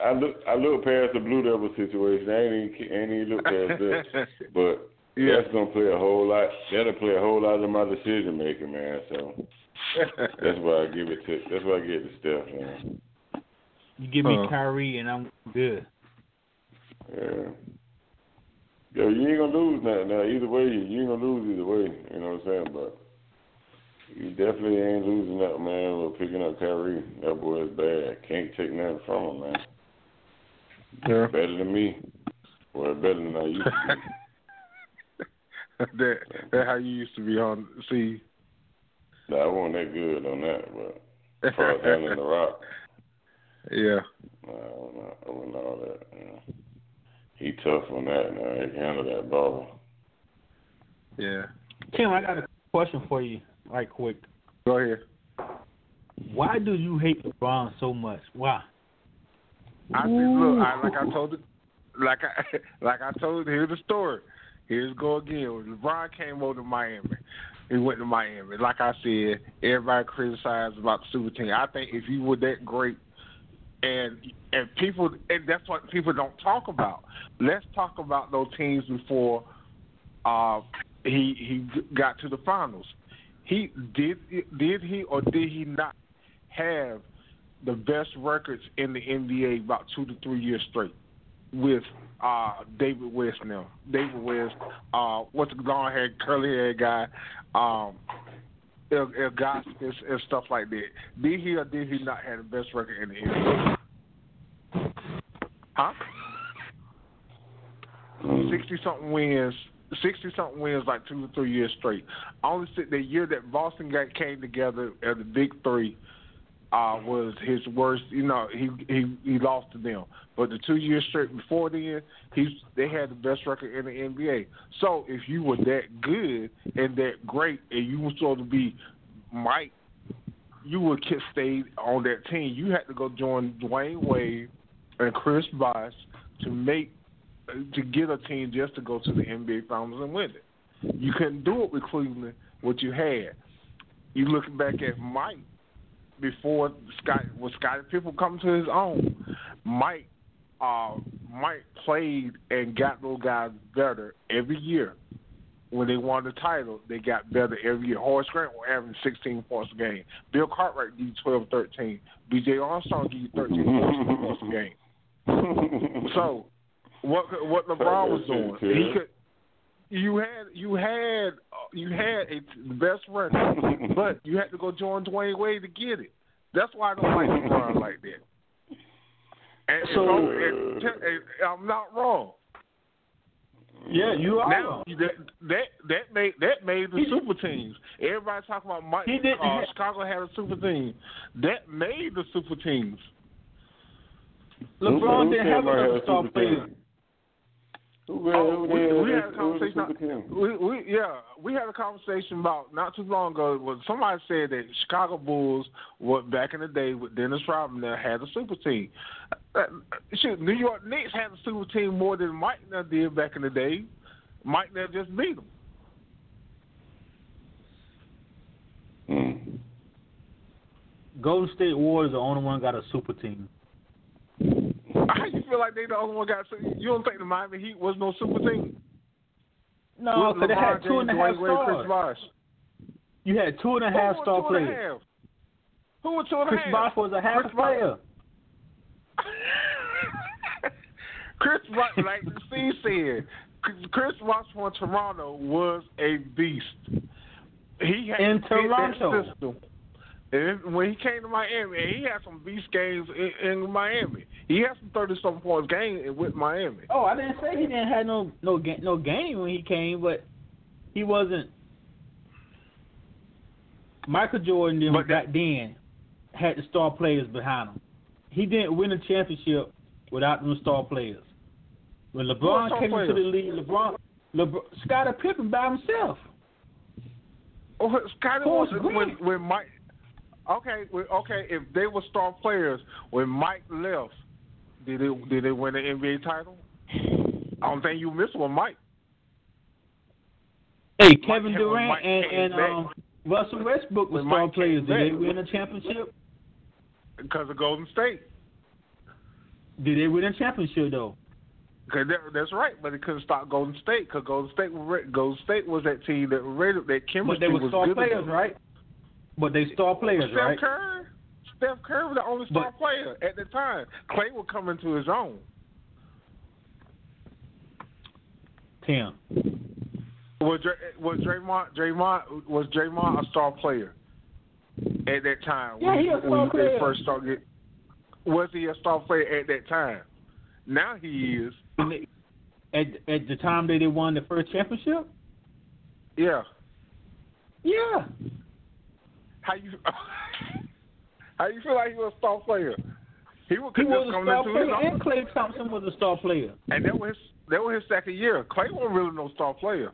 I look, I look past the Blue Devil situation. I ain't even, ain't even look past that. But Yeah. that's gonna play a whole lot. That'll play a whole lot in my decision making, man. So that's why I give it to. That's why I give it to Steph, man. You give me Uh. Kyrie and I'm good. Yeah. Yo, you ain't gonna lose nothing Now either way, you ain't gonna lose either way. You know what I'm saying? But you definitely ain't losing that man with picking up Kyrie. That boy is bad. Can't take nothing from him, man. Yeah. Better than me. Well, better than I used to be. that that's how you used to be on. See, Nah, I wasn't that good on that, but as far as handling the rock, yeah. nah, I wasn't, I wasn't all that. You know. He tough on that. Now he can handle that ball. Yeah. Tim, I got a question for you, right quick. Go ahead. Why do you hate LeBron so much? Why? I said, look, I, like I told it, like I like I told. Here's the story. Here's go again. When LeBron came over to Miami, he went to Miami. Like I said, everybody criticized about the super team. I think if you were that great, and and people, and that's what people don't talk about. Let's talk about those teams before uh, he he got to the finals. He did did he or did he not have the best records in the NBA about two to three years straight with uh David West now. David West, uh what's the long haired curly haired guy, um El, El Gospel and stuff like that. Did he or did he not have the best record in the NBA? Huh? Sixty something wins sixty something wins like two or three years straight. I only said the year that Boston got came together as the big three, uh, was his worst. You know, he he he lost to them. But the two years straight before then, he's they had the best record in the NBA. So if you were that good and that great, and you were supposed to be Mike, you would stayed on that team. You had to go join Dwyane Wade and Chris Bosh to make to get a team just to go to the NBA Finals and win it. You couldn't do it with Cleveland. What you had. You look back at Mike before Scott when Scottie Pippen come to his own. Mike uh, Mike played and got those guys better every year. When they won the title, they got better every year. Horace Grant was averaging 16 points a game. Bill Cartwright gave you 12, 13. B.J. Armstrong gave you 13, points a game. So, what what LeBron was doing, he could. You had you had uh, you had a the best record, but you had to go join Dwyane Wade to get it. That's why I don't like LeBron like that. And So- so, and, and I'm not wrong. Yeah, you are. Now that that that made that made the super teams. Everybody talking about Mike. He didn't uh, have- Chicago had a super team. That made the super teams. LeBron didn't have Who said enough a star super players. team? Who, Oh, we, we had a conversation. super team? We, we yeah, we had a conversation about not too long ago. When somebody said that Chicago Bulls, what back in the day with Dennis Rodman, there had a super team. Uh, uh, shoot, New York Knicks had a super team more than Mike now did back in the day. Mike now just beat them. Golden State Warriors the only one got a super team. Feel like they the only one got? You don't think the Miami Heat was no super team? No, because they had two and a half two and a James, half Dwyane Wade, Chris stars. You had two and a half and a Who half was star two and a players. half? Who was two and a Chris half? Bosh was a half Chris player. Chris Bosh, like Steve said, Chris Bosh from Toronto was a beast. He had In to fit that system. And when he came to Miami, and he had some beast games in, in Miami. He had some thirty something points game with Miami. Oh, I didn't say he didn't have no no no game when he came, but he wasn't. Michael Jordan then But back then had the star players behind him. He didn't win a championship without them star players. When LeBron came into the league, LeBron, LeBron Scottie Pippen by himself. Oh, Scottie Horace was when when Mike. Okay, okay. If they were star players when Mike left, did they did they win the NBA title? I don't think you missed one, Mike. Hey, Kevin Mike- Durant Mike and, and um, Russell Westbrook were star players. Did they win a championship? because of Golden State. Did they win a championship though? Cause that, that's right, but it couldn't stop Golden State because Golden State Golden State was that team that rated that chemistry But they were was star players, right? But they star players, Steph right? Curry, Steph Curry was the only star But- player at the time. Klay was coming to his own. Tim. Was Dray, was Draymond Draymond was Draymond a star player at that time? Yeah, he a when, star player. They first started. Was he a star player at that time? Now he is. At at the time that they won the first championship? Yeah. Yeah. How you how you feel like he was a star player? He was, He was a star into player, and Klay Thompson was a star player. And that was his that was his second year. Klay wasn't really no star player.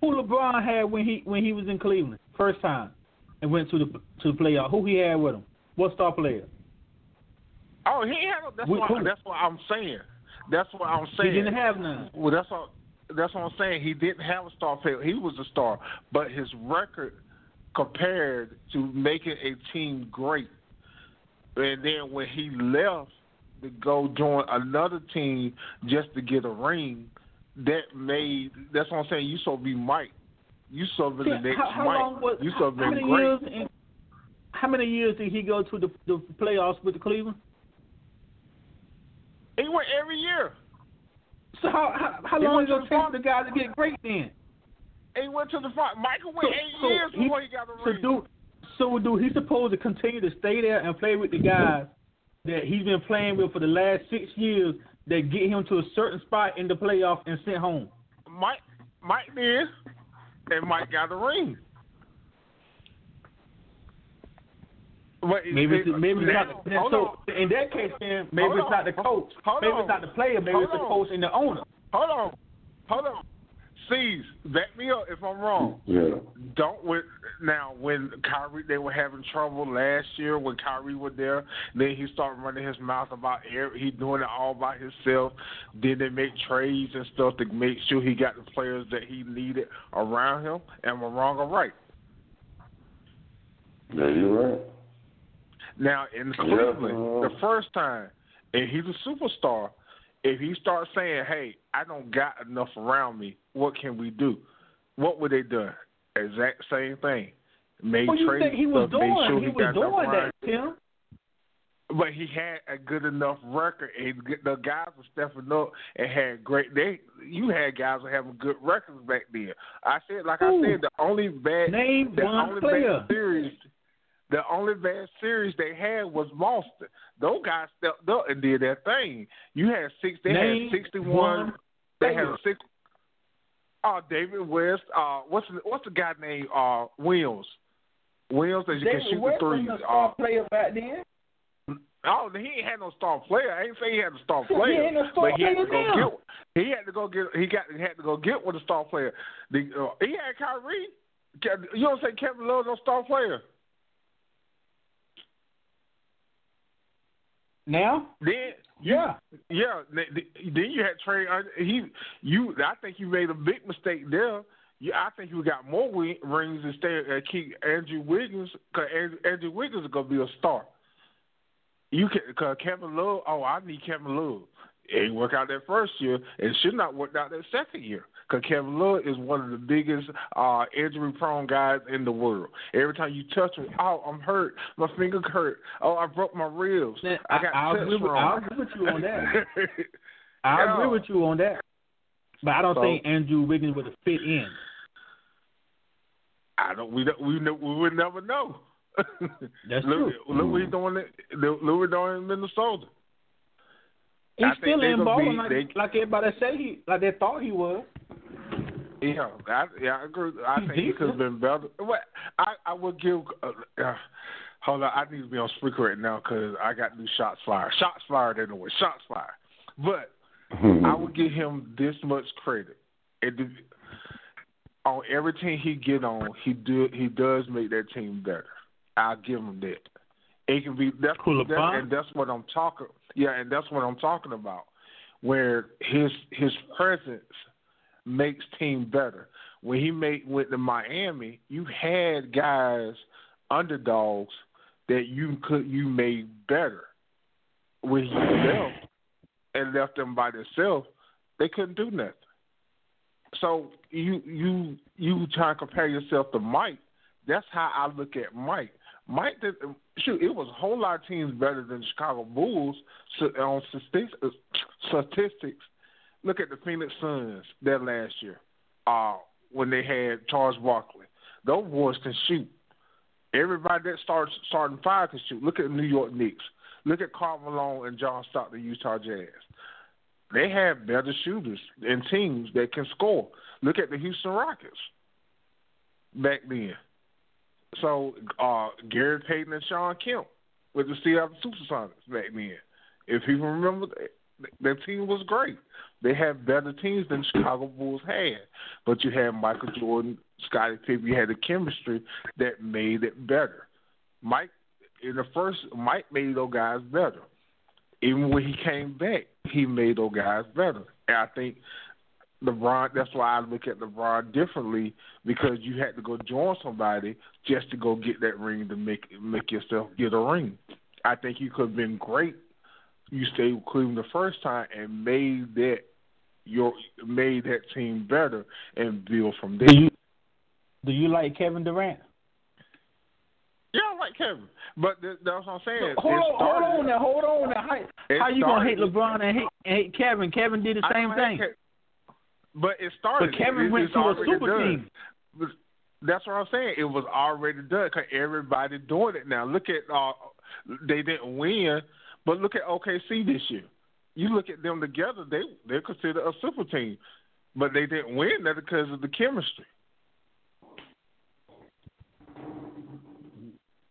Who LeBron had when he when he was in Cleveland first time and went to the to the playoff? Who he had with him? What star player? Oh, he had. That's We- what who- that's what I'm saying. That's what I'm saying. He didn't have none. Well, that's what that's what I'm saying. He didn't have a star player. He was a star, but his record compared to making a team great, and then when he left to go join another team just to get a ring, that made that's what I'm saying. You saw be Mike. You saw be the next how, how Mike. long was you saw how been great. years? In, how many years did he go to the the playoffs with the Cleveland? He went every year. So how how, how long to it take the guy to get great then? He went to the final. Michael went So- eight so years he- before he got the So ring. do so do he supposed to continue to stay there and play with the guys that he's been playing with for the last six years that get him to a certain spot in the playoff and sent home? Mike Mike did, and Mike got the ring. But Maybe it's, it- maybe it's not. The, so on. in that case, then maybe Hold it's not the coach. Hold maybe on. it's not the player. Maybe Hold it's the coach and the owner. Hold on, hold on. Cees, back me up if I'm wrong. Yeah. Don't with now when Kyrie they were having trouble last year when Kyrie was there. Then he started running his mouth about every, he doing it all by himself. Then they make trades and stuff to make sure he got the players that he needed around him. Am I wrong or right? Yeah, you're right. Now in Yeah. Cleveland, uh-huh. the first time, and he's a superstar. If he starts saying, "Hey, I don't got enough around me. What can we do?" What would they do? Exact same thing. Made you think he was stuff, doing? sure he he, was doing that. Tim. But he had a good enough record, and the guys were stepping up and had great. They you had guys who having good records back then. I said, like Who? I said, the only bad Name the one only player. bad series, the only bad series they had was Boston. Those guys stepped up and did their thing. You had six. They Name had sixty one one. They had six. Oh, David West. Uh, what's the, what's the guy named uh Williams? Williams that you can shoot West the threes. a star Uh, player back then. Oh, he ain't had no star player. I ain't say he had a star He player, ain't no star but he had to go now. get. He had to go get. He got. He had to go get with a star player. The, uh, he had Kyrie. You don't say Kevin Love no star player. Now, Then yeah, yeah. th- th- Then you had Trey. uh, He you. I think you made a big mistake there. You, I think you got more rings instead of keep Andrew Wiggins because Andrew, Andrew Wiggins is gonna be a star. You can because Kevin Love. Oh, I need Kevin Love. It ain't work out that first year. It should not work out that second year. Because Kevin Love is one of the biggest uh, injury-prone guys in the world. Every time you touch him, oh, I'm hurt. My finger hurt. Oh, I broke my ribs. Now, I got I, I touch agree with, wrong. I agree with you on that. I Yeah. agree with you on that. But I don't So- think Andrew Wiggins would have fit in. I don't. We don't, we know, we would never know. That's look, true. Look what he's doing. it- Look what he's doing in Minnesota. He's I still they in gonna balling be- like, they- like everybody say he like they thought he was. Yeah, I, yeah, I agree. I He's think he could have been better. What I I would give. Uh, uh, hold on, I need to be on speaker right now because I got new shots fired. Shots fired anyway. Shots fired. But I would give him this much credit. It, on every team he get on, he do he does make that team better. I'll give him that. It can be that's, Cool that and that's what I'm talking. Yeah, and that's what I'm talking about. Where his his presence makes team better. When he made went to Miami, you had guys underdogs that you could you made better. He left and left them by themselves, they couldn't do nothing. So you you you try to compare yourself to Mike. That's how I look at Mike. Mike did shoot. It was a whole lot of teams better than Chicago Bulls so, on statistics. statistics. Look at the Phoenix Suns that last year, uh, when they had Charles Barkley. Those boys can shoot. Everybody that starts starting five can shoot. Look at the New York Knicks. Look at Karl Malone and John Stockton, Utah Jazz. They have better shooters and teams that can score. Look at the Houston Rockets back then. So uh, Gary Payton and Shawn Kemp with the Seattle Supersonics back then. If people remember, that, that team was great. They had better teams than Chicago Bulls had, but you had Michael Jordan, Scottie Pippen. You had the chemistry that made it better. Mike in the first, Mike made those guys better. Even when he came back, he made those guys better. And I think LeBron. That's why I look at LeBron differently because you had to go join somebody just to go get that ring to make make yourself get a ring. I think you could have been great. You stayed with Cleveland the first time and made that your made that team better and build from there. Do you do you like Kevin Durant? Yeah, I like Kevin, but th- that's what I'm saying. hold It on, hold on now, hold on now. How, how you gonna hate LeBron and hate, and hate Kevin? Kevin did the I same thing. Ke- But it started. But Kevin It- went to a super done. team. That's what I'm saying. It was already done because everybody doing it now. Look at uh, they didn't win, but look at OKC this year. You look at them together; they they're considered a super team, but they didn't win that because of the chemistry.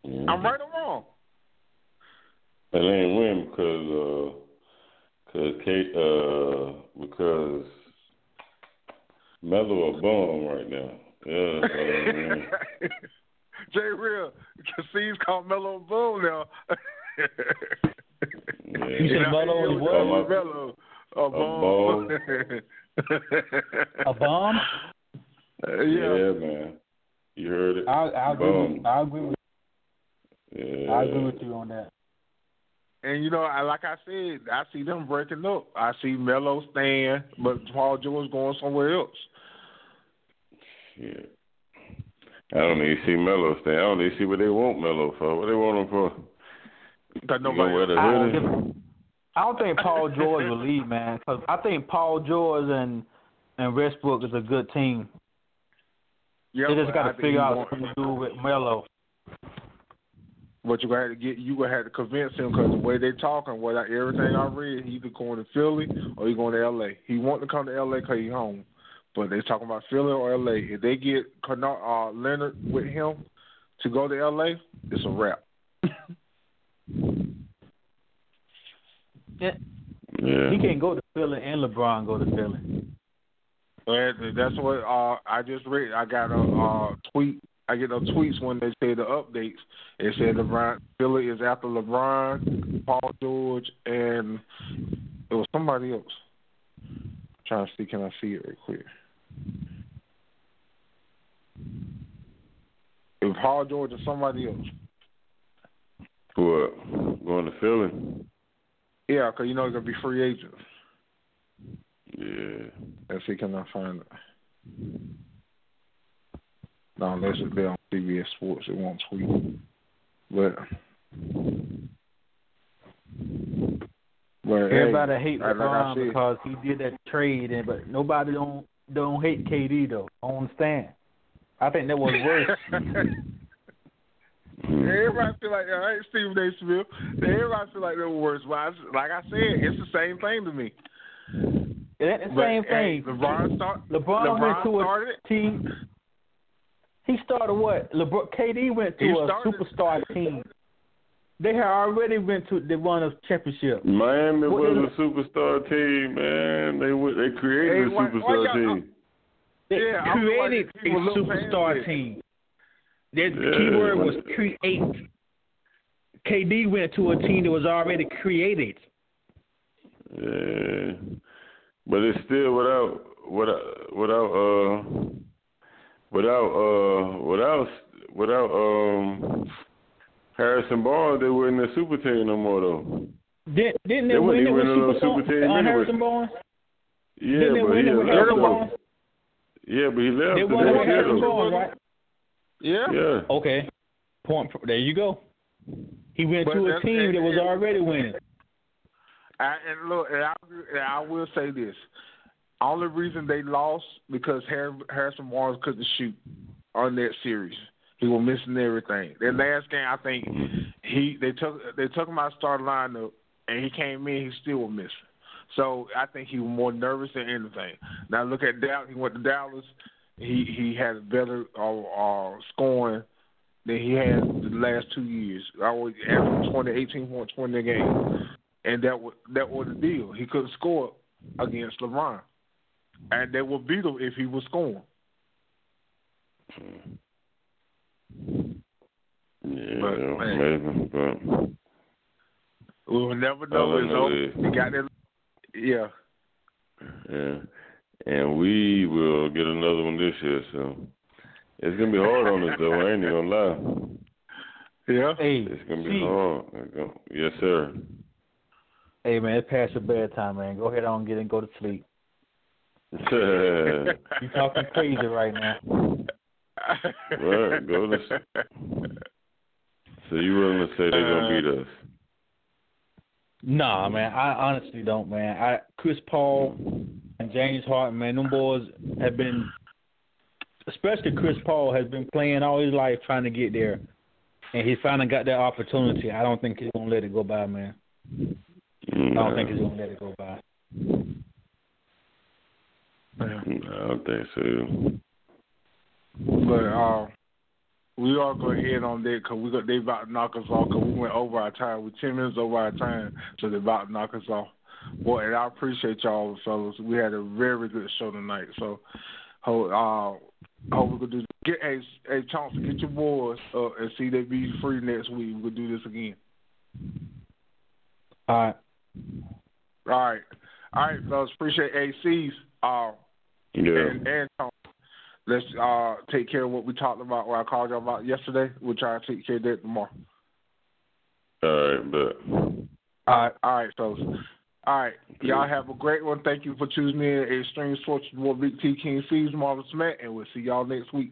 I'm right or wrong? They didn't win because uh, cause Kate, uh, because Melo a bum right now. Yeah, uh, that's why they ain't win. Jay Real, Cassie's called Melo Boom now. Yeah. You said Melo is what? Melo. A A bomb. A bomb? yeah. Yeah, man. You heard it. I I agree. With, I agree with. Yeah. I agree with you on that. And you know, I, like I said, I see them breaking up. I see Melo staying, but Paul George going somewhere else. Shit. I don't even see Melo stay. I don't even see what they want Melo for. What they want him for? Because You gonna wear the I don't hoodie? give- I don't think Paul George will leave, man. Because I think Paul George and and Westbrook is a good team. Yeah, they just got to figure out what to do with Melo. But you gonna have to get you gonna have to convince him because the way they talking, what I, everything I read, he either going to Philly or he going to L.A. He want to come to L.A. because he home, but they talking about Philly or L.A. If they get Kennard, uh, Leonard with him to go to L.A., it's a wrap. Yeah. Yeah. He can't go to Philly and LeBron go to Philly. And that's what uh, I just read. I got a uh, tweet. I get no tweets when they say the updates. It said LeBron Philly is after LeBron, Paul George, and it was somebody else. trying to see, can I see it real quick? It was Paul George and somebody else. What? Uh, going to Philly? Yeah, because you know they're gonna be free agents. Yeah. Let's see, can I find it? No, unless it's there on CBS Sports, it won't tweet. But, but Everybody hey, hate LeBron said, because he did that trade, and but nobody don't don't hate KD though. I don't understand. I think that was worse. Everybody feel like I ain't Stephen A. Smith. Everybody feel like they're worse. But I, like I said, it's the same thing to me. It ain't the But, same hey, thing. LeBron start. LeBron, LeBron went to started a team. He started what? LeBron, KD went to He a started- superstar team. They had already went to they won a championship. Miami What was is a superstar team, man. They went- they created Hey, a why- why superstar team. They Yeah, created like a superstar team. The Yeah, key word was create. KD went to a team that was already created. Yeah, but it's still without without without uh without uh without without um Harrison Barnes. They weren't the super team no more though. Didn't, didn't They they win it even with in a Super, super team on anyway. Harrison Barnes? Yeah, didn't but he left Harrison though. Barnes? Yeah, but he left. They the won it with Harrison though. Barnes, right? Yeah. Yeah. Okay. Point. There you go. He went But to a team and- that was and- already winning. I, and look, and I, and I will say this: only reason they lost because Harrison Barnes couldn't shoot on that series. He was missing everything. That last game, I think he they took they took him out of starting lineup, and he came in, he still was missing. So I think he was more nervous than anything. Now look at Dallas. He went to Dallas. He he had better uh, uh, scoring than he had the last two years. I was averaging 20, 18 point twenty a game, and that was that was the deal. He couldn't score against LeBron, and they would beat him if he was scoring. Yeah, But, maybe, but We will never know. All It's know over. He got that. Yeah. yeah, and we will get another one this year. So it's gonna be hard on us though. I ain't even gonna lie. Yeah. Hey, It's gonna be see, hard. Gonna- Yes, sir. hey man, it's past your bedtime, man. Go ahead on and get and go to sleep. Right, You talking crazy right now. go to. So you willing to say they're gonna beat us? Nah, man. I honestly don't, man. I Chris Paul and James Harden, man, them boys have been, especially Chris Paul, has been playing all his life trying to get there, and he finally got that opportunity. I don't think he's gonna let it go by, man. I don't think he's gonna let it go by. I don't think so. But uh, we are going to end on that because we got they about to knock us off because we went over our time. We're ten minutes over our time, so they about to knock us off. Boy, and I appreciate y'all, fellas. We had a very good show tonight. So, hope uh, hope we could do get a a chance to get your boys uh, and see they be free next week. We could do this again. All right. All right. All right, fellas. Appreciate AC's. Uh, Yeah. and, and. Let's uh, take care of what we talked about, what I called y'all about yesterday. We'll try to take care of that tomorrow. All right, but All right, all right, fellas. All right, y'all have a great one. Thank you for choosing in Extreme Sports with Big T King Cees Marvin Smith, and we'll see y'all next week.